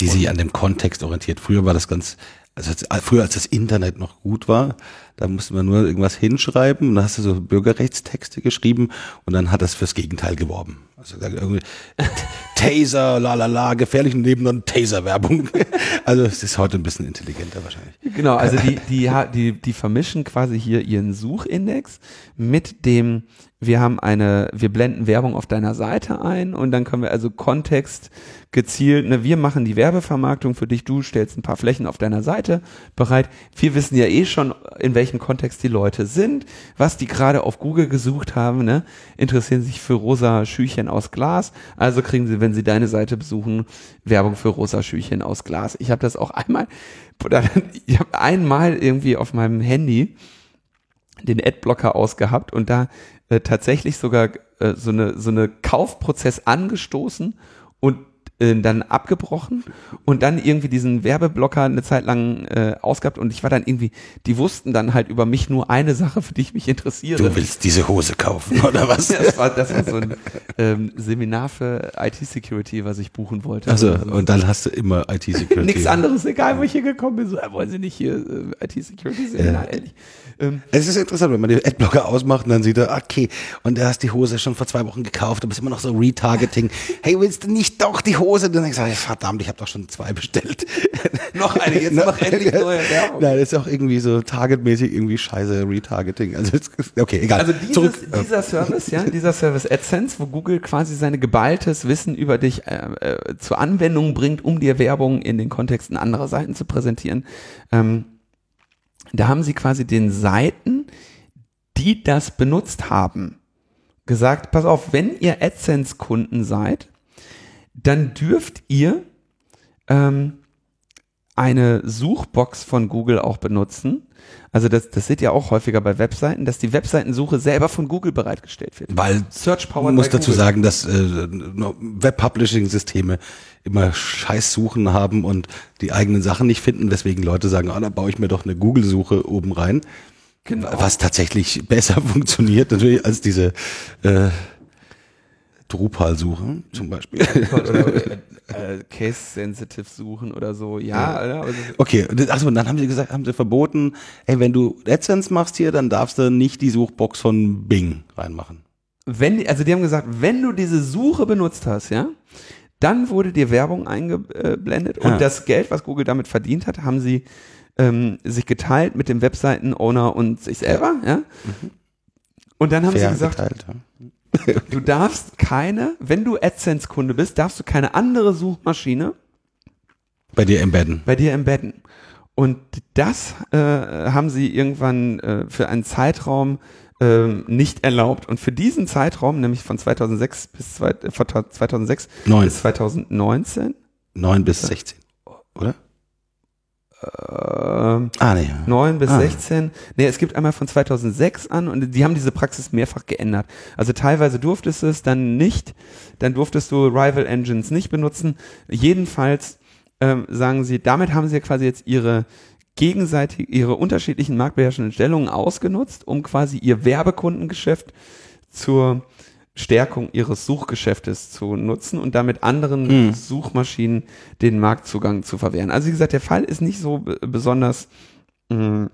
die sich an dem Kontext orientiert. Früher war das ganz, also als, früher als das Internet noch gut war, da musste man nur irgendwas hinschreiben und dann hast du so Bürgerrechtstexte geschrieben und dann hat das fürs Gegenteil geworben. Also irgendwie Taser, la la la, gefährlich und neben dann Taser-Werbung. Also es ist heute ein bisschen intelligenter wahrscheinlich. Genau, also die, die, die, die vermischen quasi hier ihren Suchindex mit dem, wir haben eine, wir blenden Werbung auf deiner Seite ein und dann können wir also Kontext gezielt, ne, wir machen die Werbevermarktung für dich, du stellst ein paar Flächen auf deiner Seite bereit. Wir wissen ja eh schon, in welchem Kontext die Leute sind, was die gerade auf Google gesucht haben, ne, interessieren sich für rosa Schüchchen aus Glas, also kriegen sie, wenn sie deine Seite besuchen, Werbung für rosa Schüchchen aus Glas. Ich habe das auch einmal, ich habe einmal irgendwie auf meinem Handy den Adblocker ausgehabt und da äh, tatsächlich sogar äh, so eine so eine Kaufprozess angestoßen und äh, dann abgebrochen und dann irgendwie diesen Werbeblocker eine Zeit lang äh, ausgehabt und ich war dann irgendwie, die wussten dann halt über mich nur eine Sache, für die ich mich interessiere. Du willst diese Hose kaufen, oder was? das war, das war so ein ähm, Seminar für IT-Security, was ich buchen wollte. Also, und dann hast du immer IT-Security. Nichts anderes, egal wo ich hier gekommen bin. So, äh, wollen Sie nicht hier äh, IT-Security-Seminar, ehrlich? Ähm, Es ist interessant, wenn man den Adblocker ausmacht und dann sieht er, okay, und du hast die Hose schon vor zwei Wochen gekauft, du bist immer noch so Retargeting. Hey, willst du nicht doch die Hose? Dann denkst du, ja, verdammt, ich habe doch schon zwei bestellt. Noch eine, jetzt mach endlich neue Werbung. Nein, das ist auch irgendwie so targetmäßig irgendwie scheiße Retargeting. Also, okay, egal. Also dieses, Zurück. dieser Service, ja, dieser Service AdSense, wo Google quasi seine geballtes Wissen über dich äh, äh, zur Anwendung bringt, um dir Werbung in den Kontexten anderer Seiten zu präsentieren. Ähm, da haben sie quasi den Seiten, die das benutzt haben, gesagt, pass auf, wenn ihr AdSense-Kunden seid, dann dürft ihr ähm, eine Suchbox von Google auch benutzen. Also das, das seht ihr auch häufiger bei Webseiten, dass die Webseitensuche selber von Google bereitgestellt wird. Weil Search Power man muss dazu sagen, dass äh, Web-Publishing-Systeme immer Scheißsuchen haben und die eigenen Sachen nicht finden, weswegen Leute sagen, ah, da baue ich mir doch eine Google-Suche oben rein. Genau. Was tatsächlich besser funktioniert natürlich als diese äh, Drupal-Suche zum Beispiel. oder äh, äh, Case-Sensitive suchen oder so. Ja, ja. aber das- Okay, und achso, und dann haben sie gesagt, haben sie verboten, ey, wenn du AdSense machst hier, dann darfst du nicht die Suchbox von Bing reinmachen. wenn, also die haben gesagt, wenn du diese Suche benutzt hast, ja, dann wurde dir Werbung eingeblendet und Ja. das Geld, was Google damit verdient hat, haben sie ähm, sich geteilt mit dem Webseiten-Owner und sich selber, ja. Und dann haben Fair sie gesagt, geteilt, ja. Du darfst keine, wenn du AdSense-Kunde bist, darfst du keine andere Suchmaschine Bei dir embedden. bei dir embedden. Und das äh, haben sie irgendwann äh, für einen Zeitraum ähm, nicht erlaubt. Und für diesen Zeitraum, nämlich von 2006 bis zwei, äh, von 2006 Neun. bis 2019, 9 bis 16, oder? Ähm, Ah, nee. 9 bis Ah. 16. Nee, es gibt einmal von 2006 an und die haben diese Praxis mehrfach geändert. Also teilweise durftest du es dann nicht, dann durftest du Rival Engines nicht benutzen. Jedenfalls ähm, sagen sie, damit haben sie quasi jetzt ihre gegenseitig ihre unterschiedlichen marktbeherrschenden Stellungen ausgenutzt, um quasi ihr Werbekundengeschäft zur Stärkung ihres Suchgeschäftes zu nutzen und damit anderen Mhm. Suchmaschinen den Marktzugang zu verwehren. Also wie gesagt, der Fall ist nicht so be- besonders mh,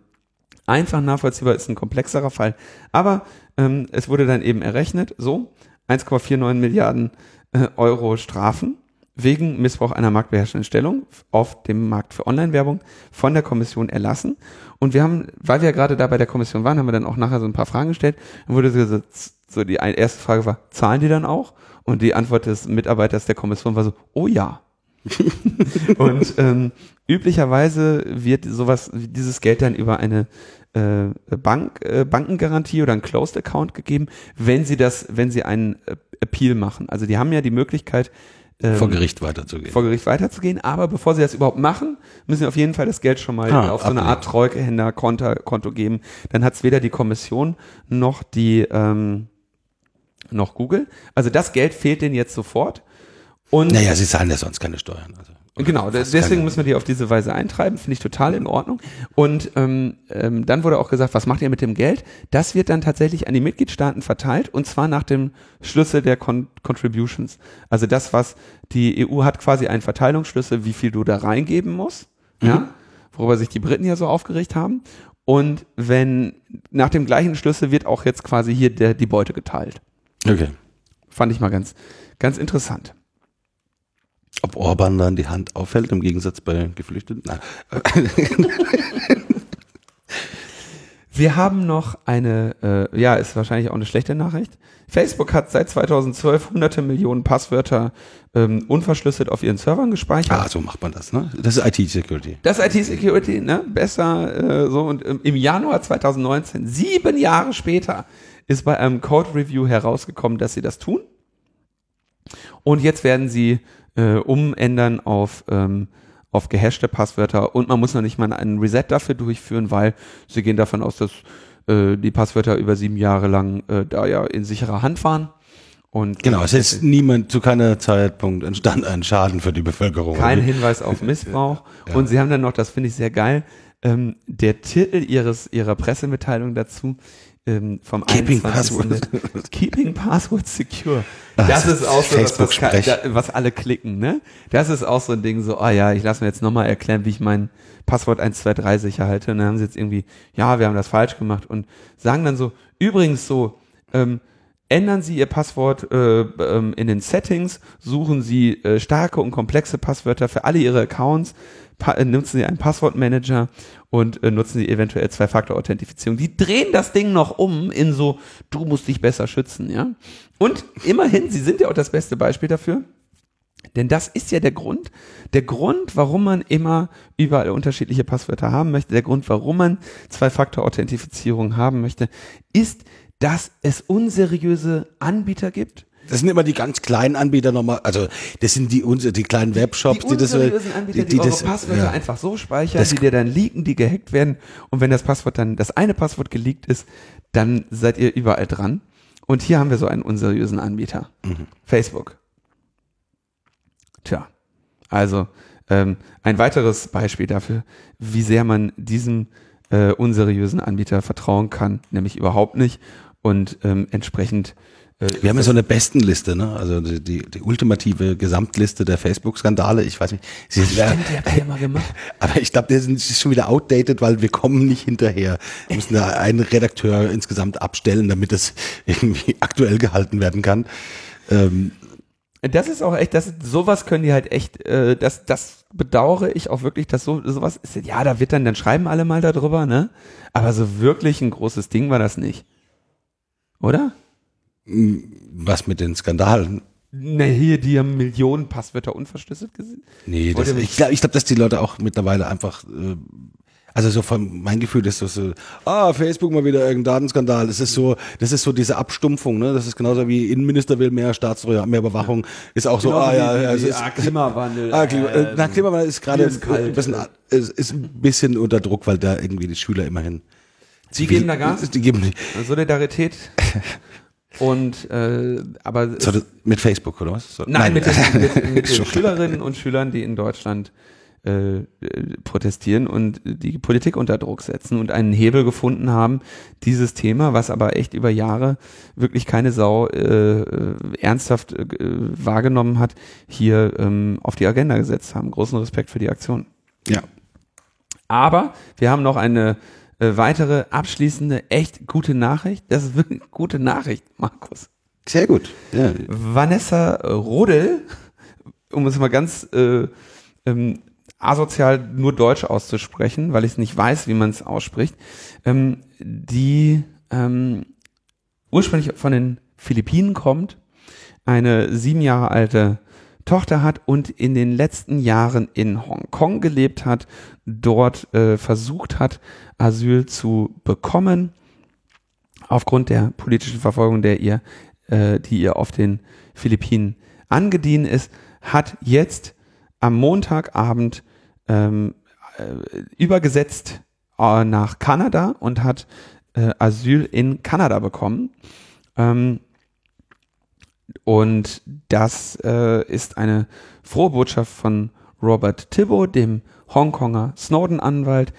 einfach nachvollziehbar, ist ein komplexerer Fall. Aber ähm, es wurde dann eben errechnet, so 1,49 Milliarden äh, Euro Strafen wegen Missbrauch einer marktbeherrschenden Stellung auf dem Markt für Online-Werbung von der Kommission erlassen. Und wir haben, weil wir ja gerade da bei der Kommission waren, haben wir dann auch nachher so ein paar Fragen gestellt. Dann wurde so, so- die erste Frage war, zahlen die dann auch? Und die Antwort des Mitarbeiters der Kommission war so, oh ja. Und ähm, üblicherweise wird sowas, dieses Geld dann über eine äh, Bank, äh, Bankengarantie oder ein Closed Account gegeben, wenn sie das, wenn sie einen äh, Appeal machen. Also die haben ja die Möglichkeit, ähm, Vor Gericht weiterzugehen. vor Gericht weiterzugehen, aber bevor sie das überhaupt machen, müssen sie auf jeden Fall das Geld schon mal Ah, auf so eine. Art Treuhänder-Konto Konto geben. Dann hat es weder die Kommission noch die ähm, noch Google. Also das Geld fehlt denen jetzt sofort. Und naja, sie zahlen ja sonst keine Steuern. Also. Genau, deswegen müssen wir die auf diese Weise eintreiben, finde ich total in Ordnung. Und ähm, ähm, dann wurde auch gesagt, was macht ihr mit dem Geld? Das wird dann tatsächlich an die Mitgliedstaaten verteilt und zwar nach dem Schlüssel der Con Contributions. Also das, was die EU hat quasi einen Verteilungsschlüssel, wie viel du da reingeben musst, ja, worüber sich die Briten ja so aufgeregt haben. Und wenn nach dem gleichen Schlüssel wird auch jetzt quasi hier der, die Beute geteilt. Okay. Fand ich mal ganz, ganz interessant. Ob Orban dann die Hand auffällt, im Gegensatz bei Geflüchteten? Nein. Wir haben noch eine, äh, ja, ist wahrscheinlich auch eine schlechte Nachricht. Facebook hat seit 2012 hunderte Millionen Passwörter ähm, unverschlüsselt auf ihren Servern gespeichert. Ah, so macht man das, ne? Das ist IT-Security. Das IT-Security, ne? Besser äh, so. Und ähm, im Januar 2019, sieben Jahre später, ist bei einem Code-Review herausgekommen, dass sie das tun. Und jetzt werden sie äh, umändern auf, ähm, auf gehashte Passwörter und man muss noch nicht mal einen Reset dafür durchführen, weil sie gehen davon aus, dass äh, die Passwörter über sieben Jahre lang äh, da ja in sicherer Hand waren. Und Genau, es ist niemand zu keiner Zeitpunkt entstand ein Schaden für die Bevölkerung. kein Hinweis auf Missbrauch. Ja. Und sie haben dann noch, das finde ich sehr geil, ähm, der Titel ihres ihrer Pressemitteilung dazu ähm, vom Keeping 21. Password. Keeping Password Secure. Ah, Das ist auch so was, was, da- was alle klicken, ne? Das ist auch so ein Ding, so, ah ja, ich lasse mir jetzt nochmal erklären, wie ich mein Passwort 123 sicher halte. Und dann haben sie jetzt irgendwie, ja, wir haben das falsch gemacht und sagen dann so, übrigens so, ähm, ändern Sie Ihr Passwort äh, ähm, in den Settings, suchen Sie äh, starke und komplexe Passwörter für alle Ihre Accounts, nutzen Sie einen Passwortmanager und äh, nutzen Sie eventuell Zwei-Faktor-Authentifizierung. Die drehen das Ding noch um in so, du musst dich besser schützen, ja. Und immerhin, Sie sind ja auch das beste Beispiel dafür. Denn das ist ja der Grund, der Grund, warum man immer überall unterschiedliche Passwörter haben möchte, der Grund, warum man Zwei-Faktor-Authentifizierung haben möchte, ist, dass es unseriöse Anbieter gibt. Das sind immer die ganz kleinen Anbieter nochmal, also das sind die, die kleinen Webshops, die, das, äh, unseriösen Anbieter, die, eure Passwörter ja. einfach so speichern, Das- die dir dann leaken, die gehackt werden. Und wenn das Passwort dann, das eine Passwort geleakt ist, dann seid ihr überall dran. Und hier haben wir so einen unseriösen Anbieter. Mhm. Facebook. Tja, also ähm, ein weiteres Beispiel dafür, wie sehr man diesem äh, unseriösen Anbieter vertrauen kann, nämlich überhaupt nicht. Und ähm, entsprechend Wir haben ja so eine Bestenliste, ne? Also die, die, die ultimative Gesamtliste der Facebook-Skandale. Ich weiß nicht. Sie, das- Stimmt, die habt ihr ja mal gemacht. Aber ich glaube, der ist schon wieder outdated, weil wir kommen nicht hinterher. Wir müssen da einen Redakteur insgesamt abstellen, damit es irgendwie aktuell gehalten werden kann. Ähm, Das ist auch echt, das sowas können die halt echt, äh, das, das bedauere ich auch wirklich, dass so sowas ist. Ja, da wird dann, dann schreiben alle mal darüber, ne? Aber so wirklich ein großes Ding war das nicht. Oder? Was mit den Skandalen? Ne, hier, die haben Millionen Passwörter unverschlüsselt gesehen. Nee, das, ich glaube, ich glaub, dass die Leute auch mittlerweile einfach, äh, also so von mein Gefühl ist so, ah, Facebook mal wieder irgendein Datenskandal. Das ist so, das ist so diese Abstumpfung, ne? Das ist genauso wie Innenminister will mehr Staatstreue, mehr Überwachung. Ist auch so, ah ja, ja, ist, Klimawandel. Ah, Klima, äh, na, Klimawandel ist gerade ein bisschen, ist, ist ein bisschen unter Druck, weil da irgendwie die Schüler immerhin. Die geben da Gas? Die geben, Solidarität. Und äh, aber so, mit Facebook oder was? So, Nein, mit den, mit, mit den. Schülerinnen und Schülern, die in Deutschland äh, äh, protestieren und die Politik unter Druck setzen und einen Hebel gefunden haben, dieses Thema, was aber echt über Jahre wirklich keine Sau äh, ernsthaft äh, wahrgenommen hat, hier ähm, auf die Agenda gesetzt haben. Großen Respekt für die Aktion. Ja. Aber wir haben noch eine äh, weitere abschließende, echt gute Nachricht. Das ist wirklich eine gute Nachricht, Markus. Sehr gut. Ja. Vanessa Rodel, um es mal ganz äh, ähm, asozial nur Deutsch auszusprechen, weil ich es nicht weiß, wie man es ausspricht, ähm, die ähm, ursprünglich von den Philippinen kommt, eine sieben Jahre alte Tochter hat und in den letzten Jahren in Hongkong gelebt hat, dort äh, versucht hat, Asyl zu bekommen, aufgrund der politischen Verfolgung, der ihr, äh, die ihr auf den Philippinen angedient ist, hat jetzt am Montagabend ähm, äh, übergesetzt äh, nach Kanada und hat äh, Asyl in Kanada bekommen. Ähm, und das äh, ist eine frohe Botschaft von Robert Thibault, dem Hongkonger Snowden-Anwalt,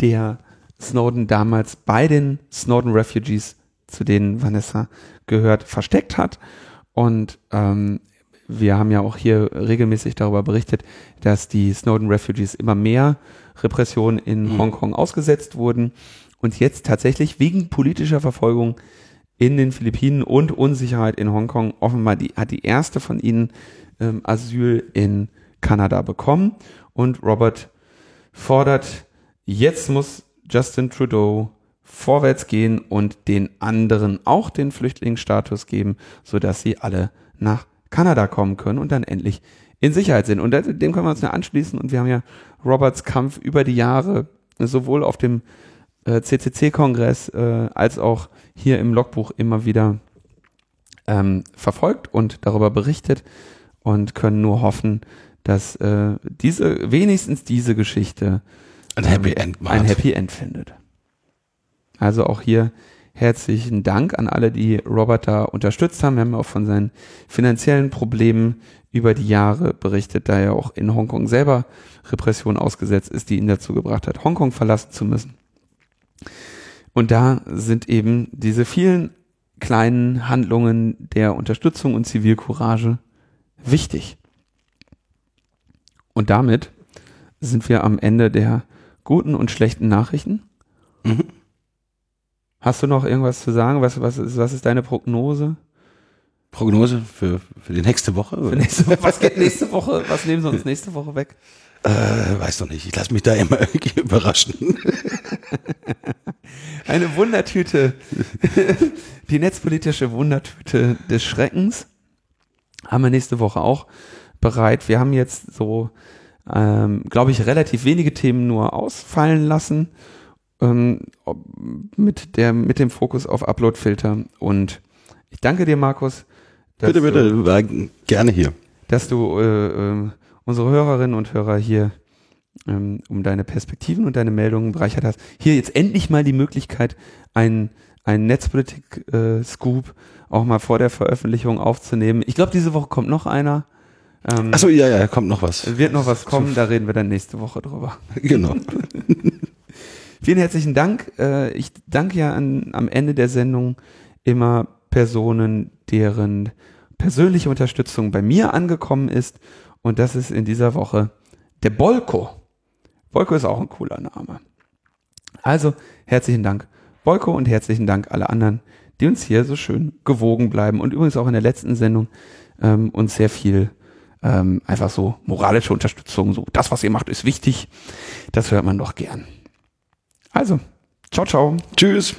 der Snowden damals bei den Snowden Refugees, zu denen Vanessa gehört, versteckt hat. Und ähm, wir haben ja auch hier regelmäßig darüber berichtet, dass die Snowden Refugees immer mehr Repressionen in mhm. Hongkong ausgesetzt wurden und jetzt tatsächlich wegen politischer Verfolgung in den Philippinen und Unsicherheit in Hongkong offenbar die, hat die erste von ihnen ähm, Asyl in Kanada bekommen und Robert fordert, jetzt muss Justin Trudeau vorwärts gehen und den anderen auch den Flüchtlingsstatus geben, sodass sie alle nach Kanada kommen können und dann endlich in Sicherheit sind. Und dem können wir uns ja anschließen. Und wir haben ja Roberts Kampf über die Jahre sowohl auf dem äh, CCC-Kongress äh, als auch hier im Logbuch immer wieder ähm, verfolgt und darüber berichtet und können nur hoffen, dass äh, diese wenigstens diese Geschichte ein Happy End macht. ein Happy End findet. Also auch hier herzlichen Dank an alle, die Robert da unterstützt haben. Wir haben auch von seinen finanziellen Problemen über die Jahre berichtet, da er auch in Hongkong selber Repression ausgesetzt ist, die ihn dazu gebracht hat, Hongkong verlassen zu müssen. Und da sind eben diese vielen kleinen Handlungen der Unterstützung und Zivilcourage wichtig. Und damit sind wir am Ende der guten und schlechten Nachrichten. Mhm. Hast du noch irgendwas zu sagen? Was, was, ist, was ist deine Prognose? Prognose für, für die nächste Woche? Nächste Woche was geht nächste Woche? Was nehmen sie uns nächste Woche weg? Äh, weiß doch nicht. Ich lasse mich da immer irgendwie überraschen. Eine Wundertüte. Die netzpolitische Wundertüte des Schreckens haben wir nächste Woche auch bereit. Wir haben jetzt so, ähm, glaube ich, relativ wenige Themen nur ausfallen lassen ähm, mit, der, mit dem Fokus auf Uploadfilter. Und ich danke dir, Markus. Bitte, bitte, du, war gerne hier. Dass du äh, äh, unsere Hörerinnen und Hörer hier ähm, um deine Perspektiven und deine Meldungen bereichert hast. Hier jetzt endlich mal die Möglichkeit, ein, ein Netzpolitik-Scoop äh, auch mal vor der Veröffentlichung aufzunehmen. Ich glaube, diese Woche kommt noch einer. Ähm, Achso, ja, ja, kommt noch was. Wird noch was kommen, da reden wir dann nächste Woche drüber. Genau. Vielen herzlichen Dank. Äh, ich danke ja an, am Ende der Sendung immer Personen, deren persönliche Unterstützung bei mir angekommen ist. Und das ist in dieser Woche der Bolko. Bolko ist auch ein cooler Name. Also herzlichen Dank, Bolko, und herzlichen Dank alle anderen, die uns hier so schön gewogen bleiben und übrigens auch in der letzten Sendung ähm, uns sehr viel ähm, einfach so moralische Unterstützung, so das, was ihr macht, ist wichtig. Das hört man doch gern. Also, ciao, ciao. Tschüss.